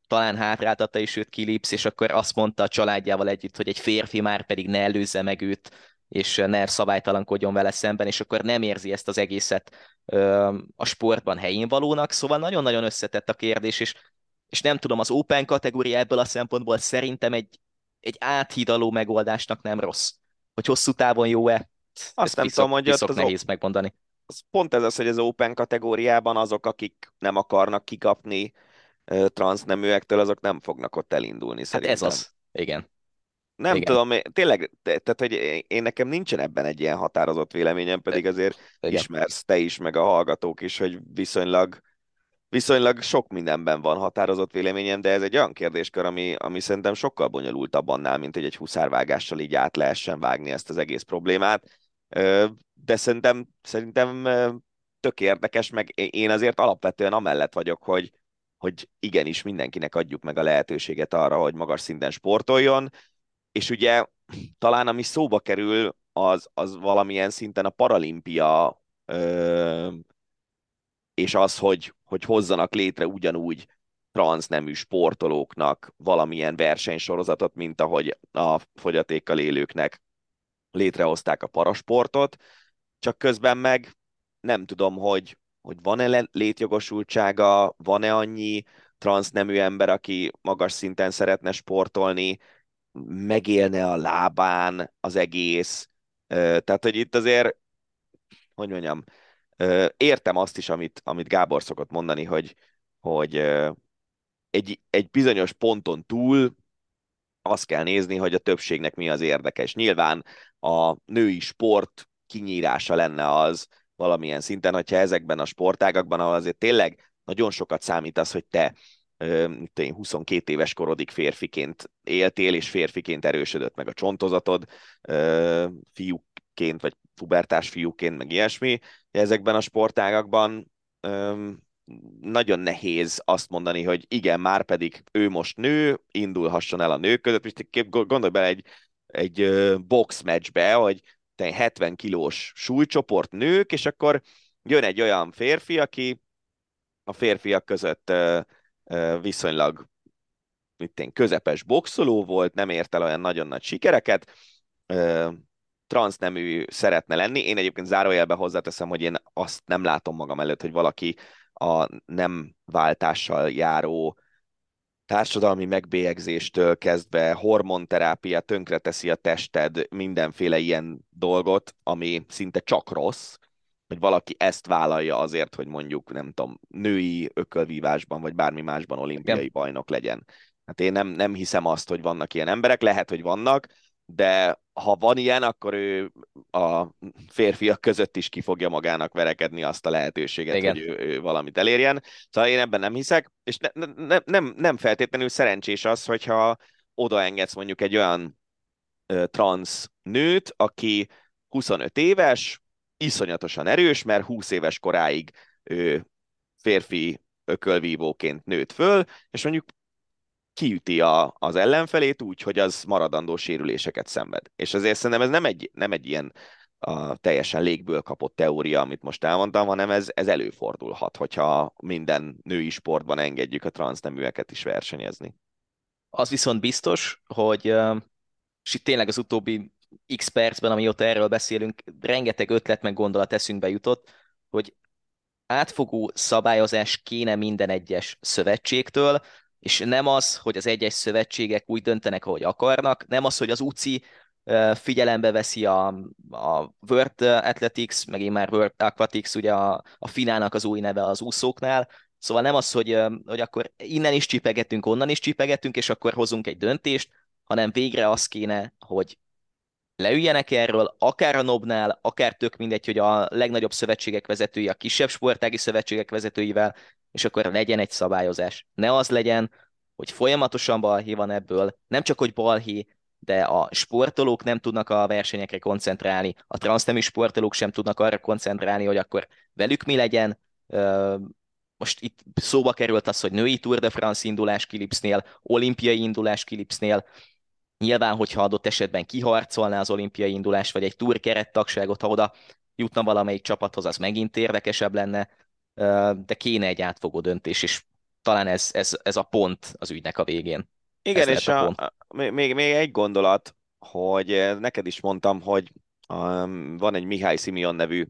talán hátráltatta is őt Kilipsz, és akkor azt mondta a családjával együtt, hogy egy férfi már pedig ne előzze meg őt, és ne szabálytalankodjon vele szemben, és akkor nem érzi ezt az egészet a sportban helyén valónak, szóval nagyon-nagyon összetett a kérdés, és, és nem tudom, az Open kategória ebből a szempontból szerintem egy, egy áthidaló megoldásnak nem rossz. Hogy hosszú távon jó-e, azt nem tudom, hogy ott az nehéz megmondani az pont ez az, hogy az Open kategóriában azok, akik nem akarnak kikapni transzneműektől, azok nem fognak ott elindulni hát szerintem. ez az, igen. Nem igen. tudom, tényleg, tehát hogy én nekem nincsen ebben egy ilyen határozott véleményem, pedig azért igen. ismersz te is, meg a hallgatók is, hogy viszonylag viszonylag sok mindenben van határozott véleményem, de ez egy olyan kérdéskör, ami, ami szerintem sokkal bonyolultabb annál, mint hogy egy huszárvágással így át lehessen vágni ezt az egész problémát. De szerintem, szerintem tök érdekes, meg én azért alapvetően amellett vagyok, hogy, hogy igenis mindenkinek adjuk meg a lehetőséget arra, hogy magas szinten sportoljon, és ugye talán ami szóba kerül, az, az valamilyen szinten a paralimpia, ö, és az, hogy, hogy hozzanak létre ugyanúgy transznemű sportolóknak valamilyen versenysorozatot, mint ahogy a fogyatékkal élőknek létrehozták a parasportot, csak közben meg nem tudom, hogy, hogy van-e létjogosultsága, van-e annyi transznemű ember, aki magas szinten szeretne sportolni, megélne a lábán az egész. Tehát, hogy itt azért, hogy mondjam, értem azt is, amit, amit Gábor szokott mondani, hogy, hogy egy, egy bizonyos ponton túl azt kell nézni, hogy a többségnek mi az érdekes. Nyilván a női sport kinyírása lenne az valamilyen szinten, hogyha ezekben a sportágakban, ahol azért tényleg nagyon sokat számít az, hogy te én 22 éves korodig férfiként éltél, és férfiként erősödött meg a csontozatod, fiúként, vagy pubertás fiúként, meg ilyesmi. Ezekben a sportágakban nagyon nehéz azt mondani, hogy igen, már pedig ő most nő, indulhasson el a nők között, és gondolj bele egy, egy box matchbe, hogy te 70 kilós súlycsoport nők, és akkor jön egy olyan férfi, aki a férfiak között viszonylag mit én, közepes boxoló volt, nem ért el olyan nagyon nagy sikereket, transznemű szeretne lenni. Én egyébként zárójelbe hozzáteszem, hogy én azt nem látom magam előtt, hogy valaki a nem váltással járó társadalmi megbélyegzéstől kezdve hormonterápia tönkreteszi a tested, mindenféle ilyen dolgot, ami szinte csak rossz, hogy valaki ezt vállalja azért, hogy mondjuk, nem tudom, női ökölvívásban, vagy bármi másban olimpiai Igen. bajnok legyen. Hát én nem, nem hiszem azt, hogy vannak ilyen emberek, lehet, hogy vannak, de ha van ilyen, akkor ő a férfiak között is ki fogja magának verekedni azt a lehetőséget, Igen. hogy ő, ő valamit elérjen. Szóval én ebben nem hiszek, és ne, ne, nem, nem feltétlenül szerencsés az, hogyha odaengedsz mondjuk egy olyan ö, trans nőt, aki 25 éves, iszonyatosan erős, mert 20 éves koráig ő férfi ökölvívóként nőtt föl, és mondjuk kiüti a, az ellenfelét úgy, hogy az maradandó sérüléseket szenved. És azért szerintem ez nem egy, nem egy ilyen a teljesen légből kapott teória, amit most elmondtam, hanem ez, ez előfordulhat, hogyha minden női sportban engedjük a transzneműeket is versenyezni. Az viszont biztos, hogy és itt tényleg az utóbbi x percben, amióta erről beszélünk, rengeteg ötlet meg gondolat eszünkbe jutott, hogy átfogó szabályozás kéne minden egyes szövetségtől, és nem az, hogy az egyes szövetségek úgy döntenek, ahogy akarnak, nem az, hogy az UCI figyelembe veszi a, a World Athletics, meg én már World Aquatics, ugye a, a finálnak az új neve az úszóknál, szóval nem az, hogy, hogy akkor innen is csipegetünk, onnan is csipegetünk, és akkor hozunk egy döntést, hanem végre az kéne, hogy leüljenek erről, akár a Nobnál, akár tök mindegy, hogy a legnagyobb szövetségek vezetői, a kisebb sportági szövetségek vezetőivel, és akkor legyen egy szabályozás. Ne az legyen, hogy folyamatosan balhé van ebből, nem csak, hogy balhé, de a sportolók nem tudnak a versenyekre koncentrálni, a transznemű sportolók sem tudnak arra koncentrálni, hogy akkor velük mi legyen. Most itt szóba került az, hogy női Tour de France indulás Kilipsnél, olimpiai indulás Kilipsnél, Nyilván, hogyha adott esetben kiharcolná az olimpiai indulás, vagy egy túr kerettagságot, ha oda jutna valamelyik csapathoz, az megint érdekesebb lenne, de kéne egy átfogó döntés, és talán ez, ez, ez a pont az ügynek a végén. Igen, ez és a, a, még, még egy gondolat, hogy neked is mondtam, hogy um, van egy Mihály Simeon nevű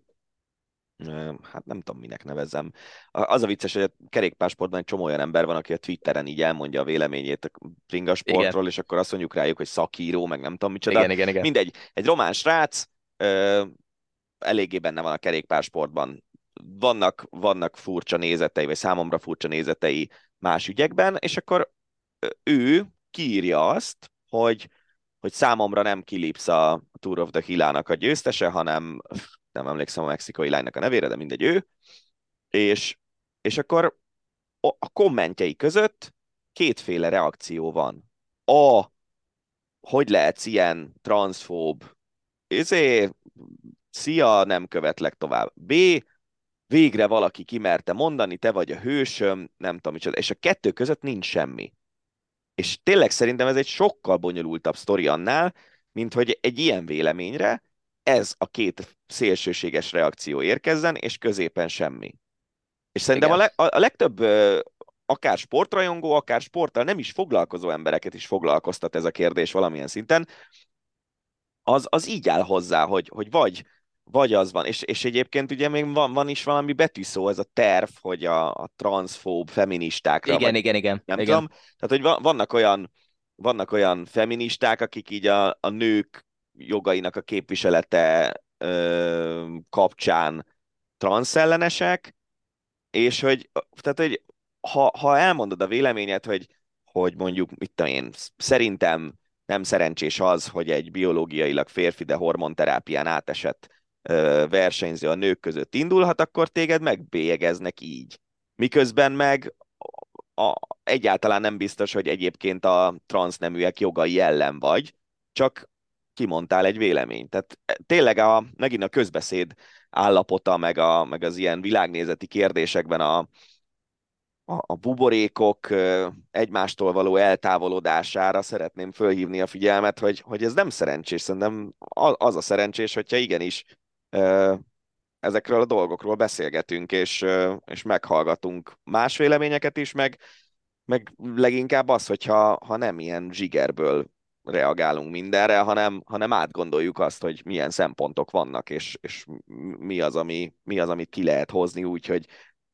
hát nem tudom, minek nevezem. Az a vicces, hogy a kerékpársportban egy csomó olyan ember van, aki a Twitteren így elmondja a véleményét a bringasportról, igen. és akkor azt mondjuk rájuk, hogy szakíró, meg nem tudom micsoda. Igen, igen, igen. Mindegy, egy román srác, ö, eléggé benne van a kerékpársportban. Vannak, vannak furcsa nézetei, vagy számomra furcsa nézetei más ügyekben, és akkor ő kiírja azt, hogy hogy számomra nem kilipsz a Tour of the Hill-ának a győztese, hanem nem emlékszem a mexikai lánynak a nevére, de mindegy ő, és, és akkor a kommentjei között kétféle reakció van. A, hogy lehetsz ilyen transzfób, izé, szia, nem követlek tovább. B, végre valaki kimerte mondani, te vagy a hősöm, nem tudom micsoda, és a kettő között nincs semmi. És tényleg szerintem ez egy sokkal bonyolultabb sztori annál, mint hogy egy ilyen véleményre ez a két szélsőséges reakció érkezzen, és középen semmi. És szerintem a, leg, a legtöbb akár sportrajongó, akár sporttal nem is foglalkozó embereket is foglalkoztat ez a kérdés valamilyen szinten, az, az így áll hozzá, hogy, hogy vagy, vagy az van, és, és egyébként ugye még van, van is valami betűszó, ez a terv, hogy a, a transzfób feministákra. Igen, vagy, igen, igen. Nem igen. tudom. Tehát, hogy vannak olyan, vannak olyan feministák, akik így a, a nők jogainak a képviselete kapcsán transzellenesek, és hogy, tehát, hogy ha, ha elmondod a véleményet, hogy, hogy mondjuk, mit tudom én, szerintem nem szerencsés az, hogy egy biológiailag férfi, de hormonterápián átesett ö, versenyző a nők között indulhat, akkor téged megbélyegeznek így. Miközben meg a, egyáltalán nem biztos, hogy egyébként a transzneműek jogai ellen vagy, csak kimondtál egy véleményt. Tehát e, tényleg a, megint a közbeszéd állapota, meg, a, meg az ilyen világnézeti kérdésekben a, a, a buborékok egymástól való eltávolodására szeretném fölhívni a figyelmet, hogy, hogy ez nem szerencsés, szerintem az a szerencsés, hogyha igenis ezekről a dolgokról beszélgetünk, és, és meghallgatunk más véleményeket is, meg, meg leginkább az, hogyha ha nem ilyen zsigerből reagálunk mindenre, hanem, hanem átgondoljuk azt, hogy milyen szempontok vannak, és, és mi, az, ami, mi az, amit ki lehet hozni úgy, hogy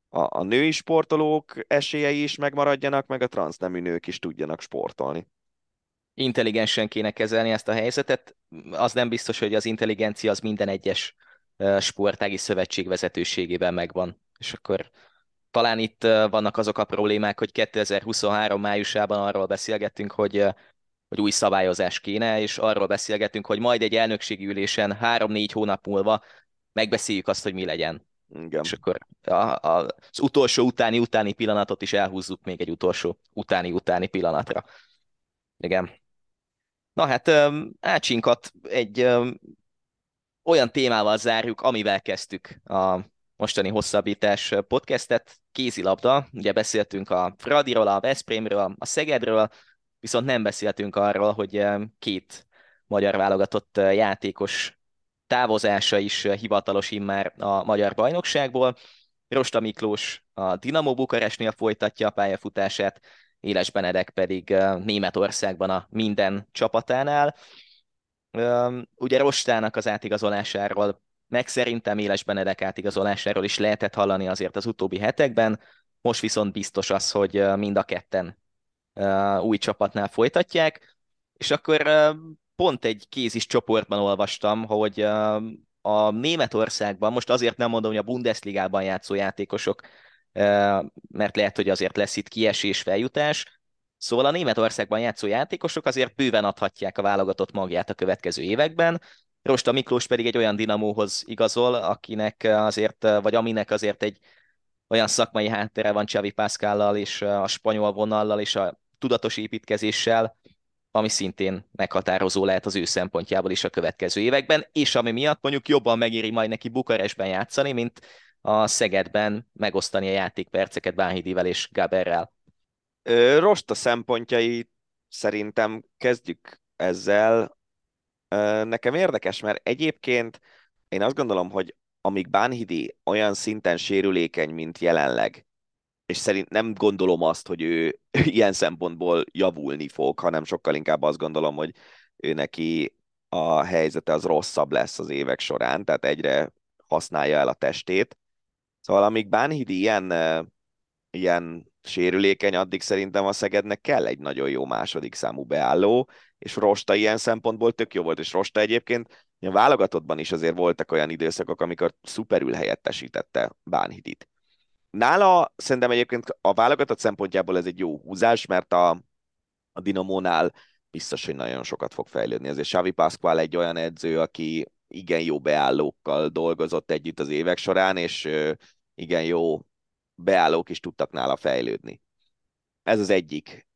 a, a női sportolók esélyei is megmaradjanak, meg a transznemű nők is tudjanak sportolni. Intelligensen kéne kezelni ezt a helyzetet. Az nem biztos, hogy az intelligencia az minden egyes sportági szövetség vezetőségében megvan. És akkor talán itt vannak azok a problémák, hogy 2023 májusában arról beszélgettünk, hogy hogy új szabályozás kéne, és arról beszélgetünk, hogy majd egy elnökségi ülésen három-négy hónap múlva megbeszéljük azt, hogy mi legyen. Igen. És akkor a, a, az utolsó utáni-utáni pillanatot is elhúzzuk még egy utolsó utáni-utáni pillanatra. Igen. Na hát Ácsinkat egy olyan témával zárjuk, amivel kezdtük a mostani hosszabbítás podcastet, kézilabda. Ugye beszéltünk a Fradiról, a Veszprémről, a Szegedről, viszont nem beszéltünk arról, hogy két magyar válogatott játékos távozása is hivatalos immár a magyar bajnokságból. Rosta Miklós a Dinamo Bukarestnél folytatja a pályafutását, Éles Benedek pedig Németországban a minden csapatánál. Ugye Rostának az átigazolásáról, meg szerintem Éles Benedek átigazolásáról is lehetett hallani azért az utóbbi hetekben, most viszont biztos az, hogy mind a ketten új csapatnál folytatják, és akkor pont egy kézis csoportban olvastam, hogy a Németországban, most azért nem mondom, hogy a Bundesligában játszó játékosok, mert lehet, hogy azért lesz itt kiesés, feljutás, Szóval a Németországban játszó játékosok azért bőven adhatják a válogatott magját a következő években, Rosta Miklós pedig egy olyan dinamóhoz igazol, akinek azért, vagy aminek azért egy olyan szakmai háttere van Xavi Pascallal és a spanyol vonallal és a tudatos építkezéssel, ami szintén meghatározó lehet az ő szempontjából is a következő években, és ami miatt mondjuk jobban megéri majd neki Bukarestben játszani, mint a Szegedben megosztani a játékperceket Bánhidivel és Gaberrel. Rosta szempontjai szerintem kezdjük ezzel. Nekem érdekes, mert egyébként én azt gondolom, hogy amíg Bánhidi olyan szinten sérülékeny, mint jelenleg, és szerint nem gondolom azt, hogy ő ilyen szempontból javulni fog, hanem sokkal inkább azt gondolom, hogy ő neki a helyzete az rosszabb lesz az évek során, tehát egyre használja el a testét. Szóval amíg Bánhidi ilyen, ilyen sérülékeny, addig szerintem a Szegednek kell egy nagyon jó második számú beálló, és Rosta ilyen szempontból tök jó volt, és Rosta egyébként a válogatottban is azért voltak olyan időszakok, amikor szuperül helyettesítette Bánhidit. Nála szerintem egyébként a válogatott szempontjából ez egy jó húzás, mert a, a Dinamónál biztos, hogy nagyon sokat fog fejlődni. Azért Xavi Pascual egy olyan edző, aki igen jó beállókkal dolgozott együtt az évek során, és igen jó beállók is tudtak nála fejlődni. Ez az egyik.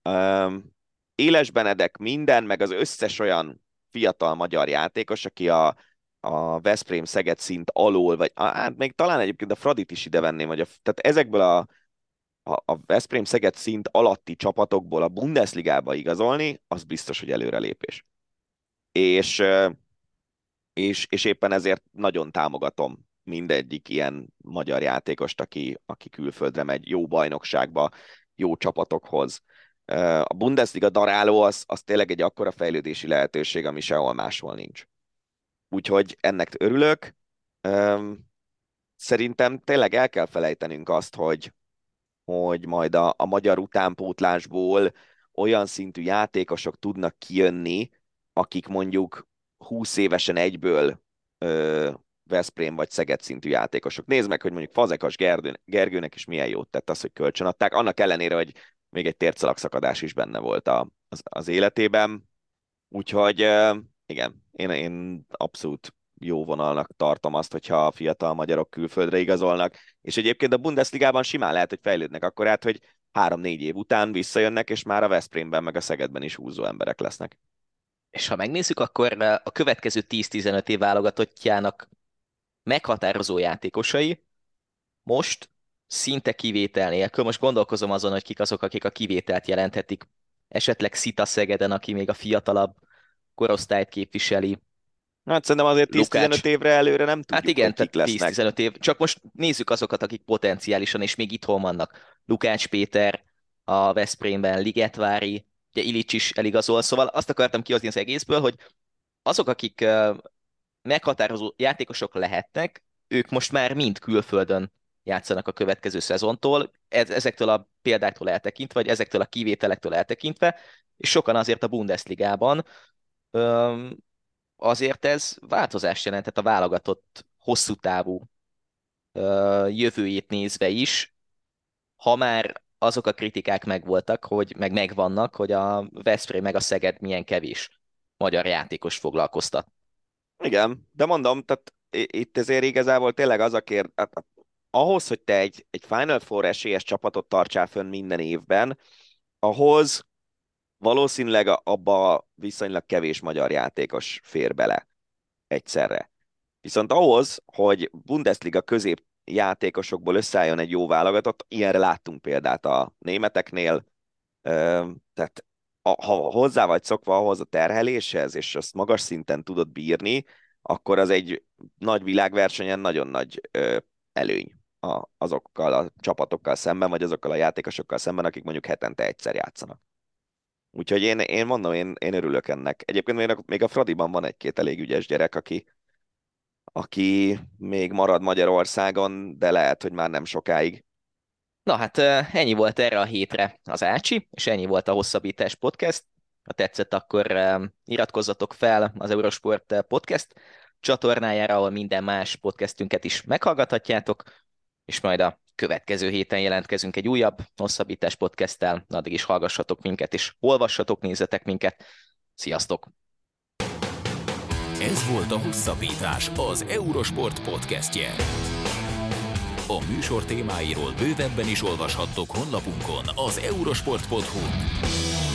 Éles Benedek minden, meg az összes olyan fiatal magyar játékos, aki a, a Veszprém Szeged szint alól, vagy hát még talán egyébként a Fradit is ide venném, hogy a, tehát ezekből a, a, a Veszprém Szeged szint alatti csapatokból a Bundesligába igazolni, az biztos, hogy előrelépés. És, és, és éppen ezért nagyon támogatom mindegyik ilyen magyar játékost, aki, aki külföldre megy, jó bajnokságba, jó csapatokhoz. A Bundesliga daráló az, az tényleg egy akkora fejlődési lehetőség, ami sehol máshol nincs. Úgyhogy ennek örülök. Szerintem tényleg el kell felejtenünk azt, hogy, hogy majd a, a magyar utánpótlásból olyan szintű játékosok tudnak kijönni, akik mondjuk 20 évesen egyből ö, Veszprém vagy Szeged szintű játékosok. Nézd meg, hogy mondjuk Fazekas Gergő, Gergőnek is milyen jót tett az, hogy kölcsönadták, annak ellenére, hogy még egy tércalagszakadás is benne volt a, az, az életében. Úgyhogy igen, én, én abszolút jó vonalnak tartom azt, hogyha a fiatal magyarok külföldre igazolnak, és egyébként a Bundesligában simán lehet, hogy fejlődnek akkor át, hogy három-négy év után visszajönnek, és már a Veszprémben meg a Szegedben is húzó emberek lesznek. És ha megnézzük, akkor a következő 10-15 év válogatottjának meghatározó játékosai most szinte kivétel nélkül, most gondolkozom azon, hogy kik azok, akik a kivételt jelenthetik, esetleg Szita Szegeden, aki még a fiatalabb korosztályt képviseli. Hát szerintem azért 10-15 évre előre nem tudjuk, Hát igen, kik lesznek. 10-15 év. Csak most nézzük azokat, akik potenciálisan és még itthon vannak. Lukács Péter a Veszprémben, Ligetvári, ugye Ilics is eligazol, szóval azt akartam kihozni az egészből, hogy azok, akik meghatározó játékosok lehetnek, ők most már mind külföldön játszanak a következő szezontól, ez, ezektől a példáktól eltekintve, vagy ezektől a kivételektől eltekintve, és sokan azért a Bundesligában azért ez változást jelentett a válogatott hosszú távú jövőjét nézve is, ha már azok a kritikák megvoltak, hogy meg megvannak, hogy a Veszprém meg a Szeged milyen kevés magyar játékos foglalkoztat. Igen, de mondom, tehát itt ezért igazából tényleg az a kér, ahhoz, hogy te egy, egy Final Four esélyes csapatot tartsál fönn minden évben, ahhoz valószínűleg abba viszonylag kevés magyar játékos fér bele egyszerre. Viszont ahhoz, hogy Bundesliga közép játékosokból összeálljon egy jó válogatott, ilyenre láttunk példát a németeknél, tehát ha hozzá vagy szokva ahhoz a terheléshez, és azt magas szinten tudod bírni, akkor az egy nagy világversenyen nagyon nagy előny azokkal a csapatokkal szemben, vagy azokkal a játékosokkal szemben, akik mondjuk hetente egyszer játszanak. Úgyhogy én, én mondom, én, én örülök ennek. Egyébként a, még a Fradiban van egy-két elég ügyes gyerek, aki, aki még marad Magyarországon, de lehet, hogy már nem sokáig. Na hát ennyi volt erre a hétre az Ácsi, és ennyi volt a Hosszabbítás Podcast. Ha tetszett, akkor iratkozzatok fel az Eurosport Podcast csatornájára, ahol minden más podcastünket is meghallgathatjátok, és majd a következő héten jelentkezünk egy újabb hosszabbítás podcasttel, addig is hallgassatok minket, és olvassatok, nézzetek minket. Sziasztok! Ez volt a Hosszabbítás, az Eurosport podcastje. A műsor témáiról bővebben is olvashattok honlapunkon az eurosport.hu.